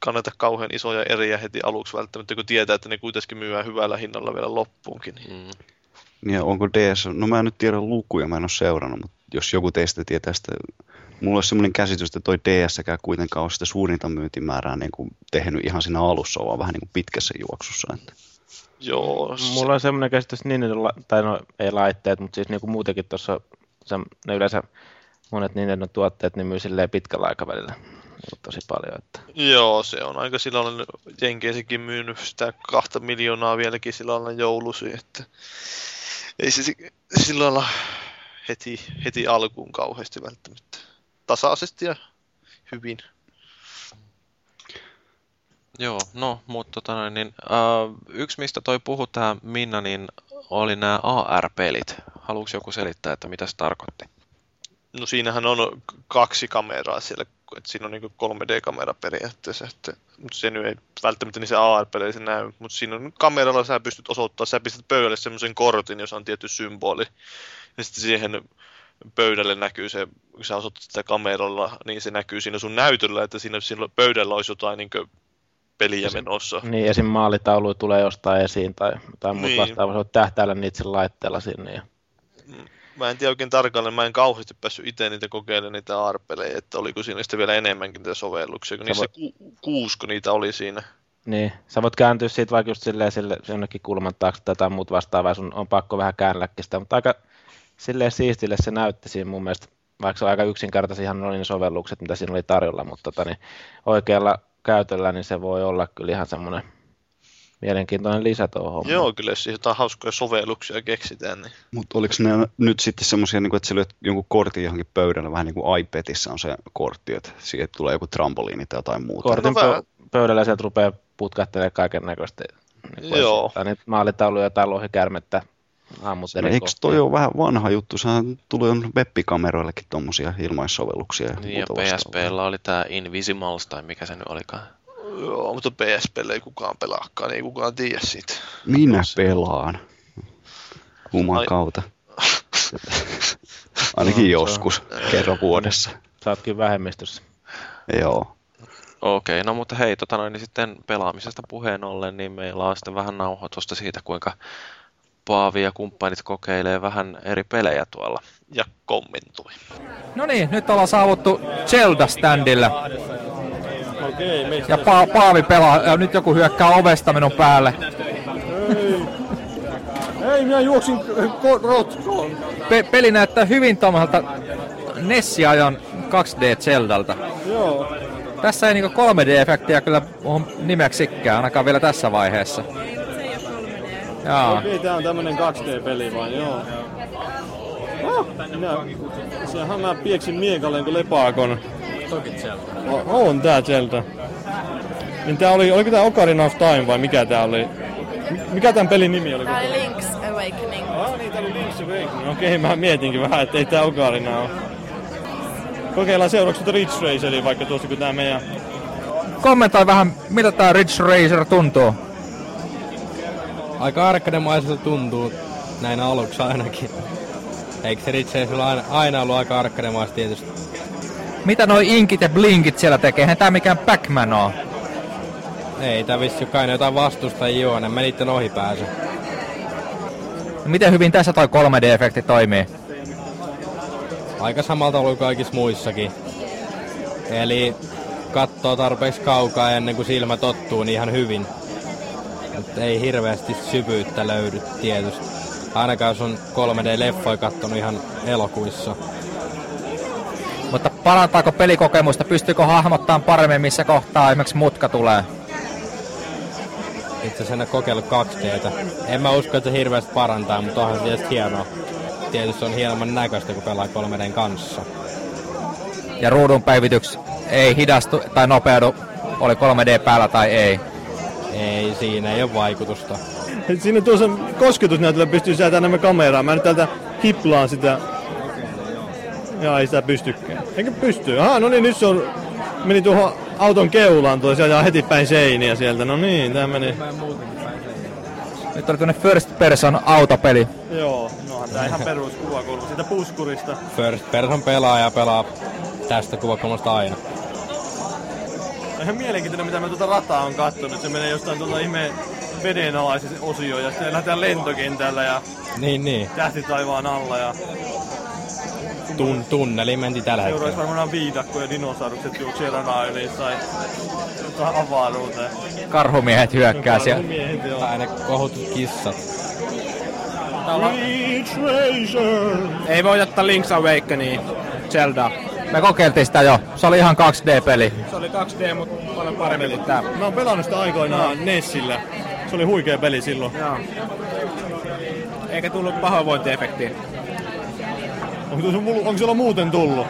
Speaker 4: kannata kauhean isoja eriä heti aluksi välttämättä, kun tietää, että ne kuitenkin myyään hyvällä hinnalla vielä loppuunkin. Niin.
Speaker 5: Mm.
Speaker 3: Niin ja onko DS, no mä en nyt tiedä lukuja, mä en ole seurannut, mutta jos joku teistä tietää sitä, mulla olisi semmoinen käsitys, että toi DSkään kuitenkaan ole sitä suurinta myyntimäärää niin kuin tehnyt ihan siinä alussa, vaan vähän niin kuin pitkässä juoksussa. Että.
Speaker 4: Joo, se-
Speaker 2: Mulla on semmoinen käsitys, että niin, tai no ei laitteet, mutta siis niin kuin muutenkin tuossa, ne yleensä monet Nintendo tuotteet niin myy silleen pitkällä aikavälillä tosi paljon. Että.
Speaker 4: Joo, se on aika sillä lailla, Jenkeisikin myynyt sitä kahta miljoonaa vieläkin sillä lailla joulusi, että ei se si- sillä lailla heti, heti alkuun kauheasti välttämättä. Tasaisesti ja hyvin.
Speaker 5: Joo, no, mutta tota noin, niin, äh, yksi mistä toi puhui tämä Minna, niin oli nämä AR-pelit. Haluatko joku selittää, että mitä se tarkoitti?
Speaker 4: No siinähän on kaksi kameraa siellä, että siinä on niin 3D-kamera periaatteessa, että, mutta se nyt ei välttämättä niin se AR-peleissä näy, mutta siinä on kameralla sä pystyt osoittamaan, sä pistät pöydälle semmoisen kortin, jossa on tietty symboli, ja sitten siihen pöydälle näkyy se, kun sä osoitat sitä kameralla, niin se näkyy siinä sun näytöllä, että siinä, siinä pöydällä olisi jotain niin peliä menossa.
Speaker 2: Niin, esim. maalitaulu tulee jostain esiin tai jotain muuta
Speaker 4: Niin.
Speaker 2: vastaavaa. On tähtäillä niitä sillä laitteella sinne. Ja...
Speaker 4: Mä en tiedä oikein tarkalleen, mä en kauheasti päässyt itse niitä kokeilemaan niitä arpelejä, että oliko siinä sitten vielä enemmänkin niitä sovelluksia, kun
Speaker 2: Sä
Speaker 4: niissä
Speaker 2: voit-
Speaker 4: ku, kuusko niitä oli siinä.
Speaker 2: Niin, sä voit kääntyä siitä vaikka just silleen, sille, jonnekin kulman taakse tai jotain muut vastaavaa, sun on pakko vähän käännelläkin sitä, mutta aika silleen siistille se näytti siinä mun mielestä, vaikka se on aika yksinkertaisihan oli ne sovellukset, mitä siinä oli tarjolla, mutta tota, niin oikealla käytöllä niin se voi olla kyllä ihan semmoinen mielenkiintoinen lisä tuohon hommaan.
Speaker 4: Joo, kyllä jos jotain hauskoja sovelluksia keksitään, niin
Speaker 3: Mutta oliko ne nyt sitten semmoisia, niin että sä lyöt jonkun kortin johonkin pöydälle, vähän niin kuin iPadissa on se kortti, että siihen tulee joku trampoliini tai jotain muuta.
Speaker 2: Kortin
Speaker 4: No
Speaker 2: pö- pöydällä sieltä rupeaa putkahtelemaan kaiken näköistä.
Speaker 4: Joo.
Speaker 2: Tai niitä maalitauluja tai lohikärmettä ammut
Speaker 3: No, eikö
Speaker 2: kohtia.
Speaker 3: toi ole vähän vanha juttu? Sehän tuli on web-kameroillekin tuommoisia ilmaissovelluksia ja
Speaker 5: Niin, ja. PSPllä oli tämä Invisimals, tai mikä se nyt olikaan.
Speaker 4: Joo, mutta PS-pelle ei kukaan pelaakaan, niin ei kukaan tiedä siitä.
Speaker 3: Minä pelaan. Juman kautta. Ainakin joskus, kerran vuodessa.
Speaker 2: Saatkin vähemmistössä.
Speaker 3: Joo.
Speaker 1: Okei, okay, no mutta hei, tota noin, niin sitten pelaamisesta puheen ollen, niin meillä on sitten vähän nauhoitusta siitä, kuinka Paavi ja kumppanit kokeilee vähän eri pelejä tuolla.
Speaker 4: Ja kommentoi.
Speaker 6: No niin, nyt ollaan saavuttu Zelda-standille.
Speaker 7: Okei,
Speaker 6: Ja pa- Paavi pelaa, ja nyt joku hyökkää ovesta minun päälle.
Speaker 7: Ei. Ei, minä juoksin ko- rotkoon.
Speaker 6: Pe- peli näyttää hyvin tommoselta Nessi-ajan 2D Zeldalta.
Speaker 7: Joo.
Speaker 6: Tässä ei niinku 3D-efektiä kyllä ole nimeksikään, ainakaan vielä tässä vaiheessa. Jaa.
Speaker 7: Okei, tää on tämmönen 2D-peli vaan, joo. Oh, minä, sehän mä pieksin miekalle kuin lepaakon.
Speaker 9: Toki Zelda.
Speaker 7: O- on tää Zelda. Niin tää oli, oliko tää Ocarina of Time vai mikä tää oli? Mikä tämän pelin nimi oli?
Speaker 12: Tää oli Link's Awakening.
Speaker 7: Ah niin, tää oli Link's Awakening. Okei, mä mietinkin vähän, että ei tää Ocarina oo. Kokeillaan seuraavaksi tuota Ridge Raceria vaikka tuossa kun tää meidän...
Speaker 6: Kommentoi vähän, miltä tää Ridge Racer tuntuu.
Speaker 9: Aika arkademaiselta tuntuu näin aluksi ainakin. Eikö se Ridge Racer aina, aina ollut aika arkademaista tietysti?
Speaker 6: Mitä noi inkit ja blinkit siellä tekee? Eihän tää mikään Pac-Man oo.
Speaker 9: Ei, tää vissi kai ne jotain vastustajia juo, mä niitten ohi pääse.
Speaker 6: Miten hyvin tässä toi 3D-efekti toimii?
Speaker 9: Aika samalta ollut kaikissa muissakin. Eli katsoo tarpeeksi kaukaa ennen kuin silmä tottuu niin ihan hyvin. Mutta ei hirveästi syvyyttä löydy tietysti. Ainakaan jos on 3D-leffoja kattonut ihan elokuissa.
Speaker 6: Mutta parantaako pelikokemusta? Pystyykö hahmottamaan paremmin, missä kohtaa esimerkiksi mutka tulee?
Speaker 9: Itse asiassa en ole kokeillut 2Dtä. En mä usko, että se hirveästi parantaa, mutta onhan se tietysti hienoa. Tietysti se on hieman näköistä, kun pelaa 3Dn kanssa.
Speaker 6: Ja ruudun päivityks ei hidastu tai nopeudu, oli 3D päällä tai ei.
Speaker 9: Ei, siinä ei ole vaikutusta.
Speaker 7: Siinä tuossa kosketusnäytöllä pystyy säätämään enemmän kameraa. Mä nyt täältä hiplaan sitä. Jaa, ei sitä pystykään. Eikö pysty? Aha, no niin, nyt se on... Meni tuohon auton keulaan tuossa ja heti päin seiniä sieltä. No niin, tää meni.
Speaker 6: Nyt oli tämmönen first person autopeli.
Speaker 7: Joo, nohan tää ihan peruskuva kuuluu siitä puskurista.
Speaker 9: First person pelaaja pelaa tästä kuvakulmasta aina.
Speaker 7: Ihan mielenkiintoinen, mitä mä tuota rataa on kattonut. Se menee jostain tuolta ihmeen vedenalaisen osioon ja sitten lähdetään lentokentällä ja
Speaker 9: Niin, niin.
Speaker 7: tähti taivaan alla ja
Speaker 9: Tun, tunneli menti tällä
Speaker 7: seuraavaksi
Speaker 9: hetkellä.
Speaker 7: varmaan viidakko ja dinosaurukset juoksee radan yli tai avaruuteen.
Speaker 6: Karhumiehet hyökkää siellä.
Speaker 7: Miehet, joo.
Speaker 9: Tai ne kohutut kissat.
Speaker 8: Ei voi ottaa Link's Awakening Zelda.
Speaker 6: Me kokeiltiin sitä jo. Se oli ihan 2D-peli.
Speaker 8: Se oli 2D, mutta paljon paremmin kuin tää.
Speaker 7: Mä oon pelannut sitä aikoinaan Nessillä. Se oli huikea peli silloin.
Speaker 8: Joo. Eikä tullut pahoinvointiefektiä.
Speaker 7: Onko, mul- onko sulla muuten tullut?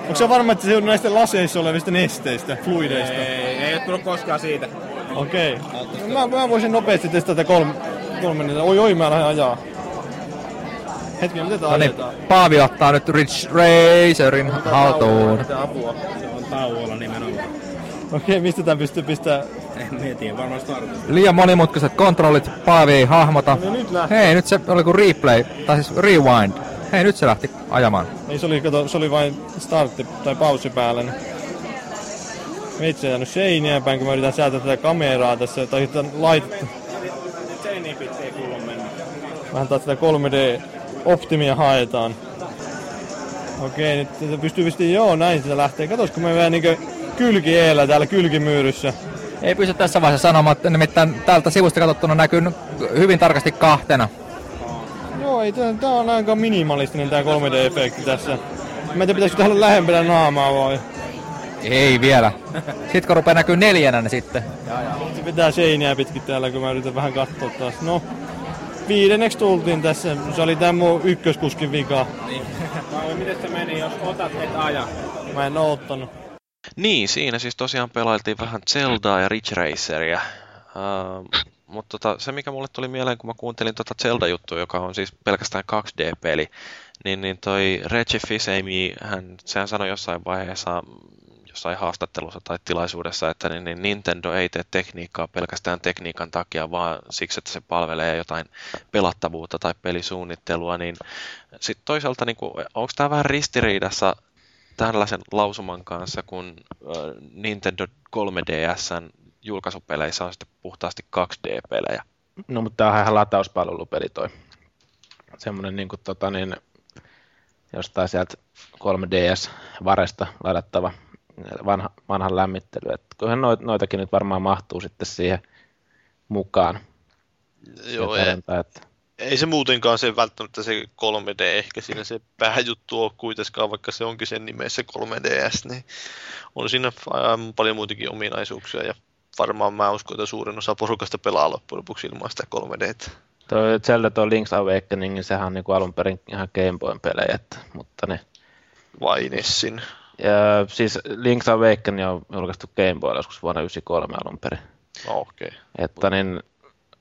Speaker 7: Onko se varma, että se on näistä laseissa olevista nesteistä, fluideista?
Speaker 8: Ei, ei ole tullut koskaan siitä.
Speaker 7: Okei. Okay. Mä, mä voisin nopeasti testata kolme, kolme Oi, oi, mä lähden ajaa. Hetki, miten tää
Speaker 6: No niin? Paavi ottaa nyt Ridge Racerin haltuun.
Speaker 7: Mitä apua?
Speaker 8: Se on tauolla nimenomaan.
Speaker 7: Okei, okay, mistä tää pystyy pistää?
Speaker 8: En tiedä, varmaan startista.
Speaker 6: Liian monimutkaiset kontrollit, Paavi ei hahmota.
Speaker 7: No nyt lähti.
Speaker 6: Hei, nyt se oli kuin replay, tai siis rewind. Hei, nyt se lähti ajamaan.
Speaker 7: Ei, se oli, kato, se oli vain startti tai paussi päällä. niin- Mä itse jäänyt seiniä päin, kun mä yritän säätää tätä kameraa tässä, tai tätä laitetta.
Speaker 8: Seiniin pitää ei kuulu mennä.
Speaker 7: Vähän taas sitä 3D-optimia haetaan. Okei, nyt tätä pystyy vissiin, joo näin sitä lähtee. Katos, kun me vähän niinkö kylki eellä täällä kylkimyyryssä.
Speaker 6: Ei pysty tässä vaiheessa sanomaan, että nimittäin täältä sivusta katsottuna näkyy hyvin tarkasti kahtena.
Speaker 7: Joo, ei, tää, tää on aika minimalistinen tää 3D-efekti tässä. Mä en tiedä, pitäisikö olla lähempänä naamaa vai?
Speaker 6: Ei vielä. Sitten kun rupeaa näkyy neljänä, niin sitten.
Speaker 7: Se pitää seiniä pitkin täällä, kun mä yritän vähän katsoa taas. No, viidenneksi tultiin tässä. Se oli tää mun ykköskuskin vika.
Speaker 8: Vai miten se meni, jos otat et aja?
Speaker 7: Mä en oo ottanut.
Speaker 1: Niin, siinä siis tosiaan pelailtiin vähän Zeldaa ja Ridge Raceria. Uh, mutta tota, se, mikä mulle tuli mieleen, kun mä kuuntelin tota Zelda-juttua, joka on siis pelkästään 2D-peli, niin, niin toi Reggie Fils-Aimé, hän, sehän sanoi jossain vaiheessa jossain haastattelussa tai tilaisuudessa, että niin, niin Nintendo ei tee tekniikkaa pelkästään tekniikan takia, vaan siksi, että se palvelee jotain pelattavuutta tai pelisuunnittelua, niin sitten toisaalta niin onko tämä vähän ristiriidassa tällaisen lausuman kanssa, kun Nintendo 3DSn julkaisupeleissä on sitten puhtaasti 2D-pelejä?
Speaker 2: No, mutta tämä on ihan latauspalvelupeli toi. Semmoinen niin kuin, tota, niin, jostain sieltä 3DS-varesta ladattava vanha, vanhan lämmittely. Että kyllähän noit, noitakin nyt varmaan mahtuu sitten siihen mukaan.
Speaker 4: Joo, ei, että... ei se muutenkaan se välttämättä se 3D ehkä siinä se pääjuttu on kuitenkaan, vaikka se onkin sen nimessä 3DS, niin on siinä paljon muitakin ominaisuuksia ja varmaan mä uskon, että suurin osa porukasta pelaa loppujen lopuksi ilman sitä 3D.
Speaker 2: Tuo Zelda tuo Link's Awakening, niin sehän on niin kuin alun perin ihan Game Boyn pelejä, että, mutta ne...
Speaker 4: Vai Nessin?
Speaker 2: Ja, siis Link's Awakening on julkaistu Game Boylla joskus vuonna 1993 alun perin.
Speaker 4: No, okei. Okay.
Speaker 2: Että niin,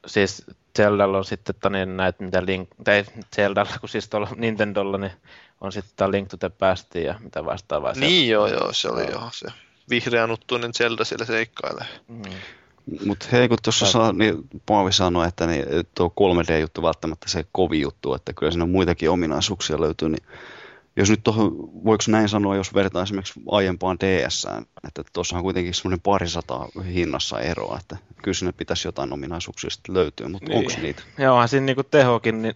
Speaker 2: siis Zeldalla on sitten että niin näitä, mitä Link, tai Zeldalla, kun siis tuolla Nintendolla, niin on sitten tämä Link to the Past ja mitä vastaavaa.
Speaker 4: Niin joo, joo, se oli joo se vihreä nuttuinen Zelda siellä seikkailee. Mm.
Speaker 3: Mutta hei, kun tuossa saa, niin Paavi sanoi, että niin, tuo 3D-juttu välttämättä se kovi juttu, että kyllä siinä muitakin ominaisuuksia löytyy, niin jos nyt tuohon, voiko näin sanoa, jos vertaa esimerkiksi aiempaan ds että tuossa on kuitenkin semmoinen parisataa hinnassa eroa, että kyllä sinne pitäisi jotain ominaisuuksia sitten löytyä, mutta niin. onko niitä?
Speaker 2: Joo, onhan siinä niinku tehokin niin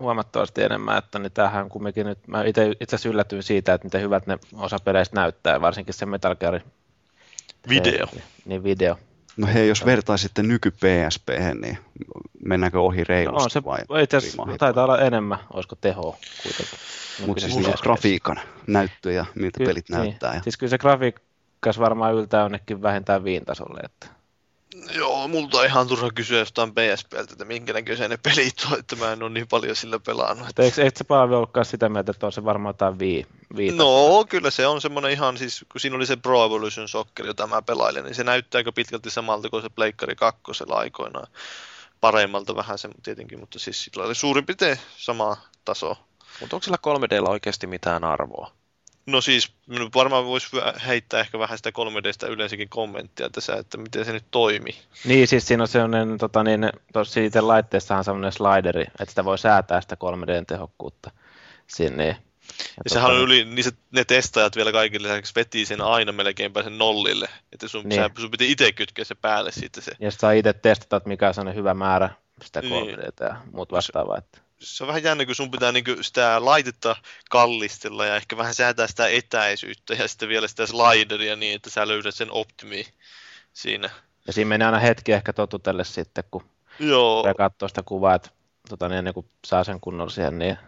Speaker 2: huomattavasti enemmän, että niin tämähän kumminkin nyt, mä itse, itse asiassa yllätyin siitä, että miten hyvät ne osa peleistä näyttää, varsinkin se Metal Gear.
Speaker 4: Video.
Speaker 2: Se, niin video.
Speaker 3: No hei, jos vertaisitte nyky PSP, niin mennäänkö ohi reilusti no, se, vai?
Speaker 2: Itse asiassa taitaa olla enemmän, olisiko tehoa kuitenkin.
Speaker 3: Mutta siis niin grafiikan näyttö ja miltä Ky- pelit niin. näyttää. Ja...
Speaker 2: Siis kyllä se grafiikkas varmaan yltää jonnekin vähintään viintasolle. Että...
Speaker 4: Joo, multa on ihan turha kysyä jostain PSPltä, että minkä näköisiä ne pelit on, että mä en ole niin paljon sillä pelannut. Että...
Speaker 2: Eikö, eikö se Paavi ollutkaan sitä mieltä, että on se varmaan jotain vii,
Speaker 4: No, kyllä se on semmoinen ihan, siis kun siinä oli se Pro Evolution Soccer, jota mä pelailin, niin se näyttää aika pitkälti samalta kuin se Pleikkari 2 aikoinaan. Paremmalta vähän se tietenkin, mutta siis sillä oli suurin piirtein sama taso.
Speaker 1: Mutta onko sillä 3Dllä oikeasti mitään arvoa?
Speaker 4: No siis varmaan voisi heittää ehkä vähän sitä 3Dstä yleensäkin kommenttia tässä, että miten se nyt toimii.
Speaker 2: Niin, siis siinä on sellainen, tota niin, tuossa itse laitteessahan on sellainen slideri, että sitä voi säätää sitä 3Dn tehokkuutta sinne. Ja,
Speaker 4: ja sehän on yli, niin se, ne testajat vielä kaikille lisäksi veti sen aina melkeinpä sen nollille, että sun, niin. sä, sun piti itse kytkeä se päälle sitten se.
Speaker 2: Ja saa itse testata, että mikä on hyvä määrä sitä 3 niin. ja muut vastaavaa. Että
Speaker 4: se on vähän jännä, kun sun pitää niinku sitä laitetta kallistella ja ehkä vähän säätää sitä etäisyyttä ja sitten vielä sitä slideria niin, että sä löydät sen optimi siinä.
Speaker 2: Ja siinä menee aina hetki ehkä totutelle sitten, kun
Speaker 4: Joo.
Speaker 2: katsoo sitä kuvaa, että tota, niin ennen kuin saa sen kunnolla siihen, niin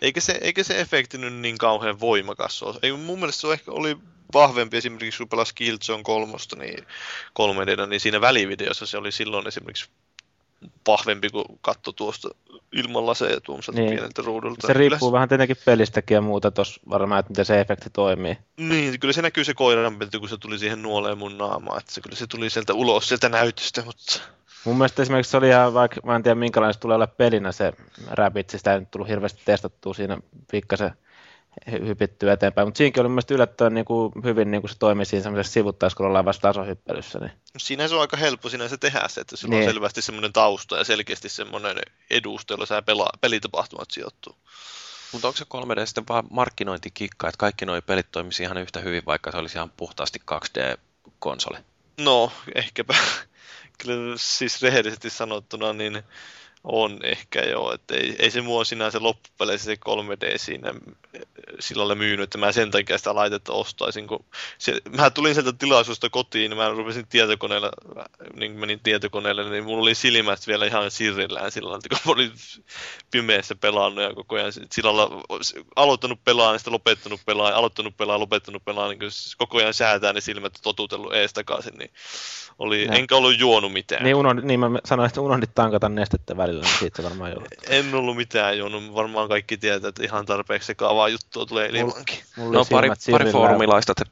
Speaker 4: eikä se, eikä se efekti nyt niin kauhean voimakas ole. Ei, mun mielestä se ehkä oli vahvempi esimerkiksi kun pelasi Killzone kolmosta, niin 3 niin siinä välivideossa se oli silloin esimerkiksi vahvempi kuin katto tuosta ilman laseja tuommoiselta niin. pieneltä ruudulta.
Speaker 2: Se riippuu kyllä... vähän tietenkin pelistäkin ja muuta tuossa varmaan, että miten se efekti toimii.
Speaker 4: Niin, kyllä se näkyy se koiran kun se tuli siihen nuoleen mun naamaan, että se kyllä se tuli sieltä ulos sieltä näytöstä, mutta...
Speaker 2: Mun mielestä esimerkiksi se oli ihan, vaikka mä en tiedä minkälainen se tulee olla pelinä se Rabbit, sitä ei tullut hirveästi testattua siinä pikkasen hypittyä eteenpäin, mutta siinäkin oli mielestäni yllättävän niin kuin, hyvin niin kuin se toimii siinä semmoisessa sivuttaiskulla vasta tasohyppelyssä. Niin.
Speaker 4: Siinä se on aika helppo siinä se tehdä se, että sulla niin. on selvästi semmoinen tausta ja selkeästi semmoinen edusto, jolla sä pela, pelitapahtumat sijoittuu.
Speaker 1: Mutta onko se 3D sitten vaan markkinointikikka, että kaikki nuo pelit toimisi ihan yhtä hyvin, vaikka se olisi ihan puhtaasti 2D-konsoli?
Speaker 4: No, ehkäpä. Kyllä siis rehellisesti sanottuna, niin on ehkä joo, että ei, ei se mua sinänsä loppupeleissä se 3D siinä sillä myynyt, että mä sen takia sitä laitetta ostaisin, kun se, mä tulin sieltä tilaisuudesta kotiin, niin mä rupesin tietokoneella, niin menin tietokoneelle, niin mulla oli silmät vielä ihan sirrillään sillä että kun mä olin pimeässä pelannut ja koko ajan sillä lailla aloittanut pelaa, niin sitten lopettanut pelaa, aloittanut pelaa, lopettanut pelaa, niin koko ajan säätää ne silmät totutellut ees takaisin, niin oli, enkä ollut juonut mitään.
Speaker 2: Niin, unohdit, niin mä sanoin, että unohdit tankata nestettä välillä, niin siitä varmaan joudut.
Speaker 4: En ollut mitään juonut, varmaan kaikki tietää, että ihan tarpeeksi sekavaa juttua tulee ilmankin.
Speaker 1: No pari, pari foorumilaista te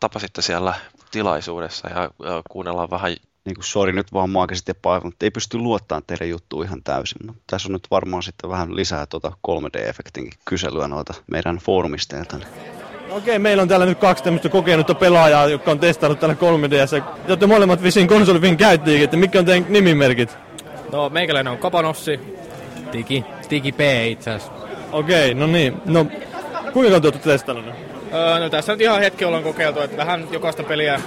Speaker 1: tapasitte siellä tilaisuudessa ja, kuunnellaan vähän
Speaker 3: niin kuin, sori nyt vaan mua sitten mutta ei pysty luottamaan teidän juttuun ihan täysin. Mutta tässä on nyt varmaan sitten vähän lisää tuota 3D-efektin kyselyä noita meidän foorumisteilta.
Speaker 7: Okei, meillä on täällä nyt kaksi tämmöistä kokenutta pelaajaa, jotka on testannut täällä 3DS. Te olette molemmat vissiin konsolifin käyttäjiä, että mitkä on teidän nimimerkit?
Speaker 13: No, meikäläinen on Kapanossi.
Speaker 9: Tiki, Tiki P itse asiassa.
Speaker 7: Okei, no niin. No, kuinka te olette testannut?
Speaker 13: Öö, no tässä nyt ihan hetki ollaan kokeiltu, että vähän jokaista peliä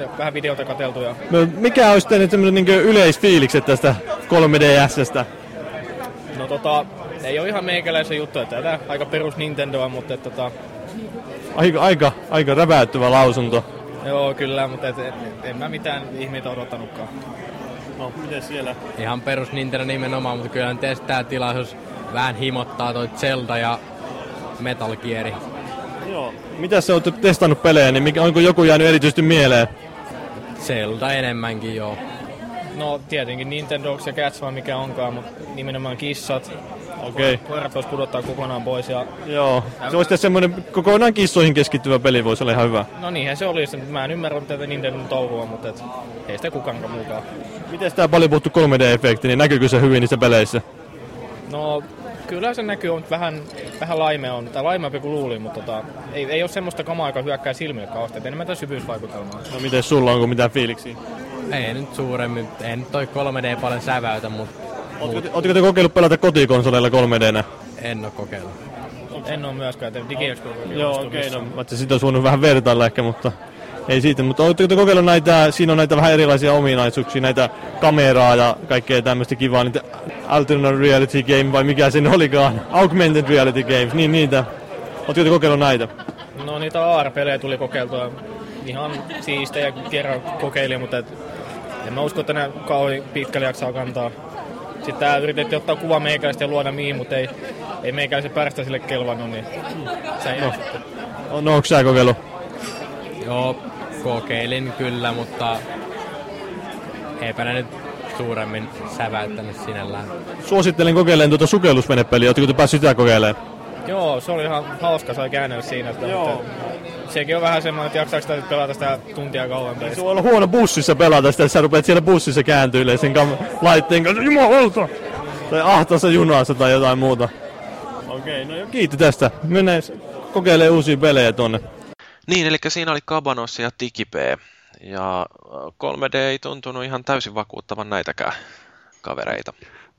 Speaker 13: ja vähän videota katseltu. Ja...
Speaker 7: No, mikä olisi teidän semmoinen niin yleisfiilikset tästä 3DSstä?
Speaker 13: No tota, ei ole ihan meikäläisen juttu, että tätä aika perus Nintendoa, mutta että, tota,
Speaker 7: Aika, aika, aika räväyttävä lausunto.
Speaker 13: joo kyllä, mutta et, et, en mä mitään ihmeitä odottanutkaan.
Speaker 7: No, miten siellä?
Speaker 9: Ihan perus Nintendo nimenomaan, mutta kyllä tää tilaisuus vähän himottaa toi Zelda ja Metal Gear.
Speaker 7: Joo. Mitä sä oot testannut pelejä, niin mikä, onko joku jäänyt erityisesti mieleen?
Speaker 9: Zelda enemmänkin joo.
Speaker 13: No tietenkin Nintendox ja Cats vai mikä onkaan, mutta nimenomaan kissat.
Speaker 7: Okei.
Speaker 13: Koirat vois pudottaa kokonaan pois ja...
Speaker 7: Joo. Se olisi semmoinen kokonaan kissoihin keskittyvä peli, voisi olla ihan hyvä.
Speaker 13: No niinhän se olisi. Mä en ymmärrä tätä Nintendon touhua, mutta et, ei sitä kukaan muukaan.
Speaker 7: Miten tämä paljon puhuttu 3D-efekti, niin näkyykö se hyvin niissä peleissä?
Speaker 13: No kyllä se näkyy, on vähän, vähän laimea on, tai laimeampi kuin luulin, mutta tota, ei, ei ole semmoista kamaa, joka hyökkää silmille kauheasti, et enemmän syvyysvaikutelmaa.
Speaker 7: No miten sulla, onko mitään fiiliksiä?
Speaker 9: Ei nyt suuremmin, ei nyt toi 3D paljon säväytä, mutta
Speaker 7: Ootko te, kokeillut pelata kotikonsoleilla 3D-nä?
Speaker 9: en oo kokeillut.
Speaker 13: En ole myöskään, että DigiExpo
Speaker 7: Joo, okei, okay, no, mä ajattelin, sitä voinut vähän vertailla ehkä, mutta ei siitä. Mutta oletteko te kokeillut näitä, siinä on näitä vähän erilaisia ominaisuuksia, näitä kameraa ja kaikkea tämmöistä kivaa, niitä alternate reality game vai mikä se nyt olikaan, augmented reality games, niin niitä. Oletteko te kokeillut näitä?
Speaker 13: No niitä AR-pelejä tuli kokeiltua ihan siistejä kerran kokeilin, mutta et, en mä usko, että nämä kauhean pitkälle jaksaa kantaa. Sitten tää yritettiin ottaa kuva meikäistä ja luoda mihin, mutta ei, ei meikäisen pärstä sille kelvannut, niin se
Speaker 7: No. No, no onko sä kokeillut?
Speaker 9: Joo, kokeilin kyllä, mutta eipä ne nyt suuremmin säväyttänyt sinällään.
Speaker 7: Suosittelen kokeilemaan tuota sukellusvenepeliä, oletteko te päässyt sitä kokeilemaan?
Speaker 13: Joo, se oli ihan hauska, sai käännellä siinä. Sitä,
Speaker 7: Joo.
Speaker 13: Mutta sekin on vähän semmoinen, että jaksaako sitä nyt pelata sitä tuntia kauemmin.
Speaker 7: Se voi olla huono bussissa pelata sitä, että sä rupeat siellä bussissa kääntyilemään sen kam- laitteen kanssa, jumalauta! Tai ahtaassa junassa tai jotain muuta. Okei, no kiitti tästä. Mennään kokeilemaan uusia pelejä tonne.
Speaker 1: Niin, eli siinä oli Cabanos ja Tikipe. Ja äh, 3D ei tuntunut ihan täysin vakuuttavan näitäkään kavereita.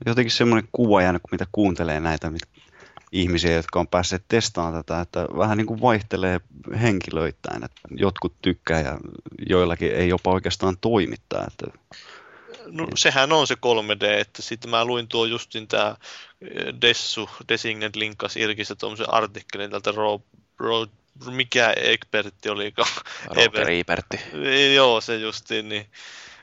Speaker 3: Jotenkin semmoinen kuva jäänyt, kun mitä kuuntelee näitä mit- ihmisiä, jotka on päässeet testaamaan tätä, että vähän niin kuin vaihtelee henkilöittäin. Että jotkut tykkää ja joillakin ei jopa oikeastaan toimittaa. Että
Speaker 4: No sehän on se 3D, että sitten mä luin tuo justin tää eh, Dessu, Designet linkas Irkistä tuommoisen artikkelin tältä Ro, Ro, mikä ekspertti olikaan.
Speaker 1: Roger Ibertti.
Speaker 4: Joo, se justiin, niin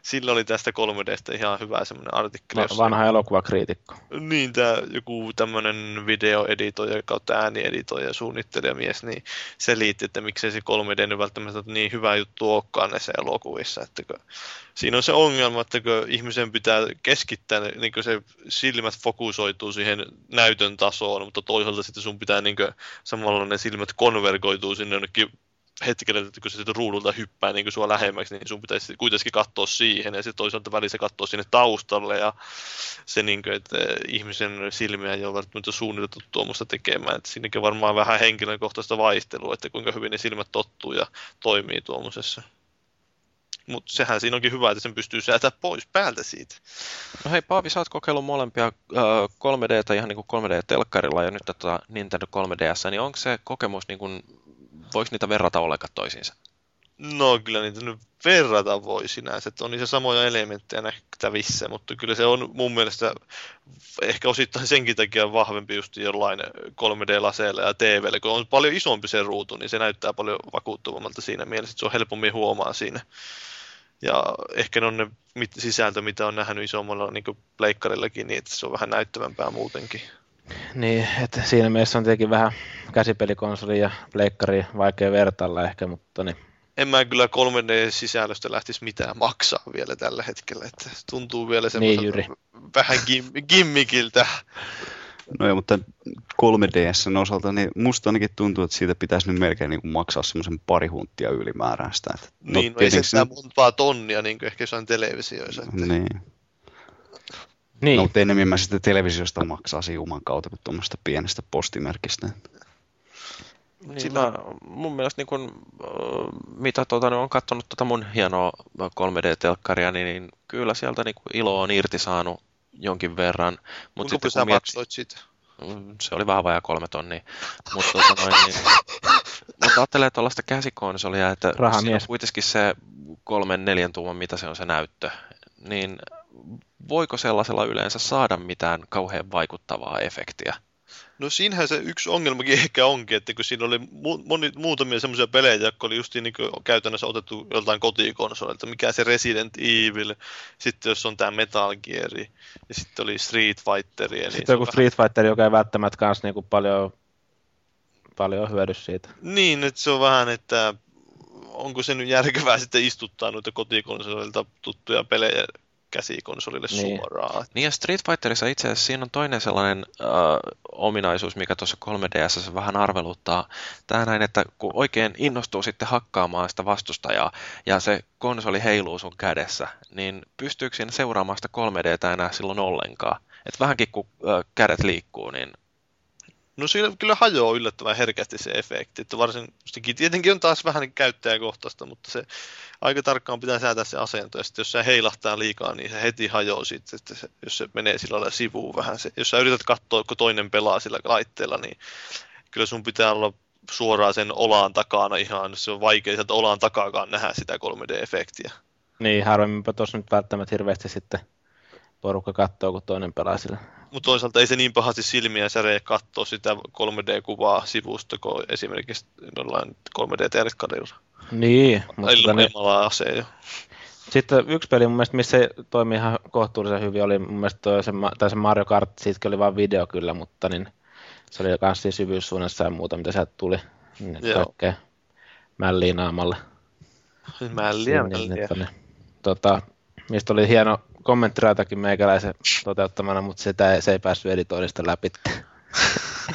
Speaker 4: sillä oli tästä 3Dstä ihan hyvä semmoinen artikkeli. Jossa-
Speaker 2: vanha elokuvakriitikko.
Speaker 4: niin, tämä joku tämmöinen videoeditoija kautta äänieditoija, suunnittelijamies, niin selitti, että miksei se 3D nyt välttämättä niin hyvä juttu olekaan näissä elokuvissa. Että kun, siinä on se ongelma, että kun ihmisen pitää keskittää, niin se silmät fokusoituu siihen näytön tasoon, mutta toisaalta sitten sun pitää niin samalla ne silmät konvergoituu sinne jonnekin hetkellä, kun se siitä ruudulta hyppää niin sua lähemmäksi, niin sun pitäisi kuitenkin katsoa siihen, ja sitten toisaalta välissä katsoa sinne taustalle, ja se, niin kuin, että ihmisen silmiä ei ole välttämättä suunniteltu tuommoista tekemään, että siinäkin varmaan vähän henkilökohtaista vaihtelua, että kuinka hyvin ne silmät tottuu ja toimii tuommoisessa. Mutta sehän siinä onkin hyvä, että sen pystyy säätämään pois päältä siitä.
Speaker 1: No hei Paavi, sä oot kokeillut molempia äh, 3D ihan niin kuin 3D-telkkarilla ja nyt tätä Nintendo 3DS, niin onko se kokemus, niin kuin, voiko niitä verrata ollenkaan toisiinsa?
Speaker 4: No kyllä niitä nyt verrata voi sinänsä, että on niissä samoja elementtejä nähtävissä, mutta kyllä se on mun mielestä ehkä osittain senkin takia vahvempi just jollain 3D-laseilla ja TVllä, kun on paljon isompi se ruutu, niin se näyttää paljon vakuuttavammalta siinä mielessä, että se on helpommin huomaa siinä. Ja ehkä ne on ne sisältö, mitä on nähnyt isommalla niin pleikkarillakin, niin että se on vähän näyttävämpää muutenkin.
Speaker 2: Niin, että siinä mielessä on tietenkin vähän käsipelikonsoli ja pleikkari vaikea vertailla ehkä, mutta niin.
Speaker 4: En mä kyllä 3D-sisällöstä lähtisi mitään maksaa vielä tällä hetkellä, että tuntuu vielä semmoiselta
Speaker 2: Jyri.
Speaker 4: vähän gim- gimmikiltä.
Speaker 3: No joo, mutta 3DSn osalta, niin musta ainakin tuntuu, että siitä pitäisi nyt melkein niin kuin maksaa semmoisen pari hunttia ylimääräistä. Että,
Speaker 4: Niin, no, ei
Speaker 3: tietenkin
Speaker 4: se montaa tonnia, niin kuin ehkä jossain televisioissa. Että...
Speaker 3: Niin.
Speaker 2: Niin.
Speaker 3: No, mutta enemmän mä sitten televisiosta maksaa juman kautta kuin tuommoista pienestä postimerkistä.
Speaker 1: Niin
Speaker 4: Sillä-
Speaker 1: mä, mun mielestä niin kun, mitä tuota, on katsonut tuota mun hienoa 3D-telkkaria, niin, niin kyllä sieltä niin ilo on irti saanut jonkin verran. Mut
Speaker 4: Kuinka
Speaker 1: sitten kun
Speaker 4: maksoit siitä?
Speaker 1: Mm, se oli vähän vajaa kolme tonnia. Mutta tota noin, niin, mutta ajattelee tuollaista käsikonsolia, että
Speaker 2: Rahamies.
Speaker 1: siinä on kuitenkin se kolmen neljän tuuman, mitä se on se näyttö, niin voiko sellaisella yleensä saada mitään kauhean vaikuttavaa efektiä?
Speaker 4: No siinähän se yksi ongelmakin ehkä onkin, että kun siinä oli mu- moni, muutamia semmoisia pelejä, jotka oli just niin käytännössä otettu joltain kotikonsolilta, mikä se Resident Evil, sitten jos on tämä Metal Gear, ja sitten oli Street Fighter. Niin
Speaker 2: Sitten joku Street Fighter, joka ei välttämättä kanssa niinku paljon, paljon hyödy siitä.
Speaker 4: Niin, että se on vähän, että onko se nyt järkevää sitten istuttaa noita kotikonsolilta tuttuja pelejä käsikonsolille
Speaker 2: Niin.
Speaker 4: suoraan.
Speaker 1: Niin ja Street Fighterissa itse asiassa siinä on toinen sellainen äh, ominaisuus, mikä tuossa 3DS vähän arveluttaa. Tämä näin, että kun oikein innostuu sitten hakkaamaan sitä vastustajaa ja se konsoli heiluu sun kädessä, niin pystyykö siinä seuraamaan sitä 3Dtä enää silloin ollenkaan? Et vähänkin kun äh, kädet liikkuu, niin
Speaker 4: No siinä kyllä hajoaa yllättävän herkästi se efekti, että varsin, sekin tietenkin on taas vähän käyttäjäkohtaista, mutta se aika tarkkaan pitää säätää se asento, ja sitten jos se heilahtaa liikaa, niin se heti hajoaa sitten, että se, jos se menee sillä lailla sivuun vähän. Se, jos sä yrität katsoa, kun toinen pelaa sillä laitteella, niin kyllä sun pitää olla suoraan sen olaan takana ihan, se on vaikea sieltä olaan takaakaan nähdä sitä 3D-efektiä.
Speaker 2: Niin, harvemminpä tuossa nyt välttämättä hirveästi sitten porukka katsoo, kun toinen pelaa sillä.
Speaker 4: Mutta toisaalta ei se niin pahasti silmiä säreä katsoa sitä 3D-kuvaa sivusta kuin esimerkiksi jollain 3D-telkkarilla.
Speaker 2: Niin, mutta tota niin,
Speaker 4: aseen jo.
Speaker 2: sitten yksi peli mun mielestä, missä se toimi ihan kohtuullisen hyvin, oli mun mielestä toi se, tai se Mario Kart, siitäkin oli vain video kyllä, mutta niin, se oli myös siinä syvyyssuunnassa ja muuta, mitä sieltä tuli. Niin,
Speaker 4: Joo.
Speaker 2: kaikkea mälliä naamalle.
Speaker 4: Mälliä,
Speaker 2: Niin,
Speaker 4: mälliä.
Speaker 2: että ne, tota, mistä oli hieno kommenttiraitakin meikäläisen toteuttamana, mutta sitä ei, se ei päässyt editoinnista läpi.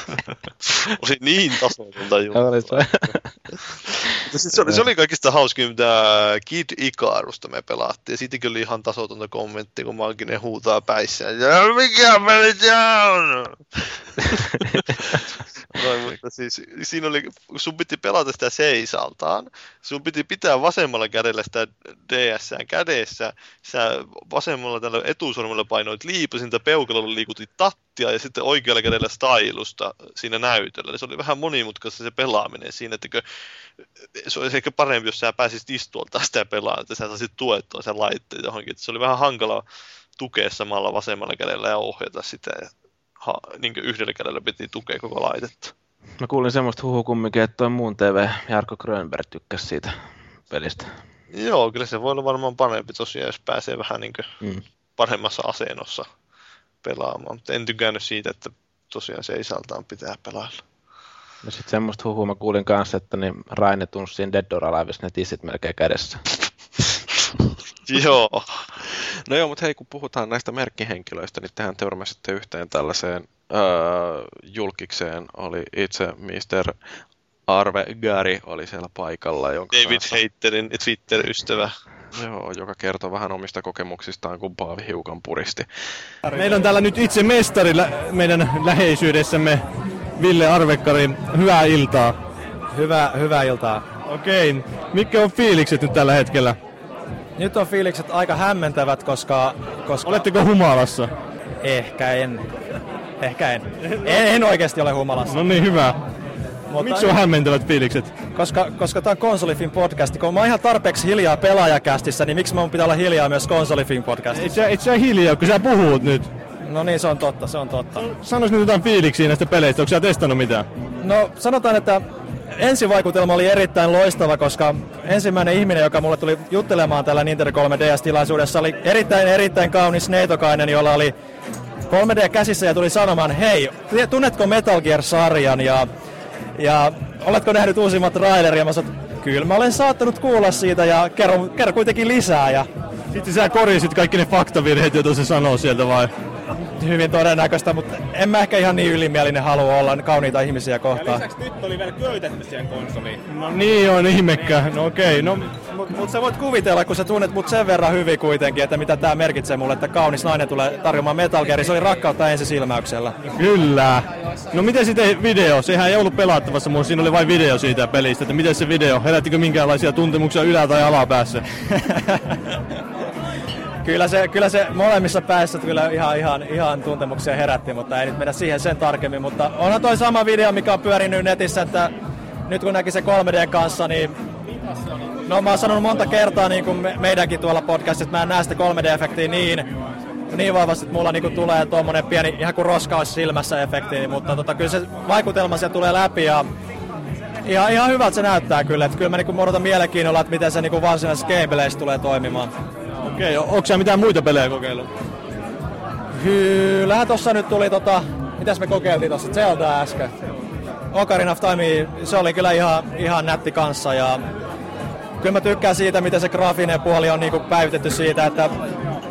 Speaker 4: Oli niin
Speaker 2: se.
Speaker 4: Mutta siis se, oli, se oli kaikista hauskin, mitä Kid Icarusta me pelattiin. Ja siitäkin oli ihan tasotonta kommenttia, kun Malkinen huutaa päissään. Ja mikä peli on? Noin, mutta siis siinä oli, sun piti pelata sitä seisaltaan. Sun piti pitää vasemmalla kädellä sitä ds kädessä. Sä vasemmalla tällä etusormella painoit liipasinta, peukalolla liikutit tattia ja sitten oikealla kädellä stylusta siinä näytöllä. Eli Se oli vähän monimutkaista se pelaaminen siinä, että se olisi ehkä parempi, jos sä pääsisit istuolta sitä pelaamaan, että sä saisit tuettua sen laitteen johonkin. Että se oli vähän hankala tukea samalla vasemmalla kädellä ja ohjata sitä. Ja ha, niin yhdellä kädellä piti tukea koko laitetta.
Speaker 2: Mä kuulin semmoista huhua kumminkin, että toi muun TV Jarkko Grönberg tykkäsi siitä pelistä.
Speaker 4: Joo, kyllä se voi olla varmaan parempi tosiaan, jos pääsee vähän niin
Speaker 2: Mm.
Speaker 4: paremmassa asennossa pelaamaan. Mutta en tykännyt siitä, että tosiaan seisaltaan pitää pelailla.
Speaker 2: Ja sitten semmoista huhua mä kuulin kanssa, että niin Raine tunsi siinä Dead or Aliveissa ne tissit melkein kädessä.
Speaker 4: Joo.
Speaker 1: No joo, mutta hei, kun puhutaan näistä merkkihenkilöistä, niin tehän törmäsitte yhteen tällaiseen öö, julkikseen. Oli itse Mr. Arve Gary oli siellä paikalla. Jonka
Speaker 4: David
Speaker 1: kanssa-
Speaker 4: Haterin Twitter-ystävä.
Speaker 1: Joo, joka kertoo vähän omista kokemuksistaan, kun Paavi hiukan puristi.
Speaker 7: Meillä on täällä nyt itse mestari lä- meidän läheisyydessämme, Ville Arvekkari. Hyvää iltaa.
Speaker 14: Hyvää, hyvää iltaa.
Speaker 7: Okei, mitkä on fiilikset nyt tällä hetkellä?
Speaker 14: Nyt on fiilikset aika hämmentävät, koska... koska
Speaker 7: Oletteko humalassa?
Speaker 14: Ehkä en. Ehkä en. En, en oikeasti ole humalassa.
Speaker 7: No niin, hyvä.
Speaker 14: Mutta-
Speaker 7: Miksi on hämmentävät fiilikset?
Speaker 14: Koska, koska tämä on Konsolifin podcast, kun mä oon ihan tarpeeksi hiljaa pelaajakästissä, niin miksi mun pitää olla hiljaa myös Konsolifin
Speaker 7: Et
Speaker 14: podcastissa?
Speaker 7: sä, et sä hiljaa, kun sä puhut nyt.
Speaker 14: No niin, se on totta, se on totta.
Speaker 7: Sanois nyt jotain fiiliksiä näistä peleistä, onko sä testannut mitään?
Speaker 14: No sanotaan, että ensivaikutelma oli erittäin loistava, koska ensimmäinen ihminen, joka mulle tuli juttelemaan tällä Nintendo 3DS-tilaisuudessa, oli erittäin erittäin kaunis neitokainen, jolla oli 3D käsissä ja tuli sanomaan, hei, tunnetko Metal Gear-sarjan ja, ja oletko nähnyt uusimmat traileria? Mä sanoin, kyllä mä olen saattanut kuulla siitä ja kerro, kerro kuitenkin lisää. Ja
Speaker 7: Sitten sä korjasit kaikki ne faktavirheet, joita se sanoo sieltä vai?
Speaker 14: Hyvin todennäköistä, mutta en mä ehkä ihan niin ylimielinen halua olla kauniita ihmisiä kohtaan.
Speaker 13: Ja lisäksi nyt oli vielä köytetty siihen konsoliin.
Speaker 14: No niin on ihmekkä. No okei, no mutta mut sä voit kuvitella, kun sä tunnet mut sen verran hyvin kuitenkin, että mitä tää merkitsee mulle, että kaunis nainen tulee tarjoamaan Metal Gear. Se oli rakkautta ensisilmäyksellä.
Speaker 7: Kyllä. No miten sitten video? Sehän ei ollut pelattavassa, mutta siinä oli vain video siitä pelistä. Että miten se video? Herättikö minkäänlaisia tuntemuksia ylä- tai alapäässä?
Speaker 14: Kyllä se, kyllä se molemmissa päässä kyllä ihan, ihan, ihan tuntemuksia herätti, mutta ei nyt mennä siihen sen tarkemmin. Mutta onhan toi sama video, mikä on pyörinyt netissä, että nyt kun näki se 3D kanssa, niin No mä oon sanonut monta kertaa niin kuin me, meidänkin tuolla podcastissa, että mä en näe sitä 3D-efektiä niin, niin vahvasti, että mulla niinku tulee tuommoinen pieni, ihan kuin roska olisi silmässä efekti, mutta tota, kyllä se vaikutelma siellä tulee läpi ja ihan, ihan hyvältä se näyttää kyllä. Että kyllä mä niinku odotan mielenkiinnolla, että miten se niinku varsinaisessa gameplayssä tulee toimimaan.
Speaker 7: Okei, okay, onko mitään muita pelejä kokeillut?
Speaker 14: Kyllähän tossa nyt tuli tota, mitäs me kokeiltiin tossa, Zelda äsken. Ocarina of Time, se oli kyllä ihan, ihan nätti kanssa ja kyllä mä tykkään siitä, miten se graafinen puoli on niinku päivitetty siitä, että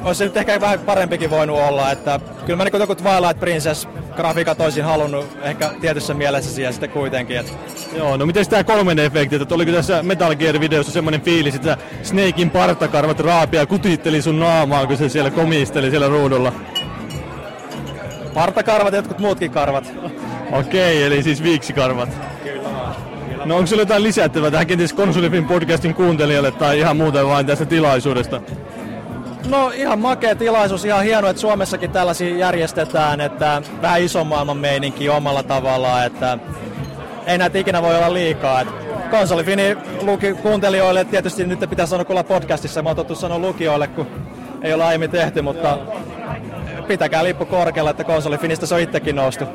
Speaker 14: olisi nyt ehkä vähän parempikin voinut olla, että kyllä mä niinku joku Twilight Princess grafiikat olisin halunnut ehkä tietyssä mielessä siihen sitten kuitenkin. Että...
Speaker 7: Joo, no miten tämä 3D-efekti, että oliko tässä Metal Gear-videossa semmoinen fiilis, että Snakein partakarvat raapia kutitteli sun naamaa, kun se siellä komisteli siellä ruudulla?
Speaker 14: Partakarvat ja jotkut muutkin karvat.
Speaker 7: Okei, eli siis viiksikarvat.
Speaker 14: Kyllä
Speaker 7: No onko sulla jotain lisättävää tähän kenties Konsolifin podcastin kuuntelijalle tai ihan muuten vain tästä tilaisuudesta?
Speaker 14: No ihan makea tilaisuus, ihan hieno, että Suomessakin tällaisia järjestetään, että vähän ison maailman meininki omalla tavallaan, että ei näitä ikinä voi olla liikaa. Konsolifini luki kuuntelijoille, tietysti nyt pitää sanoa kuulla podcastissa, mä oon tottu sanoa lukijoille, kun ei ole aiemmin tehty, mutta pitäkää lippu korkealla, että konsolifinistä se on itsekin noustu.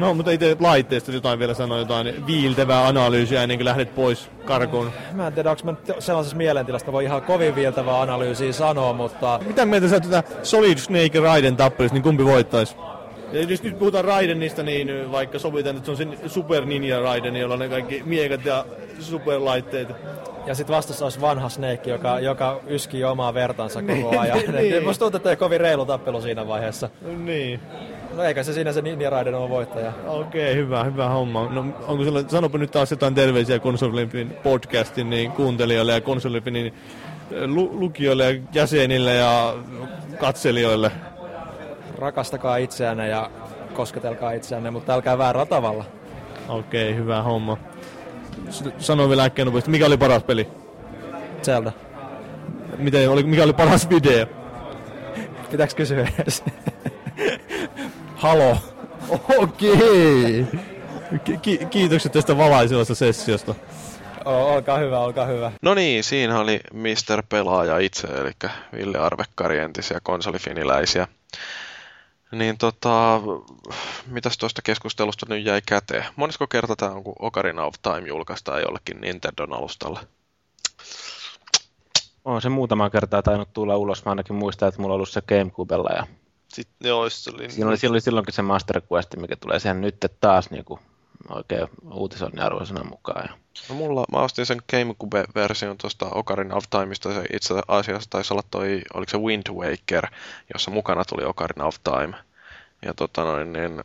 Speaker 7: No, mutta itse laitteesta jotain vielä sanoa jotain viiltevää analyysiä ennen kuin lähdet pois karkuun.
Speaker 14: Mä en tiedä, onko mä sellaisessa mielentilasta voi ihan kovin viiltävää analyysiä sanoa, mutta...
Speaker 7: Mitä mieltä sä tätä Solid Snake Raiden tappelista, niin kumpi voittaisi? Ja jos nyt puhutaan Raidenista, niin vaikka sovitaan, että se on sen Super Ninja Raiden, jolla on ne kaikki miekat ja superlaitteet.
Speaker 14: Ja sitten vastassa olisi vanha Snake, joka, joka yskii omaa vertansa koko ajan. niin. Musta tuntuu, että ei kovin reilu tappelu siinä vaiheessa.
Speaker 7: Niin.
Speaker 14: No eikä se siinä se Ninja Raiden on voittaja.
Speaker 7: Okei, okay, hyvä, hyvä homma. No, onko sulla, sanopa nyt taas jotain terveisiä Konsolifin podcastin niin kuuntelijoille ja Konsolifinin lu- lukijoille ja jäsenille ja katselijoille?
Speaker 14: Rakastakaa itseänne ja kosketelkaa itseänne, mutta älkää väärällä tavalla.
Speaker 7: Okei, okay, hyvä homma. Sano vielä äkkiä nopeasti, mikä oli paras peli?
Speaker 14: Zelda.
Speaker 7: Miten, oli, mikä oli paras video?
Speaker 14: Pitääkö kysyä edes? Halo.
Speaker 7: Okei. Ki- kiitokset tästä valaisevasta sessiosta.
Speaker 14: Oh, olkaa hyvä, olkaa hyvä.
Speaker 1: No niin, siinä oli Mr. Pelaaja itse, eli Ville Arvekkari, entisiä konsolifiniläisiä. Niin tota, mitäs tuosta keskustelusta nyt jäi käteen? Monesko kerta tämä on, kun Ocarina of Time julkaistaan jollekin Nintendon alustalle?
Speaker 2: On se muutama kertaa tainnut tulla ulos. Mä ainakin muistan, että mulla on ollut se Gamecubella. Ja
Speaker 4: Sitten joo, se oli...
Speaker 2: Siinä oli, oli silloinkin se Master Quest, mikä tulee siihen nyt taas niin kuin, oikein uutisoinnin arvoisena mukaan. Ja...
Speaker 1: No mulla, mä ostin sen Gamecube-version tuosta Ocarina of Timeista, se itse asiassa taisi olla toi, oliko se Wind Waker, jossa mukana tuli Ocarina of Time. Ja tota noin, niin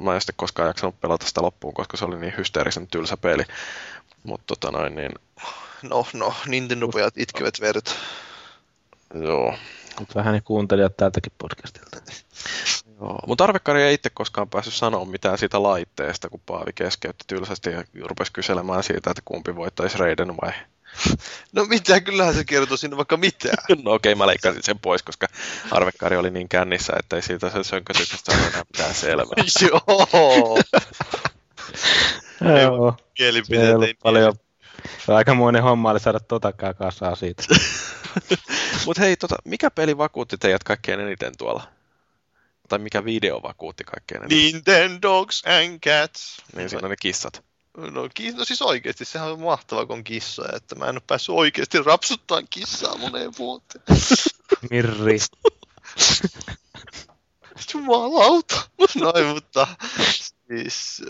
Speaker 1: mä en sitten koskaan jaksanut pelata sitä loppuun, koska se oli niin hysteerisen tylsä peli. Mutta tota noin, niin...
Speaker 4: No, no, Nintendo-pojat itkevät veret.
Speaker 1: Joo.
Speaker 2: Mutta vähän niin kuuntelijat tältäkin podcastilta.
Speaker 1: Joo, mutta Arvekkari ei itse koskaan päässyt sanoa mitään siitä laitteesta, kun Paavi keskeytti tylsästi ja rupesi kyselemään siitä, että kumpi voittaisi Raiden vai...
Speaker 4: No mitä, kyllähän se kertoo sinne vaikka mitään.
Speaker 1: no okei, okay, mä leikkasin sen pois, koska Arvekkari oli niin kännissä, että ei siitä sen sönkötyksestä ole enää mitään selvää.
Speaker 4: Joo.
Speaker 2: Joo.
Speaker 4: Mielipiteet ei
Speaker 2: paljon. Aikamoinen homma oli saada totakaan kasaa siitä.
Speaker 1: Mutta hei, tota, mikä peli vakuutti teidät kaikkein eniten tuolla? Tai mikä video vakuutti kaikkein eniten?
Speaker 4: Nintendogs and Cats.
Speaker 1: Niin siinä on ne kissat.
Speaker 4: No, ki- no siis oikeesti, sehän on mahtava, kun on kissoja, että mä en ole päässyt oikeesti rapsuttaa kissaa moneen vuoteen.
Speaker 2: Mirri.
Speaker 4: Jumalauta. Noin, mutta siis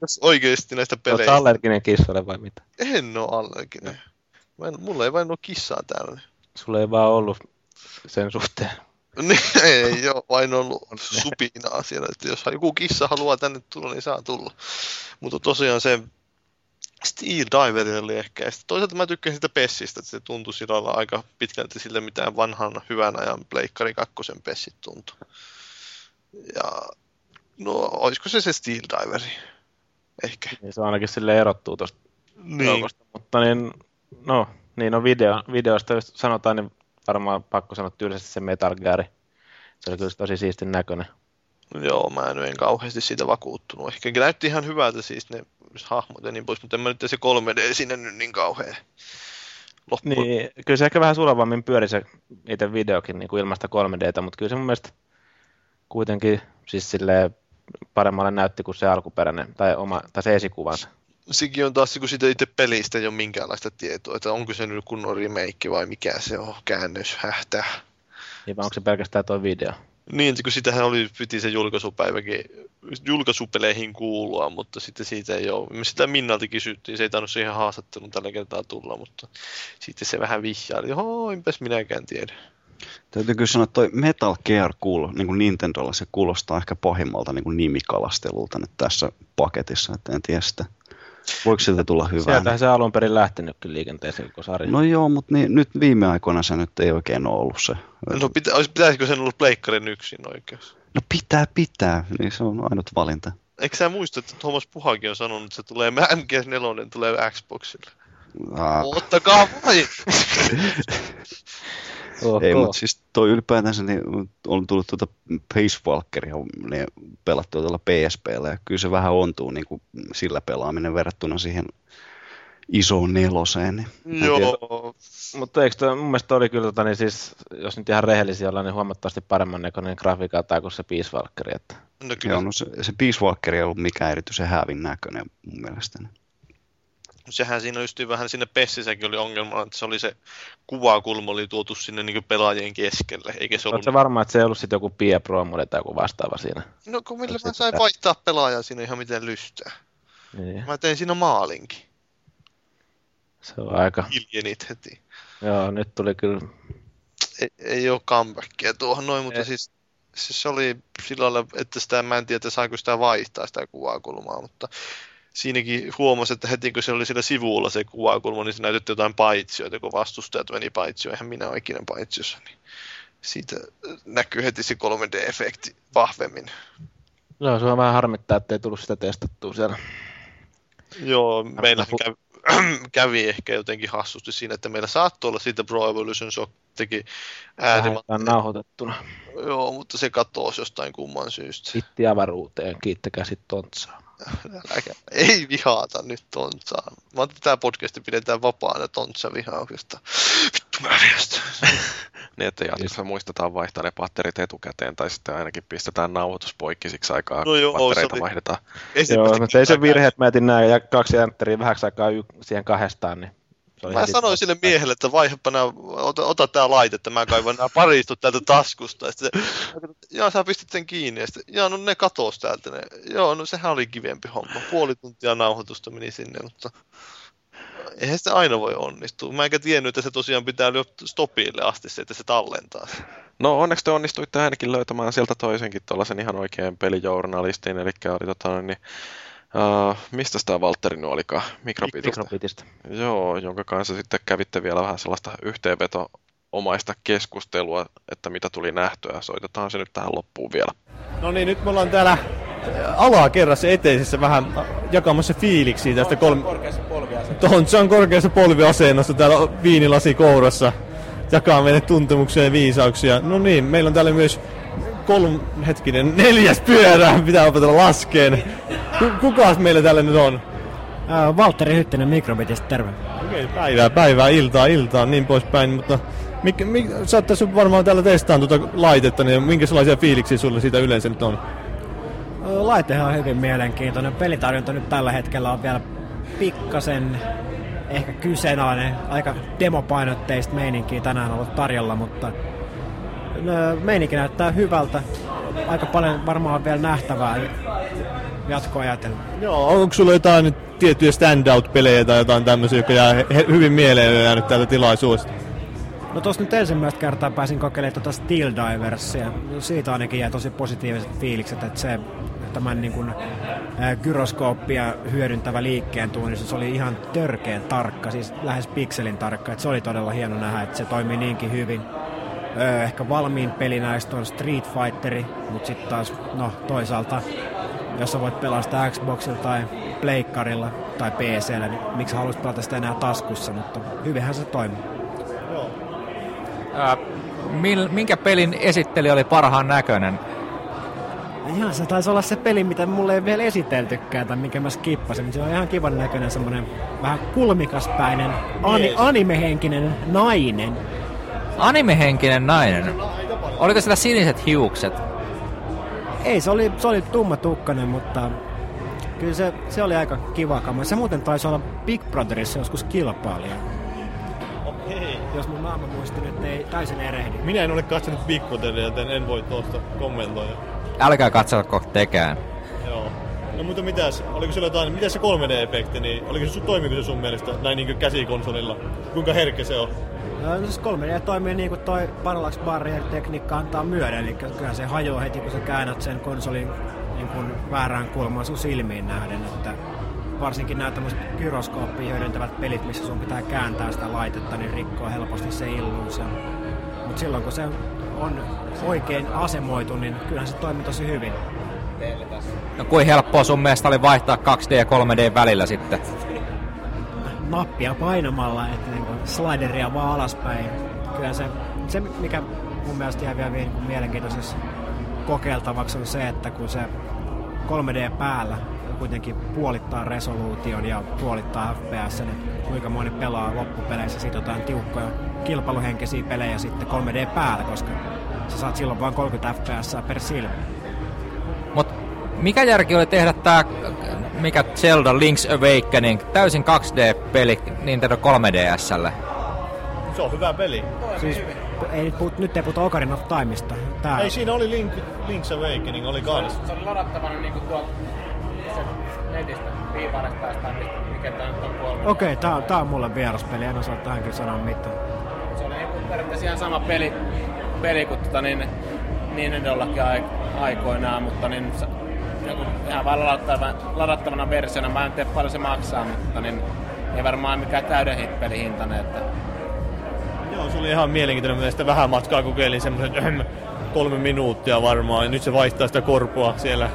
Speaker 4: jos oikeesti näistä peleistä...
Speaker 2: Oletko allerginen kissalle vai mitä?
Speaker 4: En oo allerginen. Mä en, mulla ei vain ole kissaa täällä.
Speaker 2: Sulla ei vaan ollut sen suhteen
Speaker 4: Niin, ei ole vain ollut supinaa siellä, että jos joku kissa haluaa tänne tulla, niin saa tulla. Mutta tosiaan se Steel Diver oli ehkä. Ja toisaalta mä tykkään sitä Pessistä, että se tuntui sillä aika pitkälti sille, mitä vanhan hyvän ajan Pleikkari kakkosen Pessit tuntui. Ja no, olisiko se se Steel Diveri? Ehkä.
Speaker 2: Niin se ainakin sille erottuu tuosta
Speaker 4: Niin.
Speaker 2: joukosta. Mutta niin, no, niin on video, videosta, jos sanotaan, niin varmaan pakko sanoa tyylisesti se Metal Gear. Se oli kyllä tosi siistin näköinen.
Speaker 4: Joo, mä en, en kauheasti siitä vakuuttunut. Ehkä näytti ihan hyvältä siis ne hahmot ja niin pois, mutta en mä nyt se 3D sinne nyt niin kauhean loppu.
Speaker 2: Niin, kyllä se ehkä vähän sulavammin pyöri se itse videokin niin kuin ilmasta 3Dtä, mutta kyllä se mun mielestä kuitenkin siis silleen paremmalle näytti kuin se alkuperäinen, tai, oma, tai se esikuvansa.
Speaker 4: Sekin on taas, kun siitä itse pelistä ei ole minkäänlaista tietoa, että onko se nyt kunnon remake vai mikä se on, käännös, hähtää.
Speaker 2: Niin vai onko se pelkästään tuo video?
Speaker 4: Niin, kun sitähän oli, piti se julkaisupäiväkin julkaisupeleihin kuulua, mutta sitten siitä ei ole. Me sitä Minnalta kysyttiin, se ei tainnut siihen haastatteluun tällä kertaa tulla, mutta sitten se vähän vihjaili, joo, enpäs minäkään tiedä.
Speaker 3: Täytyy kyllä sanoa, että toi Metal Gear kuul, niin kuin Nintendolla se kuulostaa ehkä pahimmalta niin kuin nimikalastelulta nyt tässä paketissa, että en tiedä sitä. Voiko siltä tulla hyvää?
Speaker 2: Sieltähän se alun perin lähtenytkin liikenteeseen koko sarja.
Speaker 3: No joo, mutta niin, nyt viime aikoina se nyt ei oikein ole ollut se.
Speaker 4: No pitä, olisi, pitäisikö sen olla pleikkarin yksin oikeus?
Speaker 3: No pitää, pitää, niin se on ainut valinta.
Speaker 4: Eikö sä muista, että Thomas Puhakin on sanonut, että se tulee MGS4 tulee Xboxille?
Speaker 3: Ah.
Speaker 4: Ottakaa vain!
Speaker 2: Ok.
Speaker 3: Ei, mutta siis toi ylipäätänsä niin on tullut tuota Pace Walkeria niin pelattua tuolla PSPllä ja kyllä se vähän ontuu niin kuin sillä pelaaminen verrattuna siihen isoon neloseen. Niin tiedä.
Speaker 4: Joo,
Speaker 2: Mutta eikö toi, mun mielestä oli kyllä, tota, niin siis, jos nyt ihan rehellisiä ollaan, niin huomattavasti paremman näköinen grafiikalta kuin se Peace Walkeri. Että...
Speaker 4: no kyllä.
Speaker 3: Joo, no se, se Peace Walker ei ollut mikään erityisen hävin näköinen mun mielestäni.
Speaker 4: Sehän siinä just vähän sinne Pessissäkin oli ongelma, että se oli se kuvakulma oli tuotu sinne niin pelaajien keskelle, eikä se ollut...
Speaker 2: Oletko varma, että se ei ollut sitten joku Pia Pro Mode tai joku vastaava siinä?
Speaker 4: No kun millä mä sain vaihtaa pelaajaa siinä ihan miten lystää.
Speaker 2: Niin.
Speaker 4: Mä tein siinä maalinkin.
Speaker 2: Se on aika...
Speaker 4: Hiljenit heti.
Speaker 2: Joo, nyt tuli kyllä...
Speaker 4: Ei, ei ole comebackia tuohon noin, mutta
Speaker 2: Ei.
Speaker 4: siis, siis se oli sillä lailla, että sitä mä en tiedä, että saiko sitä vaihtaa sitä kuvakulmaa, mutta siinäkin huomasi, että heti kun se oli sillä sivulla se kuvakulma, niin se näytti jotain paitsioita, kun vastustajat meni paitsioon, eihän minä ole ikinä paitsiossa, niin siitä näkyy heti se 3D-efekti vahvemmin.
Speaker 2: Joo, se on vähän harmittaa, että ei tullut sitä testattua siellä.
Speaker 4: Joo, meillä kävi, kävi ehkä jotenkin hassusti siinä, että meillä saattoi olla siitä Pro Evolution Shock teki
Speaker 2: Lähdetään nauhoitettuna.
Speaker 4: joo, mutta se katosi jostain kumman syystä.
Speaker 2: Sitti avaruuteen, kiittäkää sit tontsaa.
Speaker 4: Ei vihaata nyt Tontsaa. Että tämä podcasti pidetään vapaana Tontsa vihauksesta. Vittu mä viestän.
Speaker 1: Niin, että jatkossa muistetaan vaihtaa ne patterit etukäteen, tai sitten ainakin pistetään nauhoitus poikki siksi aikaa,
Speaker 4: No joo,
Speaker 1: kun pattereita
Speaker 4: oli-
Speaker 1: vaihdetaan.
Speaker 2: Joo, mutta ei se virhe, että mä etin nää ja kaksi jänttäriä vähäksi aikaa y- siihen kahdestaan, niin
Speaker 4: Mä sanoin sille miehelle, että vaihdepa nää, ota, ota tää laite, että mä kaivan nämä paristut täältä taskusta. Ja sitten se, joo, sä pistit sen kiinni. Ja sitten, joo, no ne katos täältä. Ne. Joo, no sehän oli kivempi homma. Puoli tuntia nauhoitusta meni sinne, mutta eihän sitä aina voi onnistua. Mä enkä tiennyt, että se tosiaan pitää lyödä stopille asti se, että se tallentaa. sen.
Speaker 1: No onneksi te onnistuitte ainakin löytämään sieltä toisenkin tuollaisen ihan oikein pelijournalistin, eli oli tota, niin, uh, mistä tämä Valtteri nyt olikaan? Mikrobitista.
Speaker 2: Mikrobitista.
Speaker 1: Joo, jonka kanssa sitten kävitte vielä vähän sellaista yhteenveto omaista keskustelua, että mitä tuli nähtyä. Soitetaan se nyt tähän loppuun vielä.
Speaker 7: No niin, nyt me ollaan täällä alakerrassa eteisessä vähän jakamassa fiiliksiä tästä kolme... On korkeassa polviasennossa täällä viinilasi kourassa. Jakaa meille tuntemuksia ja viisauksia. No niin, meillä on täällä myös kolm... hetkinen, neljäs pyörä, pitää opetella laskeen. Ku- kukas meillä täällä nyt on?
Speaker 15: Ää, Valtteri Hyttinen Mikrobitista, terve.
Speaker 7: Okei, päivää, päivää, iltaa, iltaa, niin poispäin, mutta mikä, mikä, sä oot tässä varmaan täällä testaan tuota laitetta, niin minkälaisia fiiliksiä sulle siitä yleensä nyt on?
Speaker 15: Laitehan on hyvin mielenkiintoinen. Pelitarjonta nyt tällä hetkellä on vielä pikkasen ehkä kyseenalainen. Aika demopainotteista meininkiä tänään ollut tarjolla, mutta meininki näyttää hyvältä. Aika paljon varmaan vielä nähtävää jatkoa ajatellen.
Speaker 7: Joo, onko sulla jotain nyt tiettyjä standout-pelejä tai jotain tämmöisiä, jotka jää hyvin mieleen ja jäänyt täältä tilaisuudesta?
Speaker 15: No tuossa nyt ensimmäistä kertaa pääsin kokeilemaan tuota Steel Diversia. Siitä ainakin jäi tosi positiiviset fiilikset, että se tämän niin kuin, gyroskooppia hyödyntävä liikkeen tuunnistus se oli ihan törkeän tarkka, siis lähes pikselin tarkka. Että se oli todella hieno nähdä, että se toimii niinkin hyvin. Öö, ehkä valmiin peli näistä on Street Fighteri, mutta sitten taas no, toisaalta, jos sä voit pelaa sitä Xboxilla tai Pleikkarilla tai PCllä, niin miksi haluaisit pelata sitä enää taskussa, mutta hyvinhän se toimii.
Speaker 6: Ää, mil, minkä pelin esittely oli parhaan näköinen?
Speaker 15: Ihan se taisi olla se peli, mitä mulle ei vielä esiteltykään tai minkä mä skippasin. Se on ihan kivan näköinen semmonen vähän kulmikaspäinen, ani, animehenkinen nainen.
Speaker 6: Animehenkinen nainen. Oliko sillä siniset hiukset?
Speaker 15: Ei, se oli, se oli tumma tukkanen, mutta kyllä se, se oli aika kiva kama. Se muuten taisi olla Big Brotherissa joskus kilpailija.
Speaker 7: Okei.
Speaker 15: Jos mun naama muisti nyt ei täysin erehdi.
Speaker 7: Minä en ole katsonut Big Brotheria, joten en voi tuosta kommentoida.
Speaker 6: Älkää katselko tekään.
Speaker 7: Joo. No mutta mitäs, oliko sulla jotain, mitäs se 3D-efekti, niin oliko se, sun- toimiko se sun mielestä näin niin käsikonsolilla? Kuinka herkkä se on?
Speaker 15: No, siis 3D toimii niin kuin toi parallax barrier tekniikka antaa myöden, eli kyllä se hajoaa heti kun sä käännät sen konsolin niin kuin väärään kulmaan sun silmiin nähden, että varsinkin nämä tämmöiset gyroskooppia hyödyntävät pelit, missä sun pitää kääntää sitä laitetta, niin rikkoo helposti se illuusio. Mutta silloin kun se on oikein asemoitu, niin kyllähän se toimii tosi hyvin.
Speaker 6: No kuin helppoa sun mielestä oli vaihtaa 2D ja 3D välillä sitten?
Speaker 15: nappia painamalla, että slideria vaan alaspäin. Kyllä se, se mikä mun mielestä jää vielä niin mielenkiintoisessa kokeiltavaksi on se, että kun se 3D päällä kuitenkin puolittaa resoluution ja puolittaa FPS, niin kuinka moni pelaa loppupeleissä sit jotain tiukkoja kilpailuhenkisiä pelejä sitten 3D päällä, koska sä saat silloin vain 30 FPS per silmä.
Speaker 6: Mut mikä järki oli tehdä tää, mikä Zelda Link's Awakening, täysin 2D-peli Nintendo 3DSlle?
Speaker 7: Se on hyvä peli.
Speaker 15: Siis ei nyt, puhut, nyt ei puhuta Ocarina of Timeista. Tää,
Speaker 7: Ei, siinä oli Link, Link's Awakening, oli kans.
Speaker 8: Se oli ladattavana niinku tuolta se netistä viivaaresta päästään, mikä tää nyt on kolme.
Speaker 15: Okei, tää, on- tää on mulle vieras peli, en osaa tähänkin sanoa mitään.
Speaker 8: Se oli periaatteessa ihan sama peli, peli kuin tota niin, niin Nintendollakin ai, aikoinaan, mutta niin joku ihan vaan ladattavana, ladattavana versiona. Mä en tiedä paljon se maksaa, mutta niin ei varmaan mikään täyden hit pelihintainen, että
Speaker 7: Joo, se oli ihan mielenkiintoinen. Mä sitä vähän matkaa kokeilin semmoisen kolme minuuttia varmaan. Ja nyt se vaihtaa sitä korpoa siellä.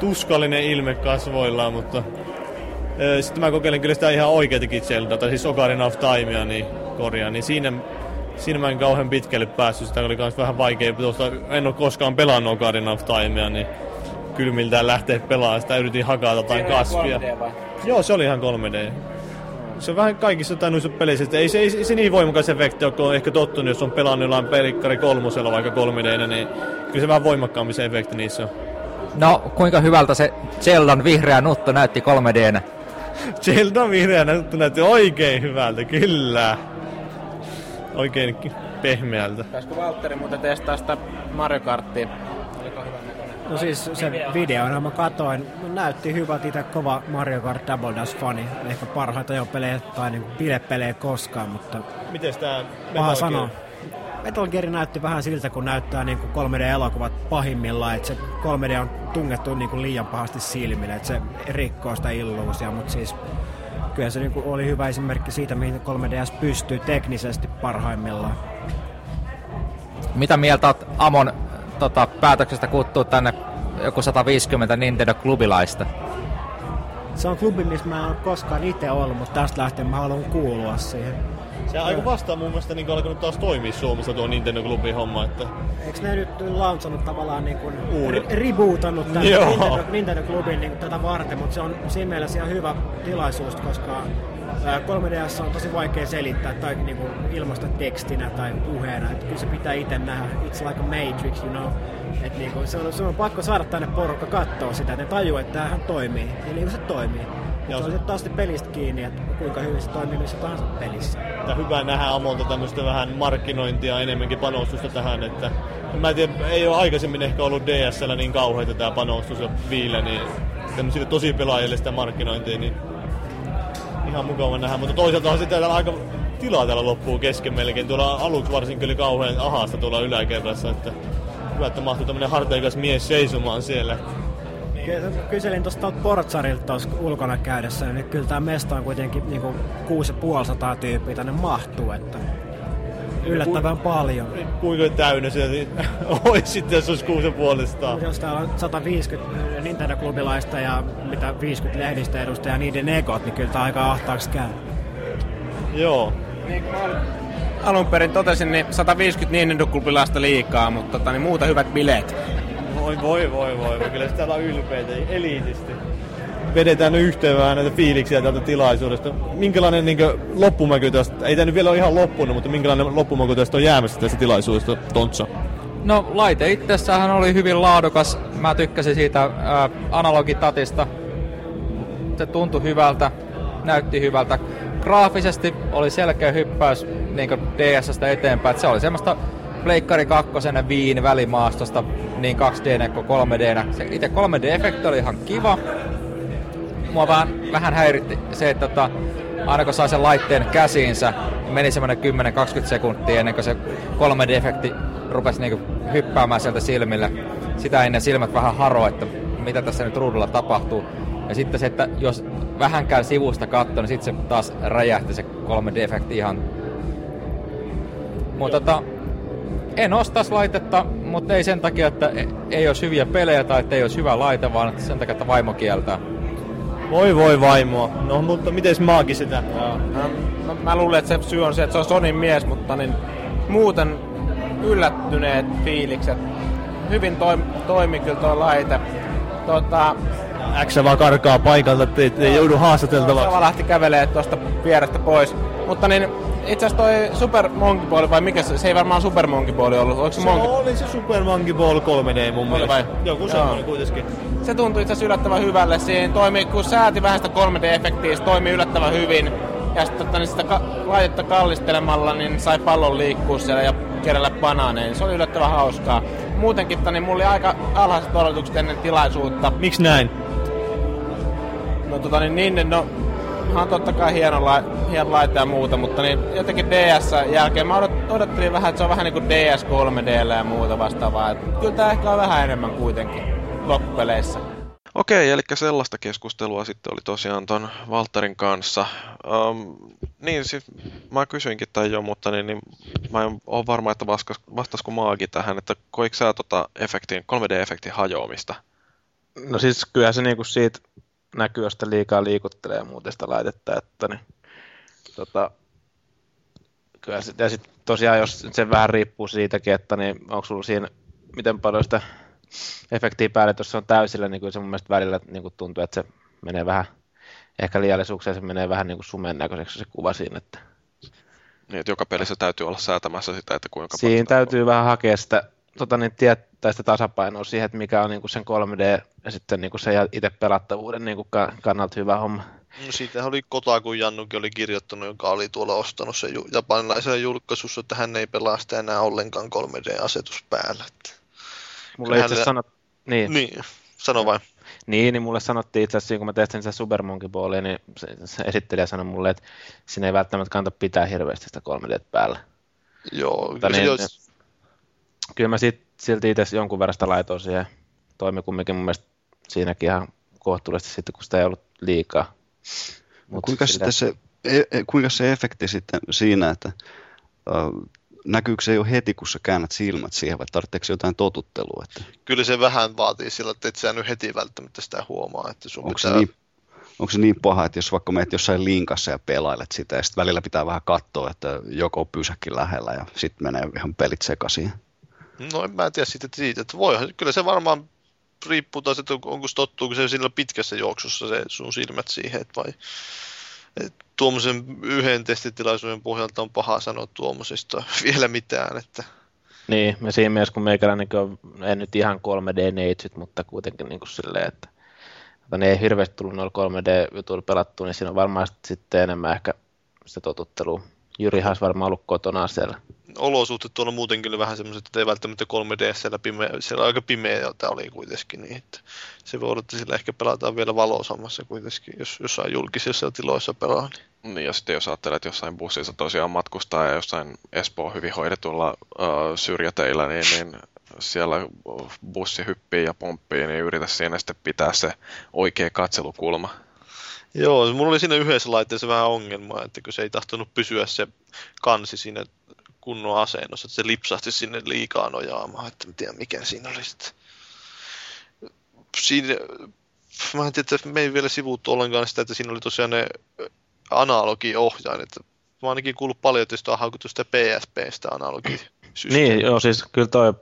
Speaker 7: Tuskallinen ilme kasvoillaan, mutta... Sitten mä kokeilin kyllä sitä ihan oikeatakin Zelda, tai siis Ocarina of Timea, niin korjaan. Niin siinä, siinä mä en kauhean pitkälle päässyt. Sitä oli myös vähän vaikea. Tuosta, en ole koskaan pelannut Ocarina of Timea, niin kylmiltään lähteä pelaamaan. Sitä yritin hakata jotain kasvia.
Speaker 8: 3D vai?
Speaker 7: Joo, se oli ihan 3D. Se on vähän kaikissa tai noissa peleissä, että ei se, ei se niin voimakas efekti ole, kun on ehkä tottunut, jos on pelannut jollain pelikkari kolmosella vaikka 3D, niin kyllä se vähän voimakkaammin se efekti niissä on.
Speaker 6: No, kuinka hyvältä se Zeldan vihreä nuttu näytti 3Dnä?
Speaker 7: Zelda vihreä näyttö näytti oikein hyvältä, kyllä. Oikein pehmeältä.
Speaker 8: Pitäisikö Valtteri muuten testaa sitä Mario Karttia?
Speaker 15: No siis se videona mä katoin, näytti hyvältä itse kova Mario Kart Double Dash fani. Ehkä parhaita jo pelejä tai niin bilepelejä koskaan, mutta
Speaker 7: Miten tää
Speaker 15: paha
Speaker 7: Metal
Speaker 15: sanoa. Metal Gear näytti vähän siltä, kun näyttää niin kuin 3D-elokuvat pahimmillaan, että se 3D on tungettu niin kuin liian pahasti silmille, että se rikkoo sitä illuusia, mutta siis kyllä se niin kuin oli hyvä esimerkki siitä, mihin 3DS pystyy teknisesti parhaimmillaan.
Speaker 6: Mitä mieltä oot Amon tota, päätöksestä kuuttuu tänne joku 150 Nintendo-klubilaista?
Speaker 15: Se on klubi, missä mä en ole koskaan itse ollut, mutta tästä lähtien mä haluan kuulua siihen.
Speaker 7: Se aika vastaan mun mielestä niin alkanut taas toimia Suomessa tuo Nintendo Clubin homma, että
Speaker 15: Eikö ne nyt launcannut tavallaan niin kuin ri- rebootannut tämän
Speaker 7: Joo.
Speaker 15: Nintendo, Nintendo Clubin niin tätä varten, mutta se on siinä mielessä ihan hyvä tilaisuus, koska 3DS on tosi vaikea selittää tai niin kuin ilmaista tekstinä tai puheena. Että kyllä se pitää itse nähdä. It's like a matrix, you know. Et niin kuin, se, on, se on pakko saada tänne porukka katsoa sitä, että ne tajuu, että tämähän toimii. Ja niin se toimii. Mutta se on sitten taas pelistä kiinni, että kuinka hyvin se toimii missä tahansa pelissä.
Speaker 7: että hyvä nähdä Amolta tämmöistä vähän markkinointia, enemmänkin panostusta tähän, että mä en tiedä, ei ole aikaisemmin ehkä ollut DSL niin kauheita tämä panostus ja viillä, niin tämmöisille tosi pelaajille sitä markkinointia, niin ihan mukava nähdä, mutta toisaalta on sitten täällä aika tilaa täällä loppuu kesken melkein. Tuolla aluksi varsinkin oli kauhean ahasta tuolla yläkerrassa, että hyvä, että mahtui tämmönen harteikas mies seisomaan siellä.
Speaker 15: Kyselin tuosta Portsarilta ulkona käydessä, niin kyllä tämä mesta on kuitenkin niinku 6500 tyyppiä tänne mahtuu, että yllättävän Ku, paljon.
Speaker 7: Kuinka täynnä se olisi sitten, jos olisi kuusen puolestaan?
Speaker 15: Jos täällä on 150 Nintendo-klubilaista ja mitä 50 lehdistä edustajaa niiden egot, niin kyllä tämä aika ahtaaksi käy.
Speaker 7: Joo.
Speaker 8: Niin alun perin totesin, niin 150 Nintendo-klubilaista liikaa, mutta tota, niin muuta hyvät bileet.
Speaker 7: Voi voi voi voi, kyllä sitä ollaan ylpeitä, eliitisti. Vedetään nyt yhteen vähän näitä fiiliksiä tältä tilaisuudesta. Minkälainen niin loppumäky tästä, ei tämä nyt vielä ole ihan loppunut, mutta minkälainen loppumäky tästä on jäämässä tästä tilaisuudesta, Tontsa?
Speaker 6: No laite itsessään oli hyvin laadukas. Mä tykkäsin siitä ää, analogitatista. Se tuntui hyvältä, näytti hyvältä. Graafisesti oli selkeä hyppäys niin DSstä eteenpäin. Et se oli semmoista Pleikkari 2 Viin välimaastosta niin 2D kuin 3D. Se itse 3D-efekti oli ihan kiva. Mua vähän, vähän häiritti se, että tota, aina kun sai sen laitteen käsiinsä, meni semmoinen 10-20 sekuntia ennen kuin se 3D-efekti rupesi niinku hyppäämään sieltä silmille. Sitä ennen silmät vähän haro, että mitä tässä nyt ruudulla tapahtuu. Ja sitten se, että jos vähänkään sivusta katsoo, niin sitten se taas räjähti se 3D-efekti ihan. Mutta tota, en ostas laitetta, mutta ei sen takia, että e- ei olisi hyviä pelejä tai että ei olisi hyvä laite, vaan sen takia, että vaimo kieltää.
Speaker 7: Voi voi vaimoa. No mutta miten maagi sitä?
Speaker 8: Joo. No, no, mä luulen, että se syy on se, että se on Sonin mies, mutta niin muuten yllättyneet fiilikset. Hyvin toimi, toimi kyllä tuo laite. Tota,
Speaker 7: X vaan karkaa paikalta, ettei ei joudu haastateltavaksi.
Speaker 8: Se lähti kävelee tuosta vierestä pois. Mutta niin, itse asiassa toi Super Monkey Ball, vai mikä se, se ei varmaan Super Monkey Ball ollut, oliko se,
Speaker 7: se
Speaker 8: Monkey?
Speaker 7: oli se Super Monkey Ball 3D mun mielestä. Vai? Joku semmoinen kuitenkin.
Speaker 8: Se tuntui itse asiassa yllättävän hyvälle. Siinä toimi, kun sääti vähän sitä 3D-efektiä, se toimi yllättävän hyvin. Ja sitten tota, niin sitä ka- laitetta kallistelemalla niin sai pallon liikkua siellä ja kerralla banaanein. Se oli yllättävän hauskaa. Muutenkin niin mulla oli aika alhaiset odotukset ennen tilaisuutta.
Speaker 7: Miksi näin?
Speaker 8: No tota niin, niin no, on totta kai hieno, la, hieno laite ja muuta, mutta niin jotenkin DS jälkeen mä odot, odottelin vähän, että se on vähän niin kuin DS 3D ja muuta vastaavaa. Et kyllä tää ehkä on vähän enemmän kuitenkin loppupeleissä.
Speaker 1: Okei, eli sellaista keskustelua sitten oli tosiaan ton Valterin kanssa. Um, niin, siis mä kysyinkin tämän jo, mutta niin, niin mä en ole varma, että vastas, vastasko Maagi tähän, että koiko sä tota efektin, 3D-efektin hajoamista?
Speaker 2: No siis kyllä se niinku siitä näkyy, jos liikaa liikuttelee ja muuten sitä laitetta, että niin, tota, kyllä sit, ja sitten tosiaan, jos se vähän riippuu siitäkin, että niin onko sulla siinä, miten paljon sitä efektiä päälle, jos se on täysillä, niin kyllä se mun mielestä välillä niin kuin tuntuu, että se menee vähän, ehkä liiallisuuksia, se menee vähän niin kuin sumen näköiseksi se kuva siinä, että
Speaker 1: niin, että joka pelissä täytyy olla säätämässä sitä, että kuinka
Speaker 2: Siinä täytyy on. vähän hakea sitä, tota, niin tietää sitä tasapainoa siihen, että mikä on niin kuin sen 3D ja sitten niin kuin se itse pelattavuuden niin kuin kannalta hyvä homma.
Speaker 4: No siitä oli Kotaku Jannukin oli kirjoittanut, joka oli tuolla ostanut se japanilaisen julkaisussa, että hän ei pelaa sitä enää ollenkaan 3D-asetus päällä.
Speaker 2: Mulle itse hänellä... sanot... Niin.
Speaker 4: niin. Sano vain.
Speaker 2: Niin, niin mulle sanottiin itse asiassa, kun mä testin sitä Super Monkey Ballia, niin se, se esittelijä sanoi mulle, että sinne ei välttämättä kannata pitää hirveästi sitä 3D päällä.
Speaker 4: Joo, Mutta niin, jos...
Speaker 2: Kyllä mä sit, silti itse jonkun verran sitä laitoin siihen. Toimi kumminkin mun mielestä siinäkin ihan kohtuullisesti sitten, kun sitä ei ollut liikaa.
Speaker 3: Mut kuinka, sillä... se, e, e, kuinka se efekti sitten siinä, että uh, näkyykö se jo heti, kun sä käännät silmät siihen, vai tarvitseeko jotain totuttelua? Että...
Speaker 4: Kyllä se vähän vaatii sillä, että et sä nyt heti välttämättä sitä huomaa. Että sun
Speaker 3: onko, pitää... se niin, onko se niin paha, että jos vaikka meet jossain linkassa ja pelailet sitä, ja sitten välillä pitää vähän katsoa, että joko pysäkki lähellä, ja sitten menee ihan pelit sekaisin?
Speaker 4: No en mä tiedä sitten siitä, että voi, kyllä se varmaan riippuu taas, että onko tottuuko se sillä pitkässä juoksussa se sun silmät siihen, että vai tuommoisen yhden testitilaisuuden pohjalta on paha sanoa tuommoisesta vielä mitään. Että...
Speaker 2: Niin, ja siinä mielessä kun meikäläinen on, en nyt ihan 3D-neitsyt, mutta kuitenkin niin kuin silleen, että, että ne ei hirveästi tullut noilla 3D-jutuilla pelattua, niin siinä on varmaan sitten enemmän ehkä sitä totuttelua. Jyri olisi varmaan ollut kotona siellä.
Speaker 4: Olosuhteet tuolla muutenkin oli vähän semmoiset, että ei välttämättä 3D siellä, pimeä, siellä aika pimeä oli kuitenkin, niin että se voi olla, että sillä ehkä pelataan vielä valoisammassa kuitenkin, jos jossain julkisissa tiloissa pelaa. Niin.
Speaker 1: Niin, ja sitten jos ajattelet, että jossain bussissa tosiaan matkustaa ja jossain Espoo hyvin hoidetulla uh, syrjäteillä, niin, niin siellä bussi hyppii ja pomppii, niin yritä siinä sitten pitää se oikea katselukulma.
Speaker 4: Joo, mulla oli siinä yhdessä laitteessa vähän ongelmaa, että kun se ei tahtonut pysyä se kansi siinä kunnon asennossa, että se lipsahti sinne liikaa nojaamaan, että en tiedä mikä siinä oli sitten. Siinä, mä en tiedä, että me ei vielä sivuuttu ollenkaan sitä, että siinä oli tosiaan ne analogiohjaimet. Mä oon ainakin kuullut paljon, että sitä on haukuttu sitä PSPstä analogi
Speaker 2: Niin, joo, siis kyllä toi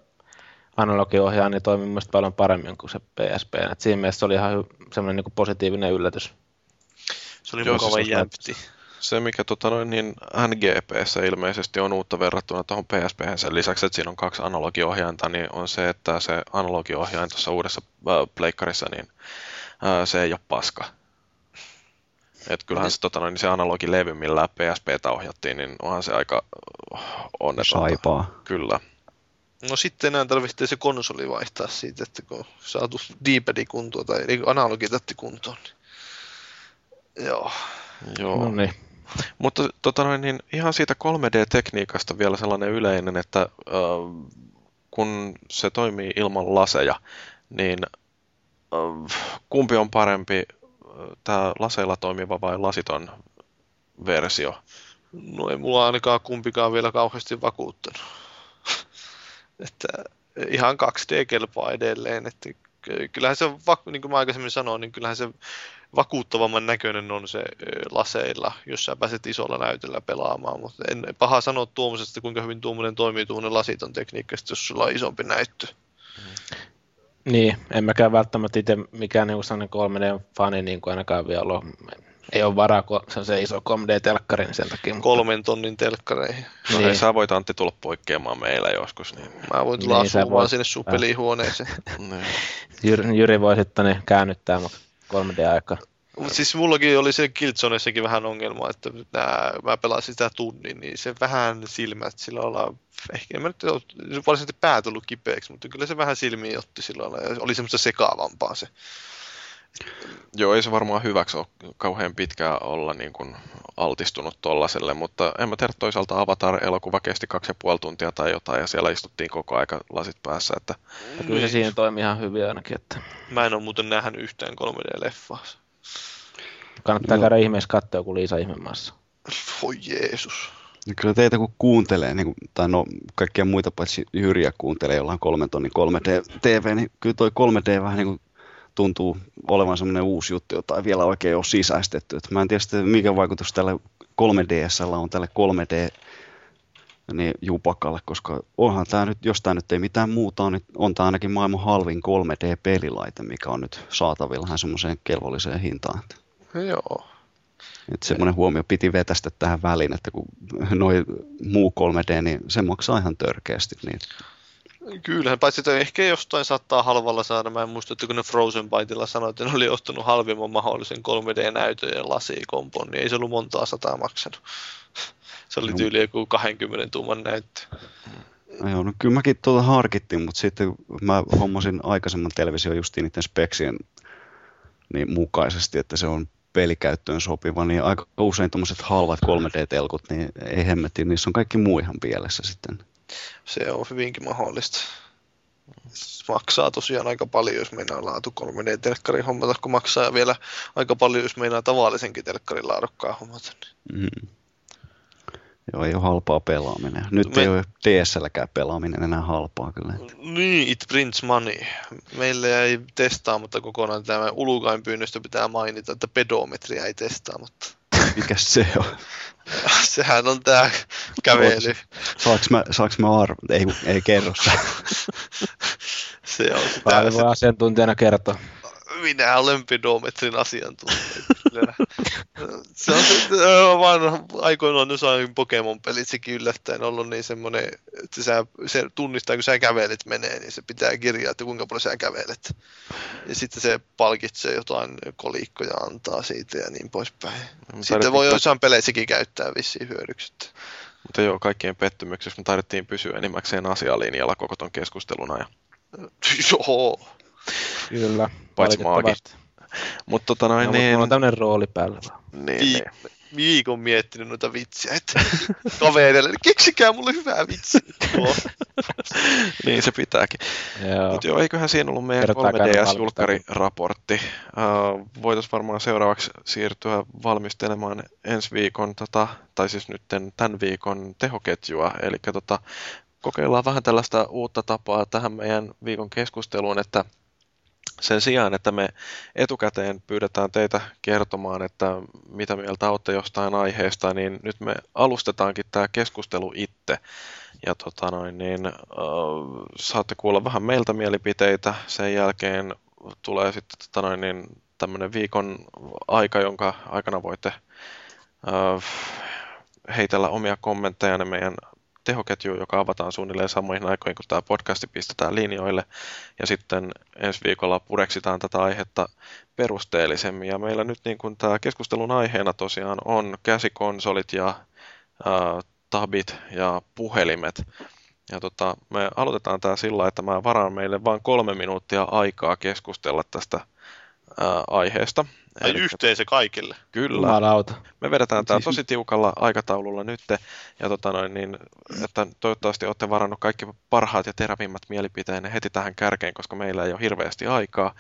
Speaker 2: analogiohjaaja niin toimii mielestäni paljon paremmin kuin se PSP. Et siinä mielessä se oli ihan semmoinen niin positiivinen yllätys.
Speaker 4: Se oli Joo, mukava siis jämpti.
Speaker 1: Se, mikä tota noin, niin NGPssä ilmeisesti on uutta verrattuna tuohon PSP, sen lisäksi, että siinä on kaksi analogiohjainta, niin on se, että se analogiohjain tuossa uudessa äh, pleikkarissa, niin äh, se ei ole paska. Et kyllähän se, tota noin, niin se analogilevy, millä PSPtä ohjattiin, niin onhan se aika onnetonta.
Speaker 3: Saipaa.
Speaker 1: Kyllä.
Speaker 4: No sitten enää tarvitsee se konsoli vaihtaa siitä, että kun saatu D-padi kuntoon tai analogitatti kuntoon. Niin... Joo.
Speaker 1: Joo. No niin. Mutta tota noin, niin ihan siitä 3D-tekniikasta vielä sellainen yleinen, että kun se toimii ilman laseja, niin kumpi on parempi, tämä laseilla toimiva vai lasiton versio?
Speaker 4: No ei mulla ainakaan kumpikaan vielä kauheasti vakuuttanut. että ihan 2D kelpaa edelleen. Että kyllähän se, niin kuin mä aikaisemmin sanoin, niin kyllähän se vakuuttavamman näköinen on se laseilla, jos sä pääset isolla näytöllä pelaamaan, mutta en paha sanoa tuommoisesta, kuinka hyvin tuommoinen toimii tuommoinen lasiton tekniikka, jos sulla on isompi näyttö.
Speaker 2: Niin, en mäkään välttämättä itse mikään niin sellainen 3D-fani niin kuin ainakaan vielä ole. Ei ole varaa, kun se on se iso 3D-telkkari, niin sen takia.
Speaker 4: Kolmen tonnin telkkareihin.
Speaker 1: No niin. sä voit Antti tulla poikkeamaan meillä joskus. Niin...
Speaker 4: Mä voin tulla niin, asumaan voit... sinne sun pelihuoneeseen.
Speaker 2: niin. Jyri, Jyri voi sitten niin käännyttää, mutta 3D-aika.
Speaker 4: Mutta siis mullakin oli se Killzoneissakin vähän ongelma, että nää, mä pelasin sitä tunnin, niin se vähän silmät sillä lailla, ehkä en mä nyt varsinaisesti pää tullut kipeäksi, mutta kyllä se vähän silmiin otti sillä lailla, ja oli semmoista sekaavampaa se.
Speaker 1: Joo, ei se varmaan hyväksi ole kauhean pitkään olla niin kuin altistunut tollaselle, mutta en mä tiedä toisaalta Avatar-elokuva kesti kaksi ja puoli tuntia tai jotain, ja siellä istuttiin koko aika lasit päässä. Että...
Speaker 2: Ja kyllä se siinä toimii ihan hyvin ainakin. Että...
Speaker 4: Mä en ole muuten nähnyt yhtään 3D-leffaa.
Speaker 2: Kannattaa no. käydä ihmeessä katsoa, kun Liisa ihmemaassa.
Speaker 4: Voi Jeesus.
Speaker 3: Ja kyllä teitä kun kuuntelee, niin kuin, tai no kaikkia muita paitsi Jyriä kuuntelee, jolla on kolmen tonnin 3D-TV, niin kyllä toi 3D vähän niin kuin tuntuu olevan semmoinen uusi juttu, jota ei vielä oikein ole sisäistetty. Et mä en tiedä sitten, mikä vaikutus tälle 3DSllä on tälle 3D niin jupakalle, koska onhan tämä nyt, jos tämä nyt ei mitään muuta on, niin on tämä ainakin maailman halvin 3D-pelilaite, mikä on nyt saatavilla semmoiseen kelvolliseen hintaan.
Speaker 4: Joo.
Speaker 3: Että semmoinen huomio piti vetästä tähän väliin, että kun noin muu 3D, niin se maksaa ihan törkeästi. Niin
Speaker 4: Kyllähän, paitsi että ehkä jostain saattaa halvalla saada. Mä en muista, että kun ne Frozen Byteilla sanoi, että ne oli ostanut halvimman mahdollisen 3D-näytön ja lasikompon, niin ei se ollut montaa sataa maksanut. Se oli tyyli joku 20 tuuman näyttö.
Speaker 3: No joo, no kyllä mäkin tuota harkittiin, mutta sitten mä hommasin aikaisemman television justiin niiden speksien niin mukaisesti, että se on pelikäyttöön sopiva, niin aika usein tuommoiset halvat 3D-telkut, niin ei hemmetti, niissä on kaikki muu ihan pielessä sitten.
Speaker 4: Se on hyvinkin mahdollista. Maksaa tosiaan aika paljon, jos meinaa laatu 3D-telkkarin hommata, kun maksaa vielä aika paljon, jos meinaa tavallisenkin telkkarin laadukkaan hommata.
Speaker 3: Mm. Joo, ei ole halpaa pelaaminen. Nyt Me... ei ole DSLkään pelaaminen enää halpaa kyllä.
Speaker 4: Niin, it prints money. Meille ei testaamatta kokonaan tämä ulukain pyynnöstä pitää mainita, että pedometria ei testaamatta.
Speaker 3: Mikä se on?
Speaker 4: Sehän on tää kävely.
Speaker 3: Saaks mä, saaks mä arvo? Ei, ei kerro se.
Speaker 4: se on
Speaker 2: sitä. voi asiantuntijana kertoa
Speaker 4: minä olen pedometrin asiantuntija. se on vaan aikoinaan jossain Pokemon-pelit sekin yllättäen ollut niin semmoinen, että sä, se tunnistaa, kun sä kävelet menee, niin se pitää kirjaa, että kuinka paljon sä kävelet. Ja sitten se palkitsee jotain kolikkoja antaa siitä ja niin poispäin. Sitten voi jossain peleissäkin käyttää vissiin hyödyksi.
Speaker 1: Mutta joo, kaikkien pettymyksessä me taidettiin pysyä enimmäkseen asialinjalla koko ton keskustelun ajan.
Speaker 4: Joo.
Speaker 2: Kyllä.
Speaker 1: Paitsi maagi. Mutta tota noin,
Speaker 2: no,
Speaker 1: niin...
Speaker 2: Mulla on tämmönen rooli päällä vaan.
Speaker 1: Niin,
Speaker 4: Vi-
Speaker 1: niin.
Speaker 4: viikon miettinyt noita vitsiä, että kavereille, keksikää mulle hyvää vitsiä.
Speaker 1: Niin se pitääkin. Mutta joo, eiköhän siinä ollut meidän
Speaker 2: Kertaa käydä
Speaker 1: 3DS-julkkariraportti. Uh, Voitaisiin varmaan seuraavaksi siirtyä valmistelemaan ensi viikon, tota, tai siis nyt tämän viikon tehoketjua. Eli tota, kokeillaan vähän tällaista uutta tapaa tähän meidän viikon keskusteluun, että sen sijaan, että me etukäteen pyydetään teitä kertomaan, että mitä mieltä olette jostain aiheesta, niin nyt me alustetaankin tämä keskustelu itse. Ja tota noin, niin, äh, saatte kuulla vähän meiltä mielipiteitä. Sen jälkeen tulee sitten tota noin, niin, tämmöinen viikon aika, jonka aikana voitte äh, heitellä omia kommentteja meidän tehoketju, joka avataan suunnilleen samoihin aikoihin, kun tämä podcasti pistetään linjoille. Ja sitten ensi viikolla pureksitaan tätä aihetta perusteellisemmin. Ja meillä nyt niin kuin tämä keskustelun aiheena tosiaan on käsikonsolit ja ää, tabit ja puhelimet. Ja tota, me aloitetaan tämä sillä, että mä varaan meille vain kolme minuuttia aikaa keskustella tästä ää, aiheesta.
Speaker 4: Tai yhteensä kaikille.
Speaker 1: Kyllä.
Speaker 2: Jumalauta.
Speaker 1: Me vedetään tämä tosi tiukalla aikataululla nyt, ja tota noin, niin, että toivottavasti olette varannut kaikki parhaat ja terävimmät mielipiteenne heti tähän kärkeen, koska meillä ei ole hirveästi aikaa.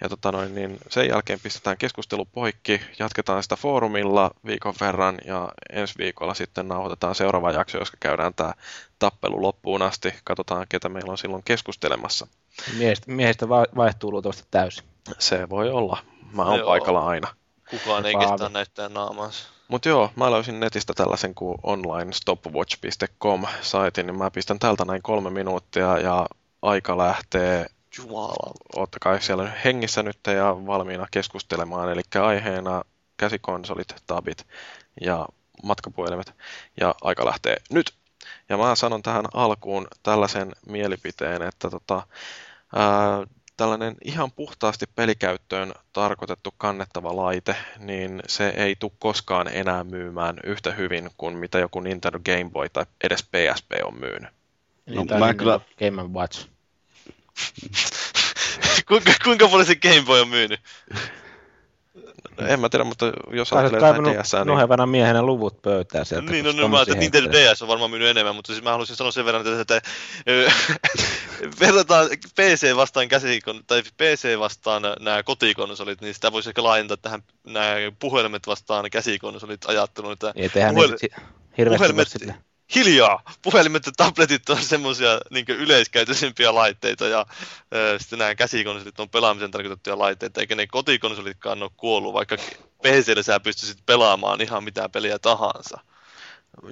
Speaker 1: Ja tota noin, niin sen jälkeen pistetään keskustelu poikki, jatketaan sitä foorumilla viikon verran, ja ensi viikolla sitten nauhoitetaan seuraava jakso, jossa käydään tämä tappelu loppuun asti. Katsotaan, ketä meillä on silloin keskustelemassa.
Speaker 2: Miehistä, miehistä vaihtuu luultavasti täysin.
Speaker 1: Se voi olla. Mä oon
Speaker 4: Joo.
Speaker 1: paikalla aina.
Speaker 4: Kukaan ei
Speaker 2: Paavi.
Speaker 4: kestä näyttää naamaansa.
Speaker 1: Mutta joo, mä löysin netistä tällaisen kuin onlinestopwatch.com-saitin, niin mä pistän tältä näin kolme minuuttia ja aika lähtee.
Speaker 4: Jumala.
Speaker 1: Ottakaa siellä hengissä nyt ja valmiina keskustelemaan, eli aiheena käsikonsolit, tabit ja matkapuhelimet ja aika lähtee nyt. Ja mä sanon tähän alkuun tällaisen mielipiteen, että tota, ää, tällainen ihan puhtaasti pelikäyttöön tarkoitettu kannettava laite, niin se ei tule koskaan enää myymään yhtä hyvin kuin mitä joku Nintendo Game Boy tai edes PSP on myynyt.
Speaker 2: No,
Speaker 3: mä
Speaker 2: mä
Speaker 3: kyllä-
Speaker 2: Game Watch.
Speaker 4: kuinka, kuinka paljon se Game Boy on myynyt?
Speaker 1: En mä tiedä, mutta jos ajattelee jotain
Speaker 2: kaivannut
Speaker 1: DS, niin
Speaker 2: nohevana miehenä luvut pöytään sieltä.
Speaker 4: Niin, no, no mä ajattelin, että Nintendo. DS on varmaan myynyt enemmän, mutta siis mä haluaisin sanoa sen verran, että, että verrataan PC vastaan käsikon, tai PC vastaan nämä kotikonsolit, niin sitä voisi ehkä laajentaa tähän nämä puhelimet vastaan käsikonsolit ajattelun, että
Speaker 2: Ei tehdä
Speaker 4: puhel-
Speaker 2: si- hirveästi
Speaker 4: puhelimet,
Speaker 2: sille.
Speaker 4: Hiljaa! Puhelimet ja tabletit on semmoisia niin yleiskäytöisempiä laitteita ja ö, sitten nämä käsikonsolit on pelaamisen tarkoitettuja laitteita, eikä ne kotikonsolitkaan ole kuollut, vaikka PCllä sä pystyisit pelaamaan ihan mitä peliä tahansa.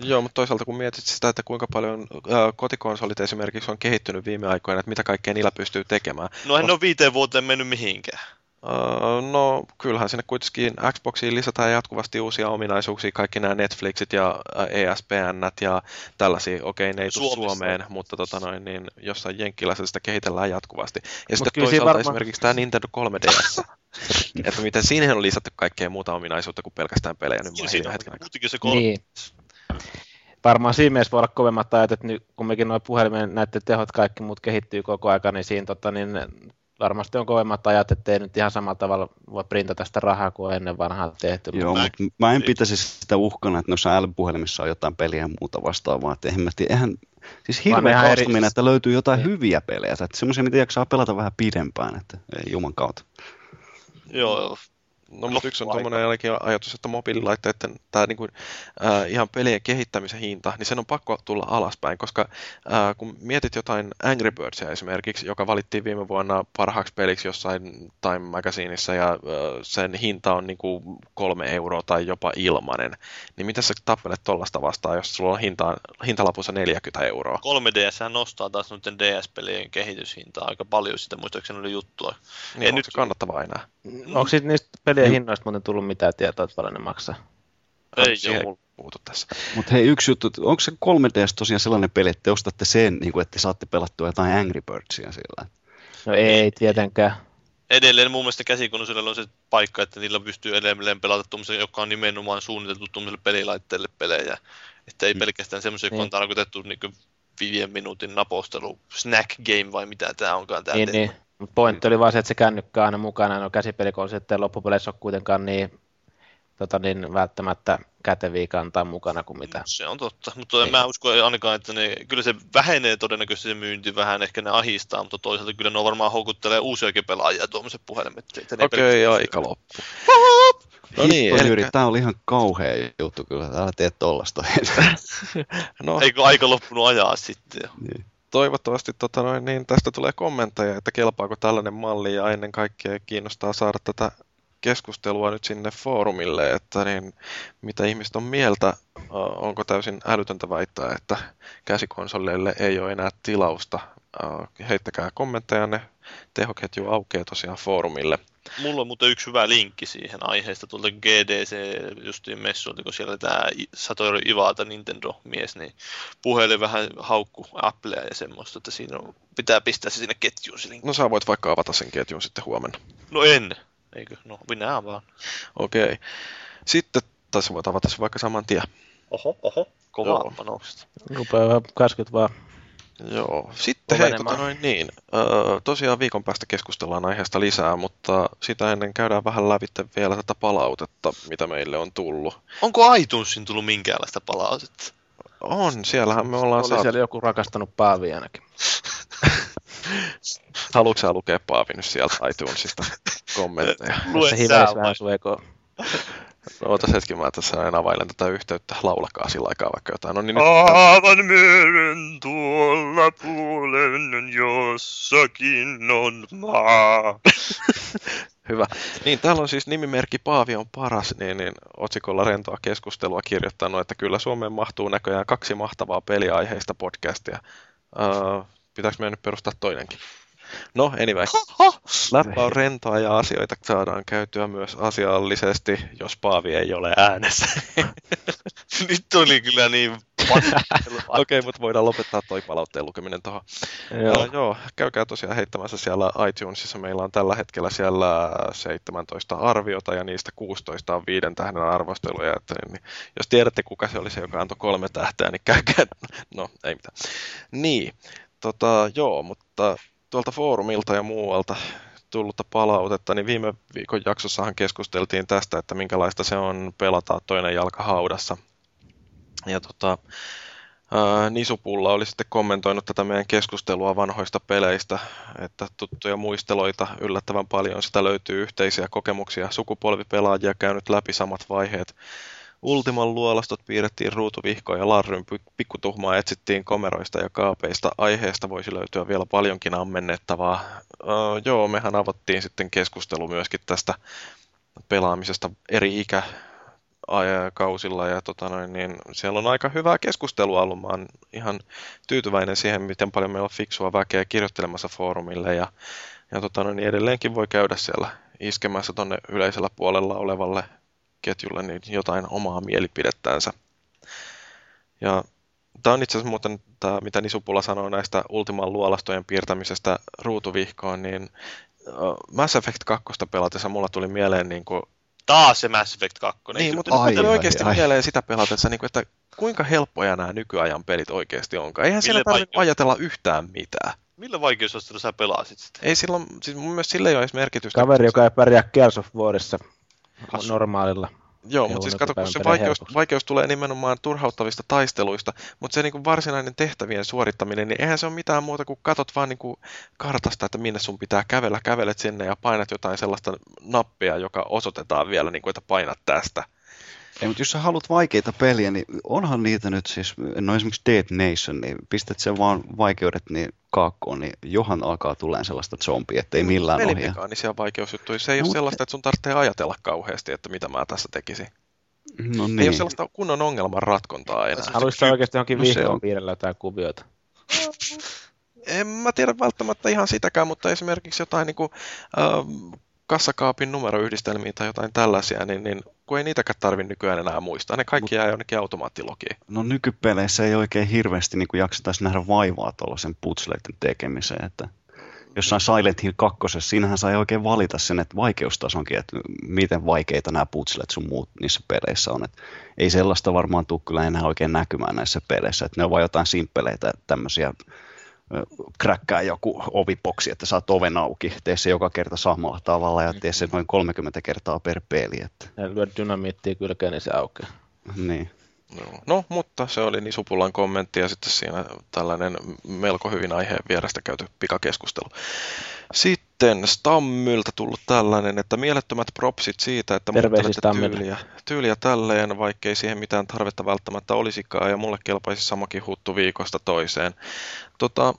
Speaker 1: Joo, mutta toisaalta kun mietit sitä, että kuinka paljon ää, kotikonsolit esimerkiksi on kehittynyt viime aikoina, että mitä kaikkea niillä pystyy tekemään.
Speaker 4: No en ole viiteen vuoteen mennyt mihinkään.
Speaker 1: Öö, no kyllähän sinne kuitenkin Xboxiin lisätään jatkuvasti uusia ominaisuuksia, kaikki nämä Netflixit ja ää, ESPN ja tällaisia, okei ne ei tule. Suomeen, mutta tota noin, niin jossain Jenkkilässä sitä kehitellään jatkuvasti. Ja sitten
Speaker 2: kyllä siinä
Speaker 1: toisaalta
Speaker 2: varmaan-
Speaker 1: esimerkiksi tämä Nintendo 3DS, että miten siihen on lisätty kaikkea muuta ominaisuutta kuin pelkästään pelejä nyt
Speaker 4: Siinä
Speaker 1: siinä
Speaker 4: on muutenkin se kolme.
Speaker 2: Niin. Varmaan siinä mielessä voi olla kovemmat ajat, että nyt kumminkin nuo puhelimen näiden tehot kaikki muut kehittyy koko aika, niin siinä tota, niin varmasti on kovemmat ajat, ettei nyt ihan samalla tavalla voi printata sitä rahaa kuin ennen vanhaa tehty.
Speaker 3: Joo,
Speaker 4: Mä-
Speaker 3: mutta mä en pitäisi sitä uhkana, että noissa älypuhelimissa on jotain peliä ja muuta vastaavaa. Että eihän mä tiedä, eihän, siis hirveä
Speaker 2: ihan eri-
Speaker 3: että löytyy jotain hyviä pelejä. Että semmoisia, mitä jaksaa pelata vähän pidempään, että ei juman kautta.
Speaker 4: Joo,
Speaker 1: No, mutta yksi on tuommoinen jälkeen ajatus, että mobiililaitteiden tämä niinku, äh, ihan pelien kehittämisen hinta, niin sen on pakko tulla alaspäin, koska äh, kun mietit jotain Angry Birdsia esimerkiksi, joka valittiin viime vuonna parhaaksi peliksi jossain Time Magazineissa ja äh, sen hinta on niinku kolme euroa tai jopa ilmanen, niin miten sä tappelet tollasta vastaan, jos sulla on hinta, hintalapussa 40 euroa?
Speaker 4: 3DS nostaa taas noiden DS-pelien kehityshintaa aika paljon, sitä muistaakseni oli juttua.
Speaker 1: Niin
Speaker 4: En
Speaker 1: onko
Speaker 4: nyt-
Speaker 1: se kannattavaa enää?
Speaker 2: Onko siitä niistä pelien hinnoista muuten tullut mitään tietoa, että paljon ne maksaa?
Speaker 4: Ei
Speaker 1: Siihen
Speaker 4: mulla.
Speaker 1: puutu tässä.
Speaker 3: Mutta hei, yksi juttu, onko se 3DS tosiaan sellainen peli, että te ostatte sen, niin kuin, että te saatte pelattua jotain Angry Birdsia sillä?
Speaker 2: No ei tietenkään.
Speaker 4: Edelleen mun mielestä käsikonsolilla on se paikka, että niillä pystyy edelleen pelata tuommoisia, joka on nimenomaan suunniteltu tuommoiselle pelilaitteelle pelejä. Että ei pelkästään semmoisia, jotka on
Speaker 2: Niin.
Speaker 4: tarkoitettu niin viiden minuutin napostelu, snack game vai mitä tämä onkaan. Tää
Speaker 2: Niin, niin. Mutta pointti oli vaan se, että se kännykkä on aina mukana, no käsipelikonsi, että loppupeleissä ole kuitenkaan niin, tota niin välttämättä käteviä kantaa mukana kuin mitä.
Speaker 4: Se on totta, mutta en mä usko ainakaan, että ne, kyllä se vähenee todennäköisesti se myynti vähän, ehkä ne ahistaa, mutta toisaalta kyllä ne on varmaan houkuttelee uusiakin pelaajia tuommoiset puhelimet.
Speaker 1: Okei,
Speaker 4: pelkästään-
Speaker 1: aika loppu.
Speaker 3: No
Speaker 1: niin,
Speaker 3: niin,
Speaker 1: elikkä-
Speaker 3: Jyri, tää oli ihan kauhea juttu kyllä. Älä tee tollasta.
Speaker 1: No,
Speaker 4: Eikö aika loppunut ajaa sitten jo?
Speaker 3: Niin.
Speaker 1: Toivottavasti tota noin, niin tästä tulee kommentteja, että kelpaako tällainen malli ja ennen kaikkea kiinnostaa saada tätä keskustelua nyt sinne foorumille, että niin, mitä ihmiset on mieltä, onko täysin älytöntä väittää, että käsikonsoleille ei ole enää tilausta. Heittäkää kommentteja, ne tehoketju aukeaa tosiaan foorumille.
Speaker 4: Mulla on muuten yksi hyvä linkki siihen aiheesta tuolta GDC justiin messuilta, kun siellä tämä Satoru Iwata Nintendo-mies, niin puheli vähän haukku Applea ja semmoista, että siinä on, pitää pistää se sinne ketjuun se linkki.
Speaker 1: No sä voit vaikka avata sen ketjun sitten huomenna.
Speaker 4: No en, eikö? No minä vaan.
Speaker 1: Okei. Sitten, tai sä voit avata sen vaikka saman tien.
Speaker 4: Oho, oho, kovaa
Speaker 1: Joo.
Speaker 4: panokset.
Speaker 2: Rupeaa vähän käskyt vaan.
Speaker 1: Joo, sitten hei, tota noin niin. Öö, tosiaan viikon päästä keskustellaan aiheesta lisää, mutta sitä ennen käydään vähän lävitte vielä tätä palautetta, mitä meille on tullut.
Speaker 4: Onko iTunesin tullut minkäänlaista palautetta?
Speaker 1: On, siellähän me ollaan
Speaker 2: Oli
Speaker 1: saatu.
Speaker 2: siellä joku rakastanut Paavi ainakin.
Speaker 1: Haluatko sä lukea Paavi nyt sieltä iTunesista kommentteja?
Speaker 2: Vähän sun ekoa.
Speaker 1: No, otas hetki, mä tässä aina availen tätä yhteyttä. Laulakaa sillä aikaa vaikka jotain. No niin, nyt...
Speaker 4: Meren tuolla puolen jossakin on maa.
Speaker 1: Hyvä. Niin, täällä on siis nimimerkki Paavi on paras, niin, niin otsikolla rentoa keskustelua kirjoittanut, että kyllä Suomeen mahtuu näköjään kaksi mahtavaa peliaiheista podcastia. Uh, pitääkö meidän nyt perustaa toinenkin? No, anyway. Läppä on rentoa ja asioita saadaan käytyä myös asiallisesti, jos Paavi ei ole äänessä.
Speaker 4: Nyt oli kyllä niin
Speaker 1: Okei, okay, mutta voidaan lopettaa toi palautteen lukeminen tuohon.
Speaker 2: Joo.
Speaker 1: Uh, joo, käykää tosiaan heittämässä siellä iTunesissa. Meillä on tällä hetkellä siellä 17 arviota ja niistä 16 on viiden tähden arvosteluja. Että, niin, jos tiedätte, kuka se oli se, joka antoi kolme tähteä, niin käykää. No, ei mitään. Niin, tota, joo, mutta tuolta foorumilta ja muualta tullutta palautetta, niin viime viikon jaksossahan keskusteltiin tästä, että minkälaista se on pelata toinen jalka haudassa. Ja tota, Nisupulla oli sitten kommentoinut tätä meidän keskustelua vanhoista peleistä, että tuttuja muisteloita yllättävän paljon. Sitä löytyy yhteisiä kokemuksia, sukupolvipelaajia käynyt läpi samat vaiheet. Ultiman luolastot piirrettiin ruutuvihkoon ja Larryn pi- pikkutuhmaa etsittiin komeroista ja kaapeista. Aiheesta voisi löytyä vielä paljonkin ammennettavaa. Öö, joo, mehän avattiin sitten keskustelu myöskin tästä pelaamisesta eri ikä kausilla ja tota noin, niin siellä on aika hyvää keskustelua ollut. Mä oon ihan tyytyväinen siihen, miten paljon meillä on fiksua väkeä kirjoittelemassa foorumille ja, ja tota noin, niin edelleenkin voi käydä siellä iskemässä tonne yleisellä puolella olevalle ketjulle niin jotain omaa mielipidettänsä. Ja tämä on itse asiassa muuten, tämä, mitä Nisupula sanoi näistä Ultiman luolastojen piirtämisestä ruutuvihkoon, niin Mass Effect 2 pelatessa mulla tuli mieleen niin kuin,
Speaker 4: Taas se Mass Effect 2.
Speaker 1: niin, mutta ai, tuli oikeasti ai. mieleen sitä pelatessa, niin kuin, että kuinka helppoja nämä nykyajan pelit oikeasti onkaan. Eihän siellä tarvitse ajatella yhtään mitään.
Speaker 4: Millä vaikeusasteella sä pelasit sitä?
Speaker 1: Ei silloin, siis mun mielestä sillä ei ole edes merkitystä.
Speaker 2: Kaveri, joka ei pärjää Gears of Warissa normaalilla.
Speaker 1: Joo, mutta siis kato, kun se vaikeus, vaikeus tulee nimenomaan turhauttavista taisteluista, mutta se niin varsinainen tehtävien suorittaminen, niin eihän se ole mitään muuta kuin katot vaan niin kuin kartasta, että minne sun pitää kävellä, kävelet sinne ja painat jotain sellaista nappia, joka osoitetaan vielä, niin kuin, että painat tästä.
Speaker 3: Ei, mutta jos sä haluat vaikeita peliä, niin onhan niitä nyt siis, no esimerkiksi Dead Nation, niin pistät sen vaan vaikeudet niin kaakkoon, niin johan alkaa tulee sellaista zombia, ettei millään ohi.
Speaker 1: Pelimekaanisia vaikeusjuttuja. Se ei no, ole sellaista, että sun tarvitsee ajatella kauheasti, että mitä mä tässä tekisin.
Speaker 3: No niin.
Speaker 1: Ei ole sellaista kunnon ongelman ratkontaa enää.
Speaker 2: Haluaisitko oikeasti johonkin vihkoon no piirrellä jotain kuvioita?
Speaker 1: En mä tiedä välttämättä ihan sitäkään, mutta esimerkiksi jotain niin kuin, äh, kassakaapin numeroyhdistelmiä tai jotain tällaisia, niin, niin kun ei niitäkään tarvitse nykyään enää muistaa, ne kaikki jää jonnekin automaattilogiin.
Speaker 3: No nykypeleissä ei oikein hirveästi niin kuin jaksetaisi nähdä vaivaa tuollaisen putsleiden tekemiseen, että jossain Silent Hill 2, siinähän sai oikein valita sen, että vaikeustasonkin, että miten vaikeita nämä putslet sun muut niissä peleissä on. Että ei sellaista varmaan tule kyllä enää oikein näkymään näissä peleissä, että ne on vain jotain simppeleitä tämmöisiä kräkkää joku ovipoksi, että saat oven auki. Tee se joka kerta samalla tavalla ja tee se noin 30 kertaa per peli. Että.
Speaker 2: Ja lyö dynamiittia kylkeen, niin se aukeaa.
Speaker 3: Niin.
Speaker 1: No, no, mutta se oli niin Supulan kommentti ja sitten siinä tällainen melko hyvin aiheen vierestä käyty pikakeskustelu. Sitten Stammyltä tullut tällainen, että mielettömät propsit siitä, että muuttelette tyyliä, tyyliä tälleen, vaikkei siihen mitään tarvetta välttämättä olisikaan, ja mulle kelpaisi samakin huttu viikosta toiseen. Tota,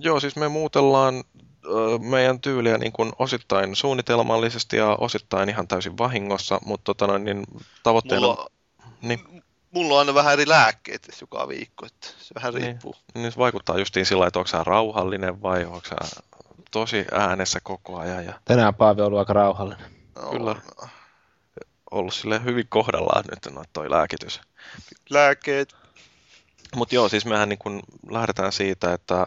Speaker 1: joo, siis me muutellaan ö, meidän tyyliä niin kuin osittain suunnitelmallisesti ja osittain ihan täysin vahingossa, mutta tota, noin, niin tavoitteena...
Speaker 4: Mulla,
Speaker 1: Niin.
Speaker 4: mulla on aina vähän eri lääkkeet joka viikko, että se vähän
Speaker 1: Niin.
Speaker 4: riippuu.
Speaker 1: Niin se vaikuttaa justiin sillä että onko sä rauhallinen vai onko sä tosi äänessä koko ajan. Ja
Speaker 2: Tänään Paavi on ollut aika rauhallinen.
Speaker 1: kyllä ollut sille hyvin kohdallaan nyt no, toi lääkitys.
Speaker 4: Lääkkeet.
Speaker 1: Mutta joo, siis mehän niin kun lähdetään siitä, että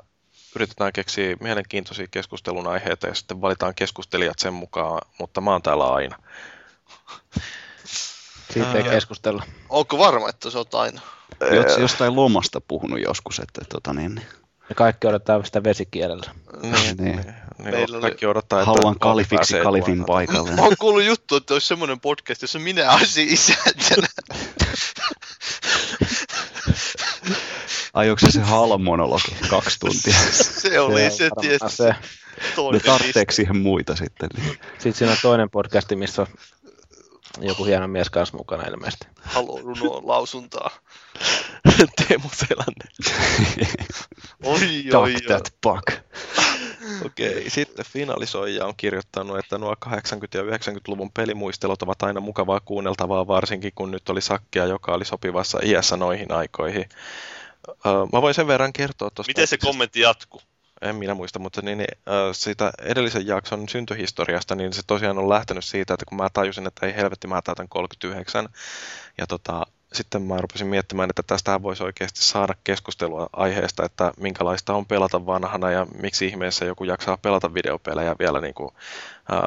Speaker 1: yritetään keksiä mielenkiintoisia keskustelun aiheita ja sitten valitaan keskustelijat sen mukaan, mutta mä oon täällä aina.
Speaker 2: Siitä ei keskustella.
Speaker 4: Onko varma, että se on aina?
Speaker 3: Oletko jostain lomasta puhunut joskus, että tota niin, niin.
Speaker 2: Ja kaikki odottaa sitä vesikielellä.
Speaker 1: Niin,
Speaker 3: niin.
Speaker 1: niin,
Speaker 4: Meillä oli-
Speaker 1: kaikki odottaa, että
Speaker 3: Haluan kalifiksi kalifin paikalle.
Speaker 4: Mä oon kuullut juttu, että olisi semmoinen podcast, jossa minä olisin isäntänä.
Speaker 3: Ai onko se se halmonologi kaksi tuntia?
Speaker 4: Se oli se,
Speaker 2: varmaan
Speaker 4: tietysti.
Speaker 2: se.
Speaker 3: Ne
Speaker 4: Toinen
Speaker 3: tarvitseeko siihen muita sitten? Niin.
Speaker 2: Sitten siinä on toinen podcasti, missä on joku hieno mies kanssa mukana ilmeisesti.
Speaker 4: Halo runoon lausuntaa.
Speaker 1: Teemu Selänne.
Speaker 4: Oi, oi,
Speaker 3: that bug.
Speaker 1: Okei, sitten finalisoija on kirjoittanut, että nuo 80- ja 90-luvun pelimuistelut ovat aina mukavaa kuunneltavaa, varsinkin kun nyt oli sakkia, joka oli sopivassa iässä noihin aikoihin. Öö, Mä voin sen verran kertoa tuosta.
Speaker 4: Miten se kommentti jatkuu?
Speaker 1: En minä muista, mutta niin, äh, siitä edellisen jakson syntyhistoriasta, niin se tosiaan on lähtenyt siitä, että kun mä tajusin, että ei helvetti, mä täytän 39, ja tota, sitten mä rupesin miettimään, että tästähän voisi oikeasti saada keskustelua aiheesta, että minkälaista on pelata vanhana ja miksi ihmeessä joku jaksaa pelata videopelejä vielä niin kuin, äh,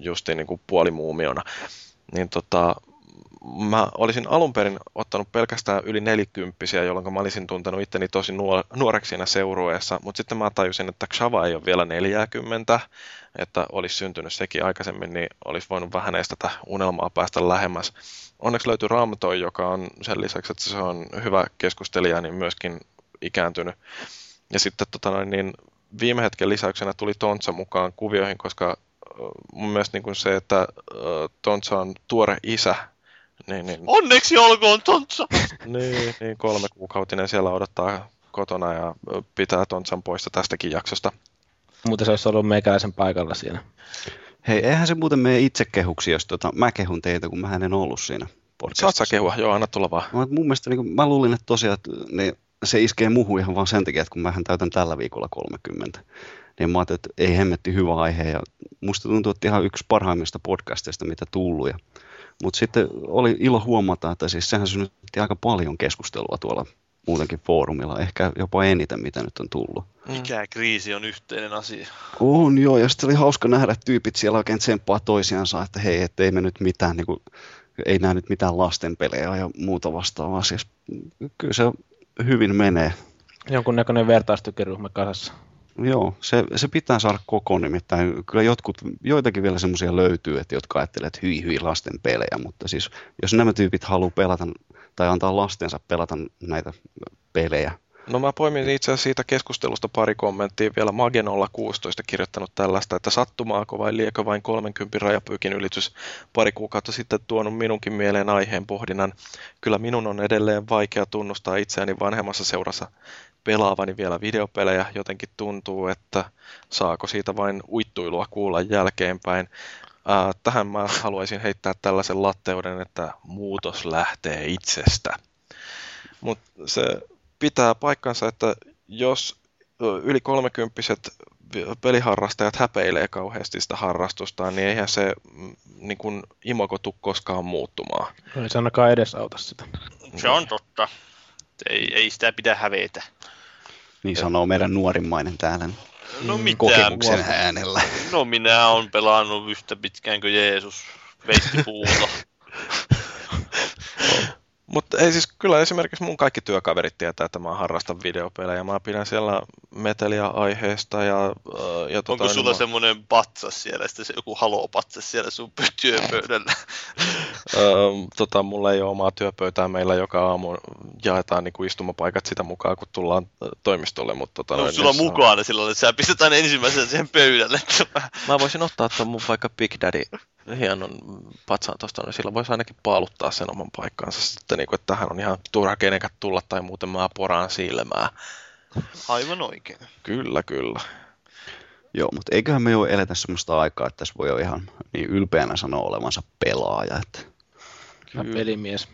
Speaker 1: justiin niin kuin puolimuumiona. Niin tota, mä olisin alun perin ottanut pelkästään yli nelikymppisiä, jolloin mä olisin tuntenut itteni tosi nuor- nuoreksi siinä seurueessa, mutta sitten mä tajusin, että Xava ei ole vielä 40, että olisi syntynyt sekin aikaisemmin, niin olisi voinut vähän edes tätä unelmaa päästä lähemmäs. Onneksi löytyi Ramtoi, joka on sen lisäksi, että se on hyvä keskustelija, niin myöskin ikääntynyt. Ja sitten tota niin viime hetken lisäyksenä tuli Tontsa mukaan kuvioihin, koska mun mielestä niin kuin se, että Tontsa on tuore isä, niin, niin,
Speaker 4: Onneksi olkoon Tontsa!
Speaker 1: niin, niin kolme kuukautinen siellä odottaa kotona ja pitää Tontsan poista tästäkin jaksosta.
Speaker 2: Muuten se olisi ollut meikäläisen paikalla siinä.
Speaker 3: Hei, eihän se muuten mene itse kehuksi, jos tota, mä kehun teitä, kun mä en ollut siinä podcastissa.
Speaker 1: Saat sä kehua? Joo, anna tulla vaan.
Speaker 3: Mä, mun mielestä niin mä luulin, että tosiaan että, niin, se iskee muuhun ihan vaan sen takia, että kun mähän täytän tällä viikolla 30. Niin mä ajattelin, että ei hemmetti hyvä aihe ja musta tuntuu, että ihan yksi parhaimmista podcasteista, mitä tullut. Ja, mutta sitten oli ilo huomata, että siis sehän synnytti aika paljon keskustelua tuolla muutenkin foorumilla, ehkä jopa eniten, mitä nyt on tullut.
Speaker 4: Mikä kriisi on yhteinen asia?
Speaker 3: On joo, ja sitten oli hauska nähdä, että tyypit siellä oikein tsemppaa toisiansa, että hei, että ei me nyt mitään, niin kuin, ei näe nyt mitään lastenpelejä ja muuta vastaavaa. Siis, kyllä se hyvin menee.
Speaker 2: Jonkunnäköinen vertaistukiryhmä kasassa.
Speaker 3: Joo, se, se pitää saada koko nimittäin. Kyllä jotkut, joitakin vielä semmoisia löytyy, että jotka ajattelee, että hyi hyi lasten pelejä, mutta siis jos nämä tyypit haluaa pelata tai antaa lastensa pelata näitä pelejä,
Speaker 1: No mä poimin itse asiassa siitä keskustelusta pari kommenttia vielä. Magenolla 16 kirjoittanut tällaista, että sattumaako vai liekö vain 30 rajapyykin ylitys pari kuukautta sitten tuonut minunkin mieleen aiheen pohdinnan. Kyllä minun on edelleen vaikea tunnustaa itseäni vanhemmassa seurassa pelaavani vielä videopelejä. Jotenkin tuntuu, että saako siitä vain uittuilua kuulla jälkeenpäin. Ää, tähän mä haluaisin heittää tällaisen latteuden, että muutos lähtee itsestä. Mutta se pitää paikkansa, että jos yli kolmekymppiset peliharrastajat häpeilee kauheasti sitä harrastustaan, niin eihän se mm, niin kuin imago tuu koskaan muuttumaan.
Speaker 2: Ei se ainakaan edesauta sitä.
Speaker 4: Se on totta. Ei, ei sitä pidä hävetä.
Speaker 3: niin sanoo meidän nuorimmainen täällä
Speaker 4: No mitä?
Speaker 3: kokemuksen äänellä.
Speaker 4: No minä on pelannut yhtä pitkään kuin Jeesus veisti puuta.
Speaker 1: Mutta ei siis kyllä esimerkiksi mun kaikki työkaverit tietää, että mä harrastan videopelejä. Mä pidän siellä meteliä aiheesta ja... äh, ja
Speaker 4: Onko
Speaker 1: niin
Speaker 4: sulla
Speaker 1: mä-
Speaker 4: semmoinen patsas siellä, sitten se joku halo-patsas siellä sun työpöydällä?
Speaker 1: Öö, tota, mulla ei ole omaa työpöytää meillä joka aamu jaetaan niin kuin istumapaikat sitä mukaan, kun tullaan ö, toimistolle. Mutta, tota,
Speaker 4: No,
Speaker 1: noin,
Speaker 4: sulla on
Speaker 1: niin se
Speaker 4: mukana silloin, että sä pistät aina ensimmäisen siihen pöydälle.
Speaker 1: Mä voisin ottaa tuon mun vaikka Big Daddy hienon patsaan tuosta, niin sillä voisi ainakin paaluttaa sen oman paikkaansa sitten, niin kuin, että tähän on ihan turha kenenkään tulla tai muuten mä poraan silmää.
Speaker 4: Aivan oikein.
Speaker 1: Kyllä, kyllä.
Speaker 3: Joo, mutta eiköhän me jo eletä semmoista aikaa, että tässä voi jo ihan niin ylpeänä sanoa olevansa pelaaja, että
Speaker 2: Mä pelimies.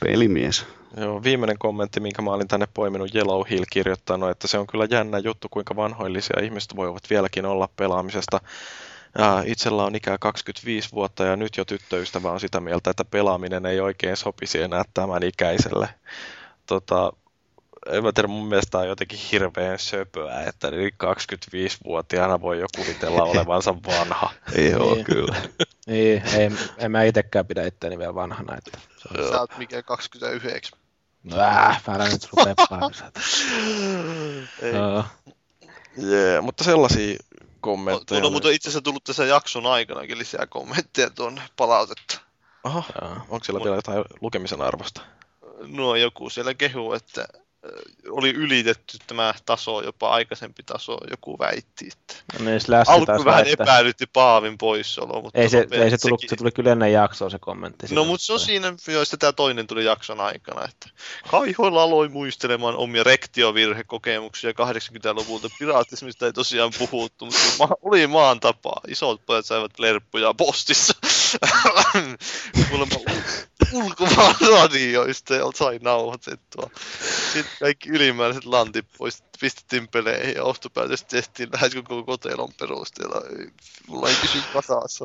Speaker 3: pelimies.
Speaker 1: Joo, viimeinen kommentti, minkä mä olin tänne poiminut Yellow Hill kirjoittanut, että se on kyllä jännä juttu, kuinka vanhoillisia ihmiset voivat vieläkin olla pelaamisesta. Itsellä on ikää 25 vuotta ja nyt jo tyttöystävä on sitä mieltä, että pelaaminen ei oikein sopisi enää tämän ikäiselle. Tota, en mä tiedä, mun mielestä on jotenkin hirveän söpöä, että niin 25-vuotiaana voi jo kuvitella olevansa vanha.
Speaker 3: Joo,
Speaker 2: Niin.
Speaker 3: kyllä.
Speaker 2: Niin, ei, en mä itekään pidä itseäni vielä vanhana. Että se on...
Speaker 4: Sä oot mikä 29.
Speaker 2: Äh, älä nyt rupea.
Speaker 1: Yeah, mutta sellaisia kommentteja.
Speaker 4: Tuolla on muuten itse asiassa tullut tässä jakson aikanakin lisää kommentteja tuon palautetta.
Speaker 1: Aha, onko siellä vielä jotain lukemisen arvosta?
Speaker 4: No joku siellä kehuu, että oli ylitetty tämä taso, jopa aikaisempi taso, joku väitti. Että
Speaker 2: Niin, Slash
Speaker 4: Alku
Speaker 2: taas
Speaker 4: vähän
Speaker 2: väittää.
Speaker 4: epäilytti Paavin poissaolo, mutta
Speaker 2: Ei se, ei se, tullut,
Speaker 4: sekin-
Speaker 2: se tuli kyllä ennen jaksoa se kommentti.
Speaker 4: No mutta se on siinä, joista tämä toinen tuli jakson aikana, että Kaihoilla aloin muistelemaan omia rektiovirhekokemuksia 80-luvulta. Piraattismista ei tosiaan puhuttu, mutta ma- oli maan tapaa. Isot pojat saivat lerppuja postissa. Kuulemma ul- ulkomaan radioista ja sai nauhoitettua. Sitten kaikki ylimääräiset lantit pois pistettiin peleihin ja ostopäätös tehtiin lähes koko kotelon perusteella. Ei- Mulla ei kysy kasassa.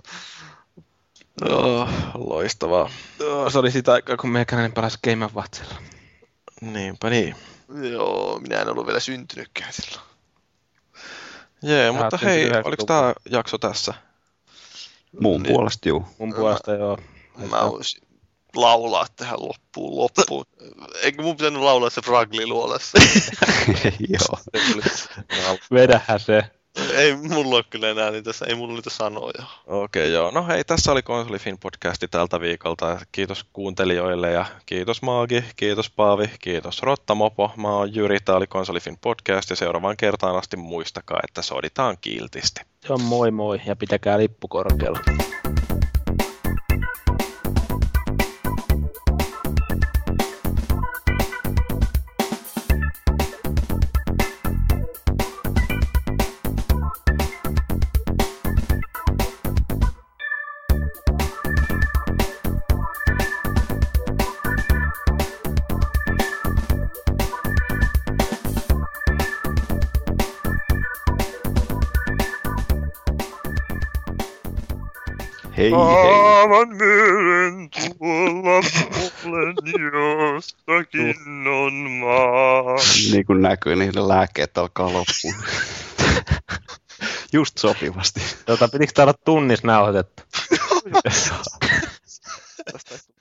Speaker 1: Joo, loistavaa.
Speaker 2: Joo, se oli sitä aikaa, kun meikäläinen pelasi Game of Watsilla.
Speaker 1: Niinpä niin.
Speaker 4: Joo, minä en ollut vielä syntynytkään silloin.
Speaker 1: Jee,
Speaker 2: Sä
Speaker 1: mutta hei,
Speaker 2: syntynyt
Speaker 1: oliko tämä jakso tässä?
Speaker 3: Muun
Speaker 4: Niin.
Speaker 3: puolesta juu.
Speaker 2: Mun puolesta joo.
Speaker 4: Mä voisin laulaa tähän loppuun loppuun. Eikö mun pitänyt laulaa se Fragli luolassa?
Speaker 3: Joo.
Speaker 2: Vedähän se.
Speaker 4: ei mulla ole kyllä enää niitä, ei mulla niitä sanoja.
Speaker 1: Okei, joo. No hei, tässä oli Konsolifin podcasti tältä viikolta. Kiitos kuuntelijoille ja kiitos Maagi, kiitos Paavi, kiitos Rottamopo. Mä oon Jyri, tää oli Konsolifin podcast ja seuraavaan kertaan asti muistakaa, että soditaan kiltisti.
Speaker 2: Joo, moi moi ja pitäkää lippu korkealla.
Speaker 3: Hei hei.
Speaker 4: Aivan myöden tuolla puolen jostakin on maa.
Speaker 3: Niin kuin näkyy, niin ne lääkkeet alkaa loppuun. Just sopivasti.
Speaker 2: Tota, pitikö tää olla tunnis nauhoitettu?
Speaker 4: Tästä